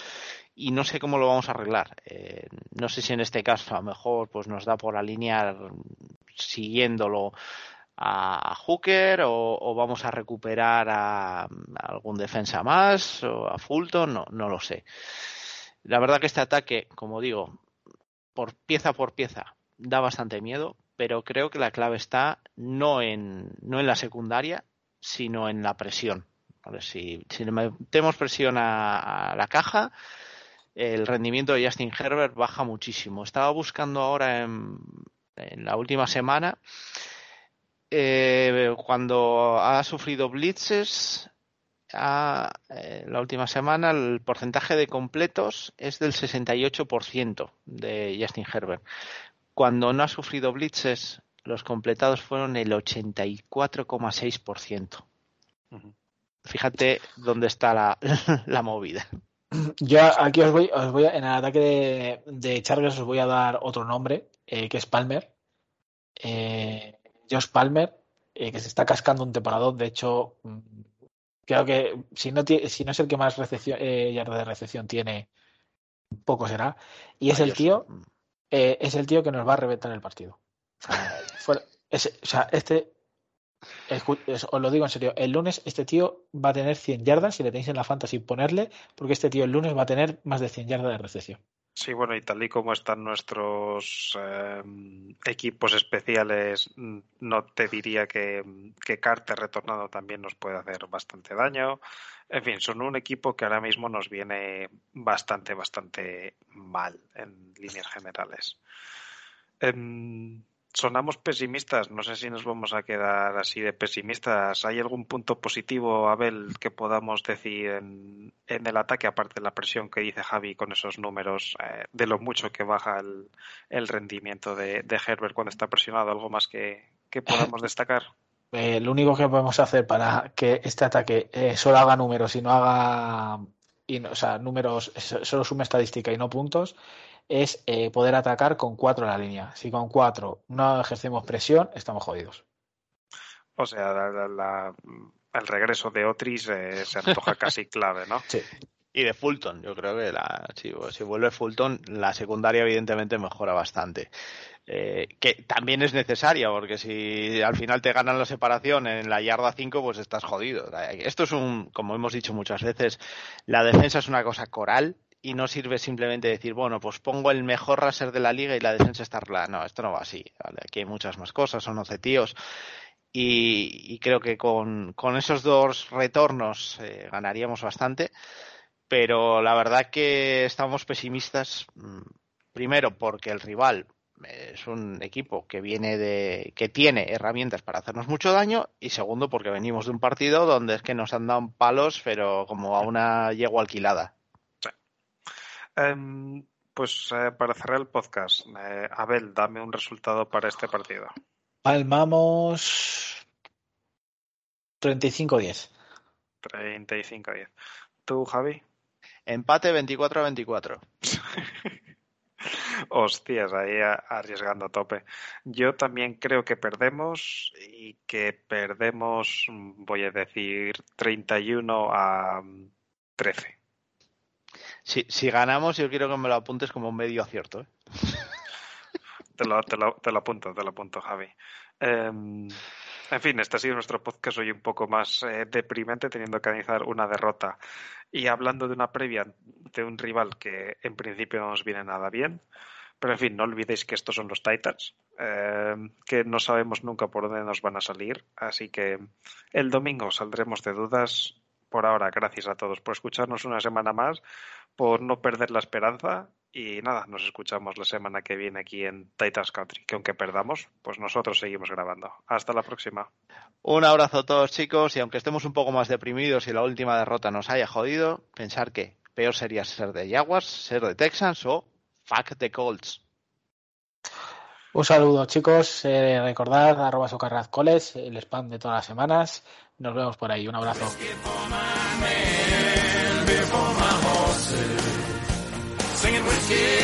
y no sé cómo lo vamos a arreglar. Eh, no sé si en este caso a lo mejor pues nos da por alinear siguiéndolo a, Hooker o, o vamos a recuperar a, a algún defensa más o a Fulton, no, no lo sé. La verdad que este ataque, como digo, por pieza por pieza, da bastante miedo, pero creo que la clave está no en, no en la secundaria, sino en la presión. Si, si le metemos presión a, a la caja, el rendimiento de Justin Herbert baja muchísimo. Estaba buscando ahora en, la última semana, eh, cuando ha sufrido blitzes, ha- eh, la última semana el porcentaje de completos es del 68% de Justin Herbert. Cuando no ha sufrido blitzes, los completados fueron el 84,6%. Ujú. Fíjate dónde está la, <laughs> la movida. Yo aquí os voy, os voy a- en el ataque de, de Chargers os voy a dar otro nombre, eh, que es Palmer. Eh, Josh Palmer, eh, que se está cascando un temporador. De hecho, mm, creo que si no, si no es el que más recepción, eh, yarda de recepción tiene, poco será. Y es el tío, eh, es el tío que nos va a reventar el partido. O sea, este, os lo digo en serio, el lunes este tío va a tener 100 yardas, si le tenéis en la fantasy ponerle, porque este tío el lunes va a tener más de 100 yardas de recepción. Sí, bueno, y tal y como están nuestros eh, equipos especiales, mm, no te diría que, que Carter retornado también nos puede hacer bastante daño. En fin, son un equipo que ahora mismo nos viene bastante, bastante mal en líneas generales. Em, sonamos pesimistas, no sé si nos vamos a quedar así de pesimistas. ¿Hay algún punto positivo, Abel, que podamos decir en, en el ataque, aparte de la presión que dice Javi con esos números, eh, de lo mucho que baja el, el rendimiento de, de Herbert cuando está presionado? ¿Algo más que, que podamos <laughs> destacar? Eh, lo único que podemos hacer para que este ataque eh, solo haga números y no haga, y no- o sea, números, so- solo sume estadística y no puntos, es eh, poder atacar con cuatro en la línea. Si con cuatro no ejercemos presión, estamos jodidos. O sea, la- la- la- el regreso de Otris eh, se antoja casi <laughs> clave, ¿no? Sí. Y de Fulton, yo creo que la, si, si vuelve Fulton, la secundaria evidentemente mejora bastante. Eh, que también es necesaria, porque si al final te ganan la separación en la yarda 5, pues estás jodido. Esto es un, como hemos dicho muchas veces, la defensa es una cosa coral y no sirve simplemente decir, bueno, pues pongo el mejor raser de la liga y la defensa está arreglada. No, esto no va así. ¿vale? Aquí hay muchas más cosas, son 11 tíos. Y, creo que con, con esos dos retornos eh, ganaríamos bastante pero la verdad que estamos pesimistas mm, primero porque el rival es un equipo que viene de que tiene herramientas para hacernos mucho daño y segundo porque venimos de un partido donde es que nos han dado palos pero como a una yegua alquilada Em, pues eh, para cerrar el podcast, eh, Abel, dame un resultado para este partido. Palmamos 35-10. 35-10. ¿Tú, Javi? empate 24 a 24 <laughs> Hostias, ahí arriesgando a tope. Yo también creo que perdemos y que perdemos, voy a decir, 31 a mm, 13. Si, si ganamos yo quiero que me lo apuntes como un medio acierto ¿eh? <laughs> Te lo, te lo- te lo apunto, te lo apunto, Javi. Em, en fin, este ha sido nuestro podcast hoy un poco más eh, deprimente, teniendo que analizar una derrota y hablando de una previa de un rival que en principio no nos viene nada bien. Pero en fin, no olvidéis que estos son los Titans, em, que no sabemos nunca por dónde nos van a salir. Así que el domingo saldremos de dudas. Por ahora, gracias a todos por escucharnos una semana más, por no perder la esperanza. Y nada, nos escuchamos la semana que viene aquí en Titans Country, que aunque perdamos, pues nosotros seguimos grabando. Hasta la próxima. un abrazo a todos chicos y aunque estemos un poco más deprimidos y la última derrota nos haya jodido pensar que peor sería ser de Jaguars ser de Texans o fuck the Colts Un saludo, chicos. Eh, recordad, arroba socarrazcoles, el spam de todas las semanas. Nos vemos por ahí. Un abrazo. my man before my horses, singing whiskey.